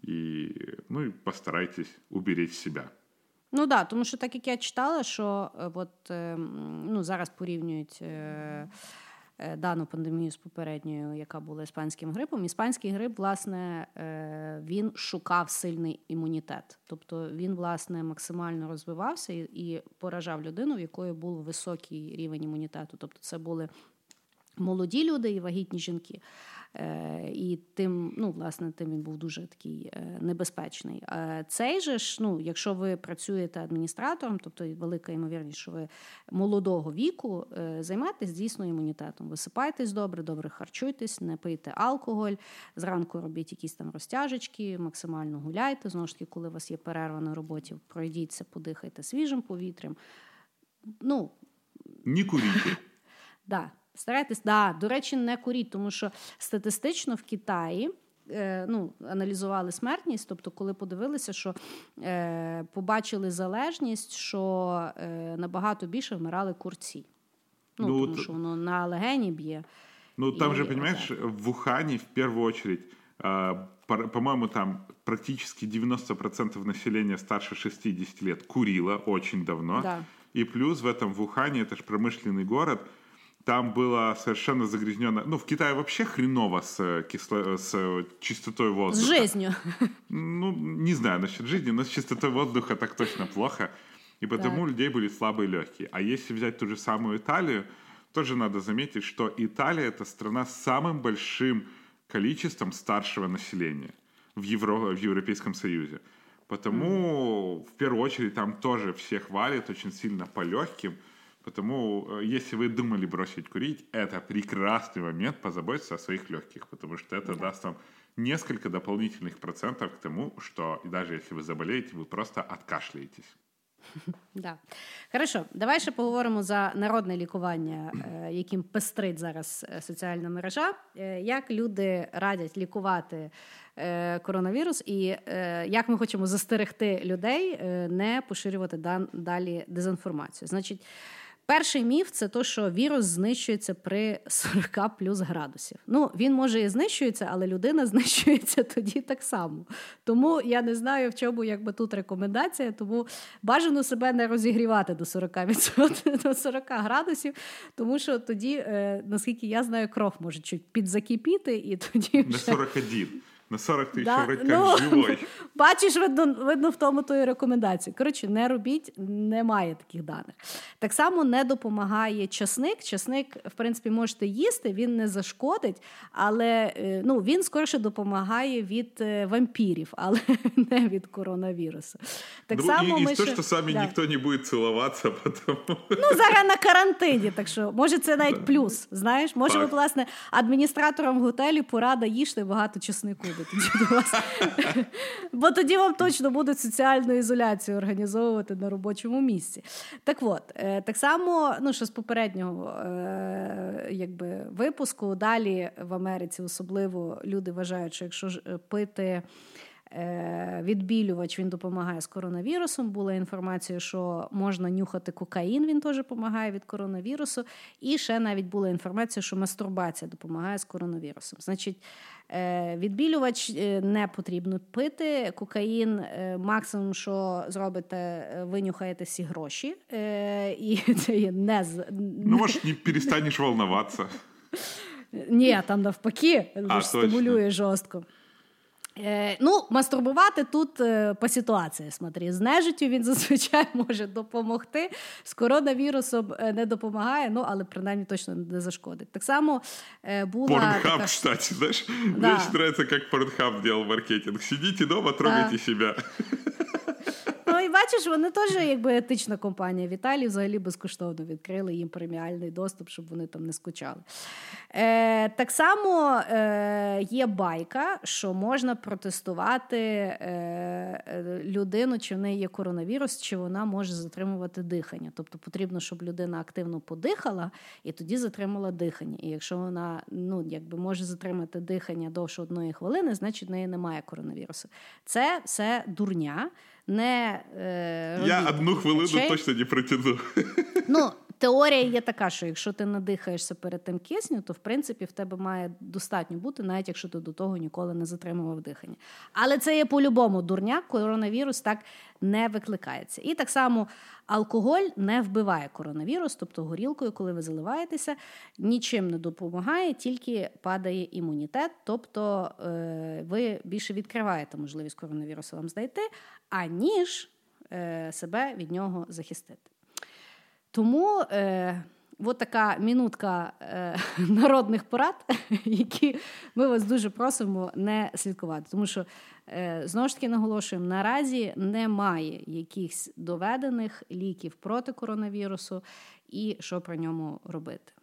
и, ну, и постарайтесь уберечь себя. Ну да, тому що так як я читала, що от, ну, зараз порівнюють. Е, Е, дану пандемію з попередньою, яка була іспанським грипом. Іспанський грип, власне, е, він шукав сильний імунітет. Тобто він, власне, максимально розвивався і поражав людину, в якої був високий рівень імунітету. Тобто, це були молоді люди і вагітні жінки. Е, і тим, ну, власне, тим він був дуже такий е, небезпечний. Цей же ж, ну, якщо ви працюєте адміністратором, тобто велика ймовірність, що ви молодого віку е, займаєтесь дійсно імунітетом. Висипайтесь добре, добре харчуйтесь, не пийте алкоголь, зранку робіть якісь там розтяжечки, максимально гуляйте. Знову ж таки, коли у вас є перерва на роботі, пройдіться, подихайте свіжим повітрям. Ну, Не куріть. Да, Старайтесь, да, до речі, не куріть, тому що статистично в Китаї. Е, ну, аналізували смертність, тобто, коли подивилися, що е, побачили залежність, що е, набагато більше вмирали курці. Ну, ну тому що воно на легені б'є. Ну, там и, же, понимаешь, в Ухане в первую очередь, э, по- по-моему, там практически 90% населения старше 60 лет курило очень давно. Да. И плюс в этом в Ухане, это же промышленный город, там было совершенно загрязнено. Ну, в Китае вообще хреново с, кисло... с чистотой воздуха. С жизнью. Ну, не знаю насчет жизни, но с чистотой воздуха так точно плохо. И потому так. у людей были слабые легкие. А если взять ту же самую Италию, тоже надо заметить, что Италия это страна с самым большим количеством старшего населения в, Евро... в Европейском Союзе. Потому mm. в первую очередь там тоже всех валит очень сильно по легким. Потому, э, если вы думали бросить курить, это прекрасный момент позаботиться о своих легких, потому что это да. даст вам несколько дополнительных процентов к тому, что даже если вы заболеете, вы просто откашляетесь. Да. Хорошо, давай ще поговоримо за народне лікування, е, яким пестрить зараз е, соціальна мережа. Е, як люди радять лікувати коронавірус, і як ми хочемо застерегти людей не поширювати далі дезінформацію? Значить. Перший міф це то, що вірус знищується при 40 плюс градусів. Ну, він може і знищується, але людина знищується тоді так само. Тому я не знаю, в чому якби тут рекомендація, тому бажано себе не розігрівати до 40%, до 40 градусів, тому що тоді, е, наскільки я знаю, кров може чуть підзакипіти і тоді. Вже... На 41. На 40 тисяч да? ну, живой. Бачиш, видно, видно в тому тої рекомендації. Коротше, не робіть, немає таких даних. Так само не допомагає часник. Часник, в принципі, можете їсти, він не зашкодить, але е, ну, він скорше допомагає від е, вампірів, але не від коронавірусу. Так ну, само і, ми і ще... то, що самі да. ніхто не буде цілуватися. Потім... Ну, зараз на карантині, так що, може, це навіть плюс. Знаєш, може, ви, власне, адміністраторам в готелі порада їжте багато тоді до вас. Бо тоді вам точно будуть соціальну ізоляцію організовувати на робочому місці. Так от, е, так само, ну що з попереднього е, якби, випуску, далі в Америці особливо люди вважають, що якщо е, пити. Відбілювач він допомагає з коронавірусом. Була інформація, що можна нюхати кокаїн, він теж допомагає від коронавірусу. І ще навіть була інформація, що мастурбація допомагає з коронавірусом. Значить, Е, відбілювач е, не потрібно пити. Кокаїн е, максимум, що зробите, винюхаєте всі гроші. І це є не Ну, може, не перестанеш волноватися. Ні, там навпаки, а, стимулює жорстко. Е, Ну, мастурбувати тут е, по ситуації. Смотри, з нежиттю він зазвичай може допомогти. З коронавірусом е, не допомагає, ну але принаймні точно не зашкодить. Так само е, була. Порнхаб, така... кстати, знаєш, да. Мені подобається, як Порнхаб діяв маркетинг. Сидіть вдома, трогайте да. себе. Ну і бачиш, вони теж якби етична компанія. В Італії взагалі безкоштовно відкрили їм преміальний доступ, щоб вони там не скучали. Е, Так само е, є байка, що можна протестувати е, людину, чи в неї є коронавірус, чи вона може затримувати дихання. Тобто потрібно, щоб людина активно подихала і тоді затримала дихання. І якщо вона ну, якби може затримати дихання довше одної хвилини, значить в неї немає коронавірусу. Це все дурня не е, я одну хвилину речей. точно не притягну. Ну, теорія є така, що якщо ти надихаєшся перед тим кисню, то в принципі в тебе має достатньо бути, навіть якщо ти до того ніколи не затримував дихання. Але це є по-любому дурня, коронавірус так не викликається. І так само алкоголь не вбиває коронавірус, тобто горілкою, коли ви заливаєтеся, нічим не допомагає, тільки падає імунітет, тобто е, ви більше відкриваєте можливість коронавірусу вам знайти, аніж е, себе від нього захистити. Тому е, от така мінутка е, народних порад, які ми вас дуже просимо не слідкувати. Тому що, е, знову ж таки, наголошуємо, наразі немає якихось доведених ліків проти коронавірусу і що про ньому робити.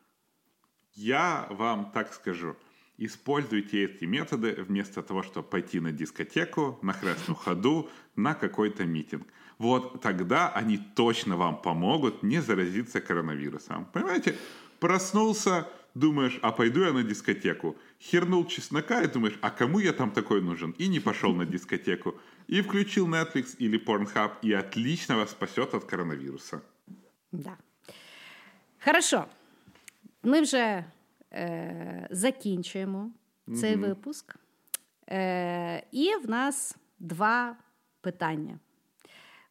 Я вам так скажу. Используйте эти методы вместо того, чтобы пойти на дискотеку, на красную ходу, на какой-то митинг. Вот тогда они точно вам помогут не заразиться коронавирусом. Понимаете, проснулся, думаешь, а пойду я на дискотеку. Хернул чеснока и думаешь, а кому я там такой нужен? И не пошел на дискотеку. И включил Netflix или Pornhub, и отлично вас спасет от коронавируса. Да. Хорошо. Ми вже е, закінчуємо цей mm випуск. Е, І в нас два питання.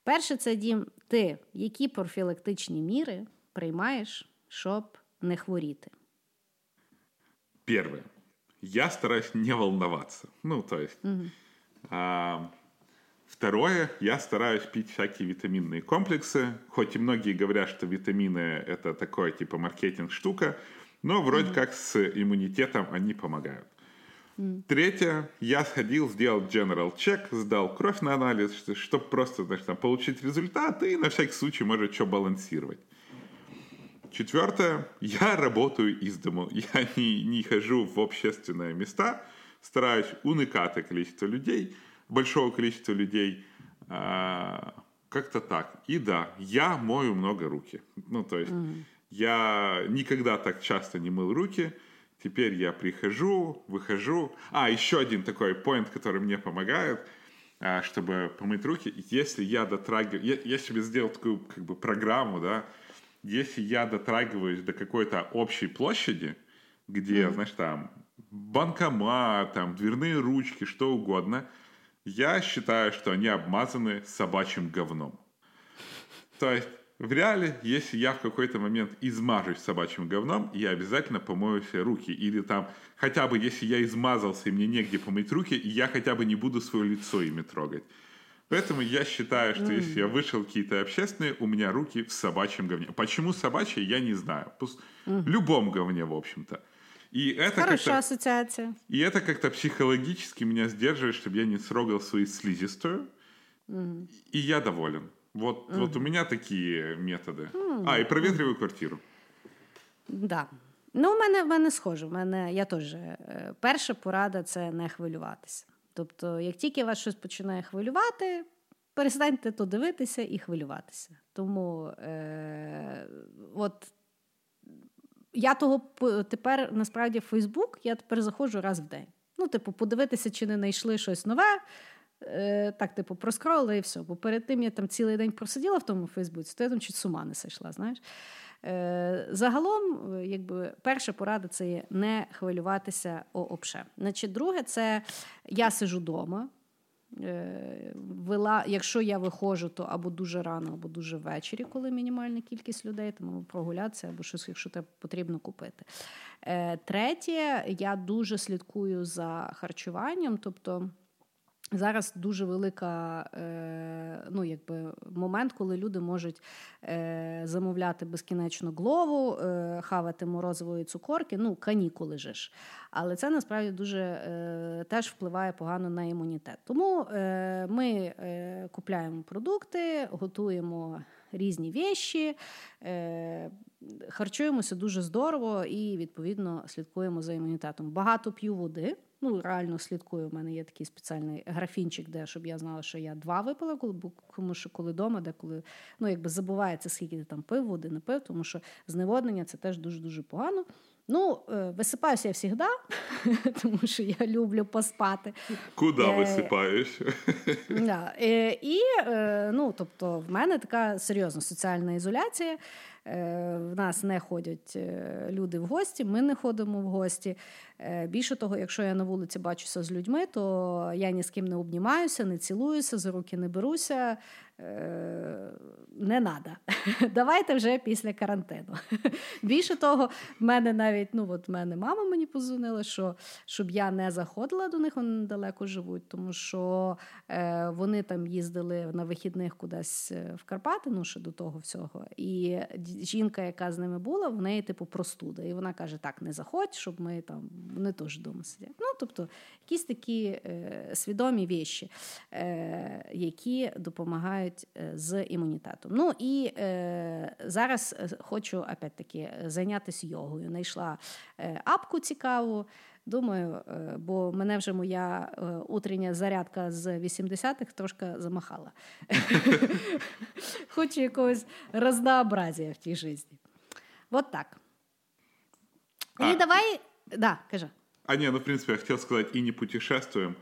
Перше, це дім, ти які профілактичні міри приймаєш, щоб не хворіти? Первое. Я стараюсь не волноваться. Ну, то есть. Угу. А, второе, я стараюсь пить всякие витаминные комплексы. Хоть и многие говорят, что витамины это такое типа маркетинг штука, но вроде угу. как с иммунитетом они помогают. Третье, я сходил, сделал general check, сдал кровь на анализ, чтобы просто значит, там, получить результаты и на всякий случай, может, что балансировать. Четвертое, я работаю из дому. Я не, не хожу в общественные места, стараюсь уникать количество людей, большого количества людей, э, как-то так. И да, я мою много руки. Ну, то есть mm. я никогда так часто не мыл руки. Теперь я прихожу, выхожу. А, еще один такой поинт, который мне помогает, а, чтобы помыть руки. Если я дотрагиваю... Я, я себе сделал такую как бы программу, да. Если я дотрагиваюсь до какой-то общей площади, где, mm. знаешь, там банкомат, там дверные ручки, что угодно, я считаю, что они обмазаны собачьим говном. То есть в реале, если я в какой-то момент измажусь собачьим говном, я обязательно помою все руки. Или там, хотя бы если я измазался и мне негде помыть руки, я хотя бы не буду свое лицо ими трогать. Поэтому я считаю, что mm. если я вышел какие-то общественные, у меня руки в собачьем говне. Почему собачье, я не знаю. Пусть mm. В любом говне, в общем-то. И это Хорошая ассоциация. И это как-то психологически меня сдерживает, чтобы я не срогал свою слизистую. Mm. И я доволен. Вот, mm. вот у меня такие методи. Mm. А, і проветриваю квартиру. Да. Ну, в мене в мене схоже. В мене я теж е, перша порада це не хвилюватися. Тобто, як тільки вас щось починає хвилювати, перестаньте то дивитися і хвилюватися. Тому е, от я того тепер насправді в Фейсбук я тепер заходжу раз в день. Ну, типу, подивитися, чи не знайшли щось нове. Е, Так, типу, проскролили і все. Бо перед тим я там цілий день просиділа в тому Фейсбуці, то я там чуть з ума не сойшла, знаєш. Е, Загалом, якби перша порада це є не хвилюватися обше. Значить, друге, це я сижу вдома. Е, вела, Якщо я виходжу, то або дуже рано, або дуже ввечері, коли мінімальна кількість людей, тому прогулятися, або щось, якщо тебе потрібно купити. Е, третє, я дуже слідкую за харчуванням. тобто Зараз дуже велика е, ну, якби, момент, коли люди можуть е, замовляти безкінечно глову, е, хавати морозової цукорки, ну, канікули же ж. Але це насправді дуже теж впливає погано на імунітет. Тому ми купляємо продукти, готуємо різні віші, харчуємося дуже здорово і, відповідно, слідкуємо за імунітетом. Багато п'ю води ну реально слідкую. У мене є такий спеціальний графінчик, де щоб я знала, що я два випила, коли тому що коли вдома, де коли ну якби забувається, скільки ти там пив, води не пив, тому що зневоднення це теж дуже дуже погано. Ну, е, висипаюся я завжди, тому що я люблю поспати. Куди е, висипаєш? Да. Е, і ну, тобто, в мене така серйозна соціальна ізоляція. В нас не ходять люди в гості, ми не ходимо в гості. Більше того, якщо я на вулиці бачуся з людьми, то я ні з ким не обнімаюся, не цілуюся, за руки не беруся. Не треба. Давайте вже після карантину. Більше того, в мене навіть ну от мене мама мені позвонила, що щоб я не заходила до них, вони недалеко живуть, тому що е, вони там їздили на вихідних кудись е, в Карпати, ну ще до того всього. І жінка, яка з ними була, в неї типу простуда. І вона каже: Так, не заходь, щоб ми там вони теж вдома сидять. Ну тобто, якісь такі е, свідомі віші, е, які допомагають е, з імунітетом. Ну і е, зараз е, хочу опять-таки зайнятися йогою. Найшла е, апку цікаву. Думаю, е, бо мене вже моя е, утрення зарядка з 80-х трошки замахала. Хочу якогось разнообразия в тій житті. Вот так. І давай. Да, кажи. А не, ну, в принципе, я хотел сказать, и не путешествуем.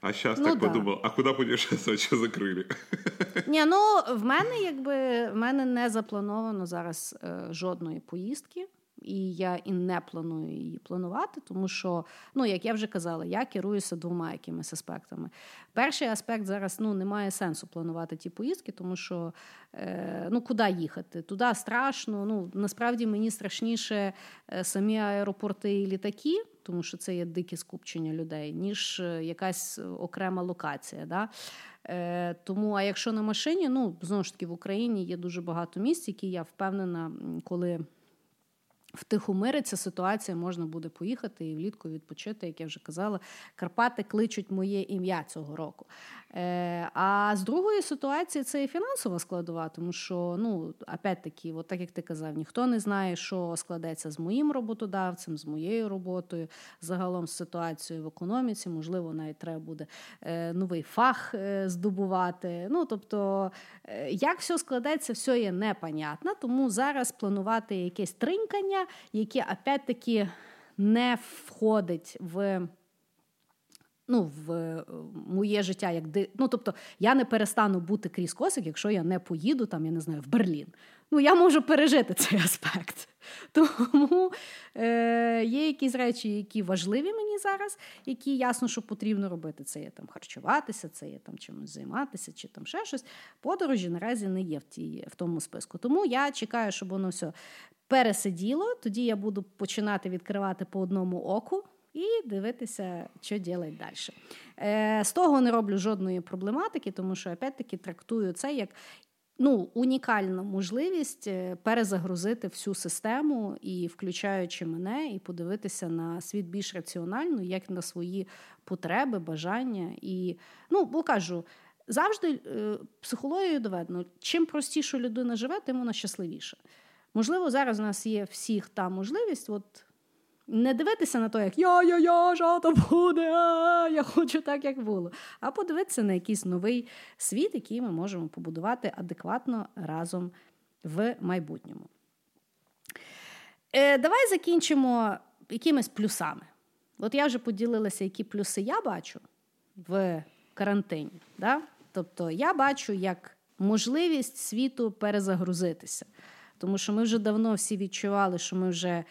А зараз ну, так да. подумав, а куди путешествувати, що закрили? Ні, ну в мене якби в мене не заплановано зараз е, жодної поїздки, і я і не планую її планувати, тому що, ну як я вже казала, я керуюся двома якимись аспектами. Перший аспект зараз ну немає сенсу планувати ті поїздки, тому що е, ну куди їхати? Туди страшно. Ну насправді мені страшніше е, самі аеропорти і літаки тому що це є дикі скупчення людей, ніж е, якась окрема локація. Да? Е, Тому, а якщо на машині, ну знову ж таки в Україні є дуже багато місць, які я впевнена, коли втихомириться ситуація, можна буде поїхати і влітку відпочити, як я вже казала, Карпати кличуть моє ім'я цього року. Е, А з другої ситуації це і фінансова складова, тому що, ну, опять-таки, от так як ти казав, ніхто не знає, що складеться з моїм роботодавцем, з моєю роботою, загалом з ситуацією в економіці, можливо, навіть треба буде е, новий фах е, здобувати. Ну, тобто, як все складеться, все є непонятно, тому зараз планувати якесь тринькання, яке опять-таки не входить в. Ну, в моє життя, як ди... ну, тобто я не перестану бути крізь косик, якщо я не поїду там, я не знаю, в Берлін. Ну, я можу пережити цей аспект. Тому е, є якісь речі, які важливі мені зараз, які ясно, що потрібно робити. Це є там харчуватися, це є там чимось займатися, чи там ще щось. Подорожі наразі не є в тій, в тому списку. Тому я чекаю, щоб воно все пересиділо. Тоді я буду починати відкривати по одному оку. І дивитися, що ділять далі. Е, З того не роблю жодної проблематики, тому що опять-таки трактую це як ну, унікальну можливість е, перезагрузити всю систему і включаючи мене, і подивитися на світ більш раціонально, як на свої потреби, бажання. І ну, бо кажу. Завжди е, психологією доведено, чим простіше людина живе, тим вона щасливіша. Можливо, зараз у нас є всіх та можливість, от не дивитися на те, як я-я-я, що то буде, а, я хочу так, як було. А подивитися на якийсь новий світ, який ми можемо побудувати адекватно разом в майбутньому. Е, Давай закінчимо якимись плюсами. От я вже поділилася, які плюси я бачу в карантині. Да? Тобто я бачу як можливість світу перезагрузитися. Тому що ми вже давно всі відчували, що ми вже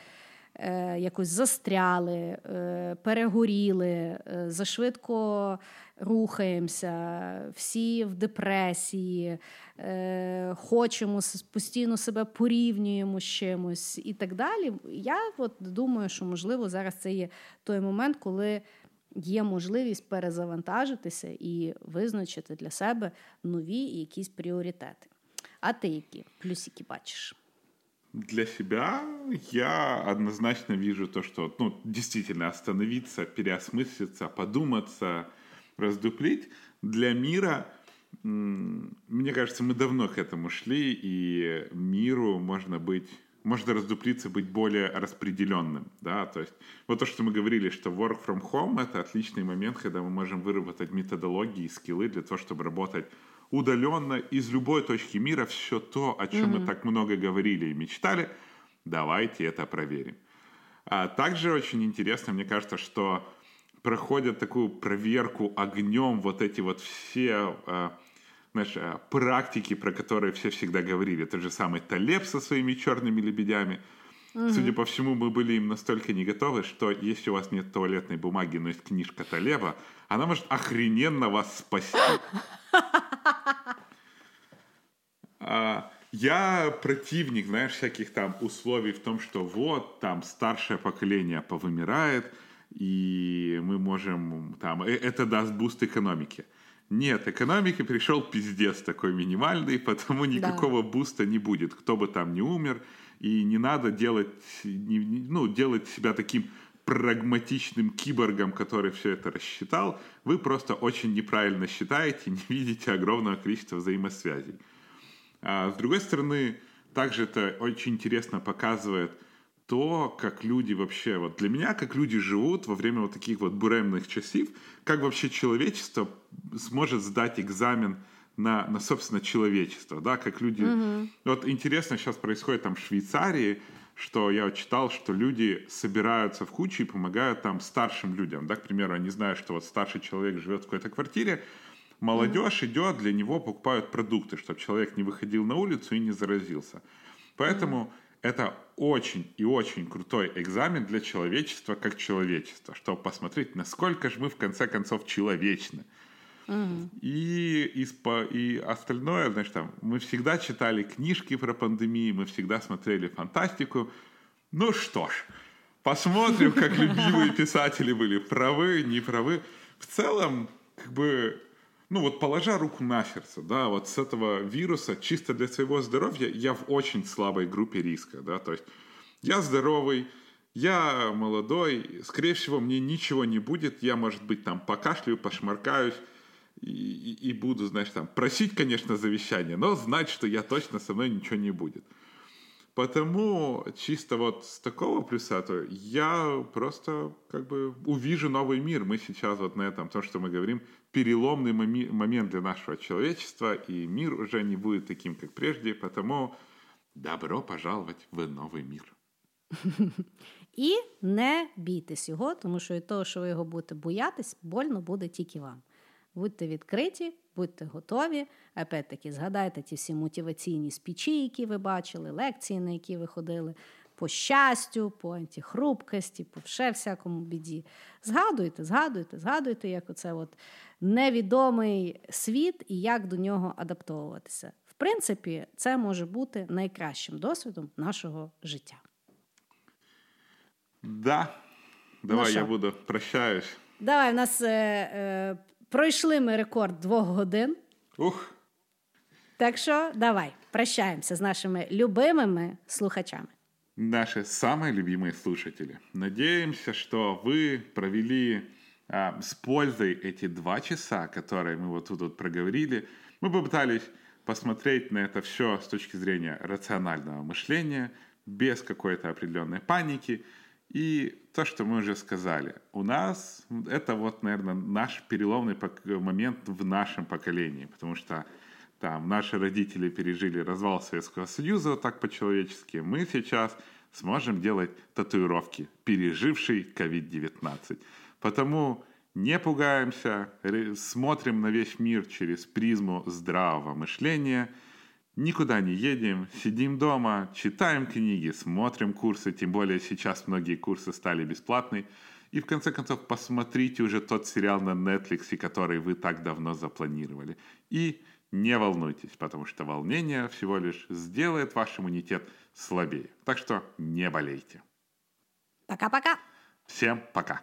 якось застряли, е, перегоріли, е, зашвидко рухаємося, всі в депресії, е, хочемо постійно себе порівнюємо з чимось і так далі. Я от думаю, що можливо зараз це є той момент, коли. Є можливість перезавантажитися і визначити для себе нові якісь пріоритети. А ти які плюсики бачиш? Для себя я однозначно вижу то, что ну, действительно остановиться, переосмыслиться, подуматься, раздуплить. Для мира, мне кажется, мы давно к этому шли, и миру можно быть можно раздуплиться, быть более распределенным, да, то есть вот то, что мы говорили, что work from home — это отличный момент, когда мы можем выработать методологии и скиллы для того, чтобы работать удаленно из любой точки мира все то, о чем mm-hmm. мы так много говорили и мечтали, давайте это проверим. А также очень интересно, мне кажется, что проходят такую проверку огнем вот эти вот все а, знаешь, а, практики, про которые все всегда говорили. Тот же самый Талеб со своими черными лебедями. Угу. Судя по всему, мы были им настолько не готовы, что если у вас нет туалетной бумаги, но есть книжка Талеба, она может охрененно вас спасти. А, я противник, знаешь, всяких там условий в том, что вот там старшее поколение повымирает, и мы можем там, э, это даст буст экономике. Нет, экономике пришел пиздец такой минимальный, потому никакого да. буста не будет, кто бы там ни умер, и не надо делать, ну, делать себя таким прагматичным киборгом, который все это рассчитал, вы просто очень неправильно считаете, не видите огромного количества взаимосвязей. А с другой стороны, также это очень интересно показывает то, как люди вообще, вот для меня, как люди живут во время вот таких вот буремных часов, как вообще человечество сможет сдать экзамен на, на собственно, человечество, да, как люди... Mm-hmm. Вот интересно сейчас происходит там в Швейцарии, что я читал, что люди собираются в кучу и помогают там старшим людям. Да, к примеру, они знают, что вот старший человек живет в какой-то квартире, молодежь mm-hmm. идет, для него покупают продукты, чтобы человек не выходил на улицу и не заразился. Поэтому mm-hmm. это очень и очень крутой экзамен для человечества как человечества, чтобы посмотреть, насколько же мы в конце концов человечны. Mm-hmm. И, и, и остальное, значит, там, мы всегда читали книжки про пандемии, мы всегда смотрели фантастику. Ну что ж, посмотрим, как любимые писатели были правы, не правы. В целом, как бы, ну вот положа руку на сердце, да, вот с этого вируса, чисто для своего здоровья, я в очень слабой группе риска, да, то есть я здоровый, я молодой, скорее всего, мне ничего не будет, я, может быть, там покашляю, пошмаркаюсь, и, и, и буду, знаешь, там, просить, конечно, завещание, но знать, что я точно со мной ничего не будет. Потому чисто вот с такого плюса, то я просто как бы увижу новый мир. Мы сейчас вот на этом, то, что мы говорим, переломный момент для нашего человечества, и мир уже не будет таким, как прежде, потому добро пожаловать в новий мір. І не бійтесь його, тому що від того, що ви його будете боятись, больно буде тільки вам. Будьте відкриті, будьте готові. Опять-таки, згадайте ті всі мотиваційні спічі, які ви бачили, лекції, на які ви ходили, по щастю, по антихрупкості, по ще всякому біді. Згадуйте, згадуйте, згадуйте, як оце от невідомий світ і як до нього адаптовуватися. В принципі, це може бути найкращим досвідом нашого життя. Да. Давай ну, я буду прощаюсь. Давай, у нас е, е, пройшли ми рекорд двох годин. Ух. Так що давай прощаємося з нашими любимими слухачами. Наши самые любимые слушатели. Надеемся, что вы провели а, с пользой эти два часа, которые мы вот тут вот проговорили. Мы попытались посмотреть на это все с точки зрения рационального мышления, без какой-то определенной паники – и то, что мы уже сказали, у нас это вот, наверное, наш переломный момент в нашем поколении, потому что там наши родители пережили развал Советского Союза так по-человечески. Мы сейчас сможем делать татуировки, переживший COVID-19. Потому не пугаемся, смотрим на весь мир через призму здравого мышления – Никуда не едем, сидим дома, читаем книги, смотрим курсы, тем более сейчас многие курсы стали бесплатны. И в конце концов посмотрите уже тот сериал на Netflix, который вы так давно запланировали. И не волнуйтесь, потому что волнение всего лишь сделает ваш иммунитет слабее. Так что не болейте. Пока-пока. Всем пока.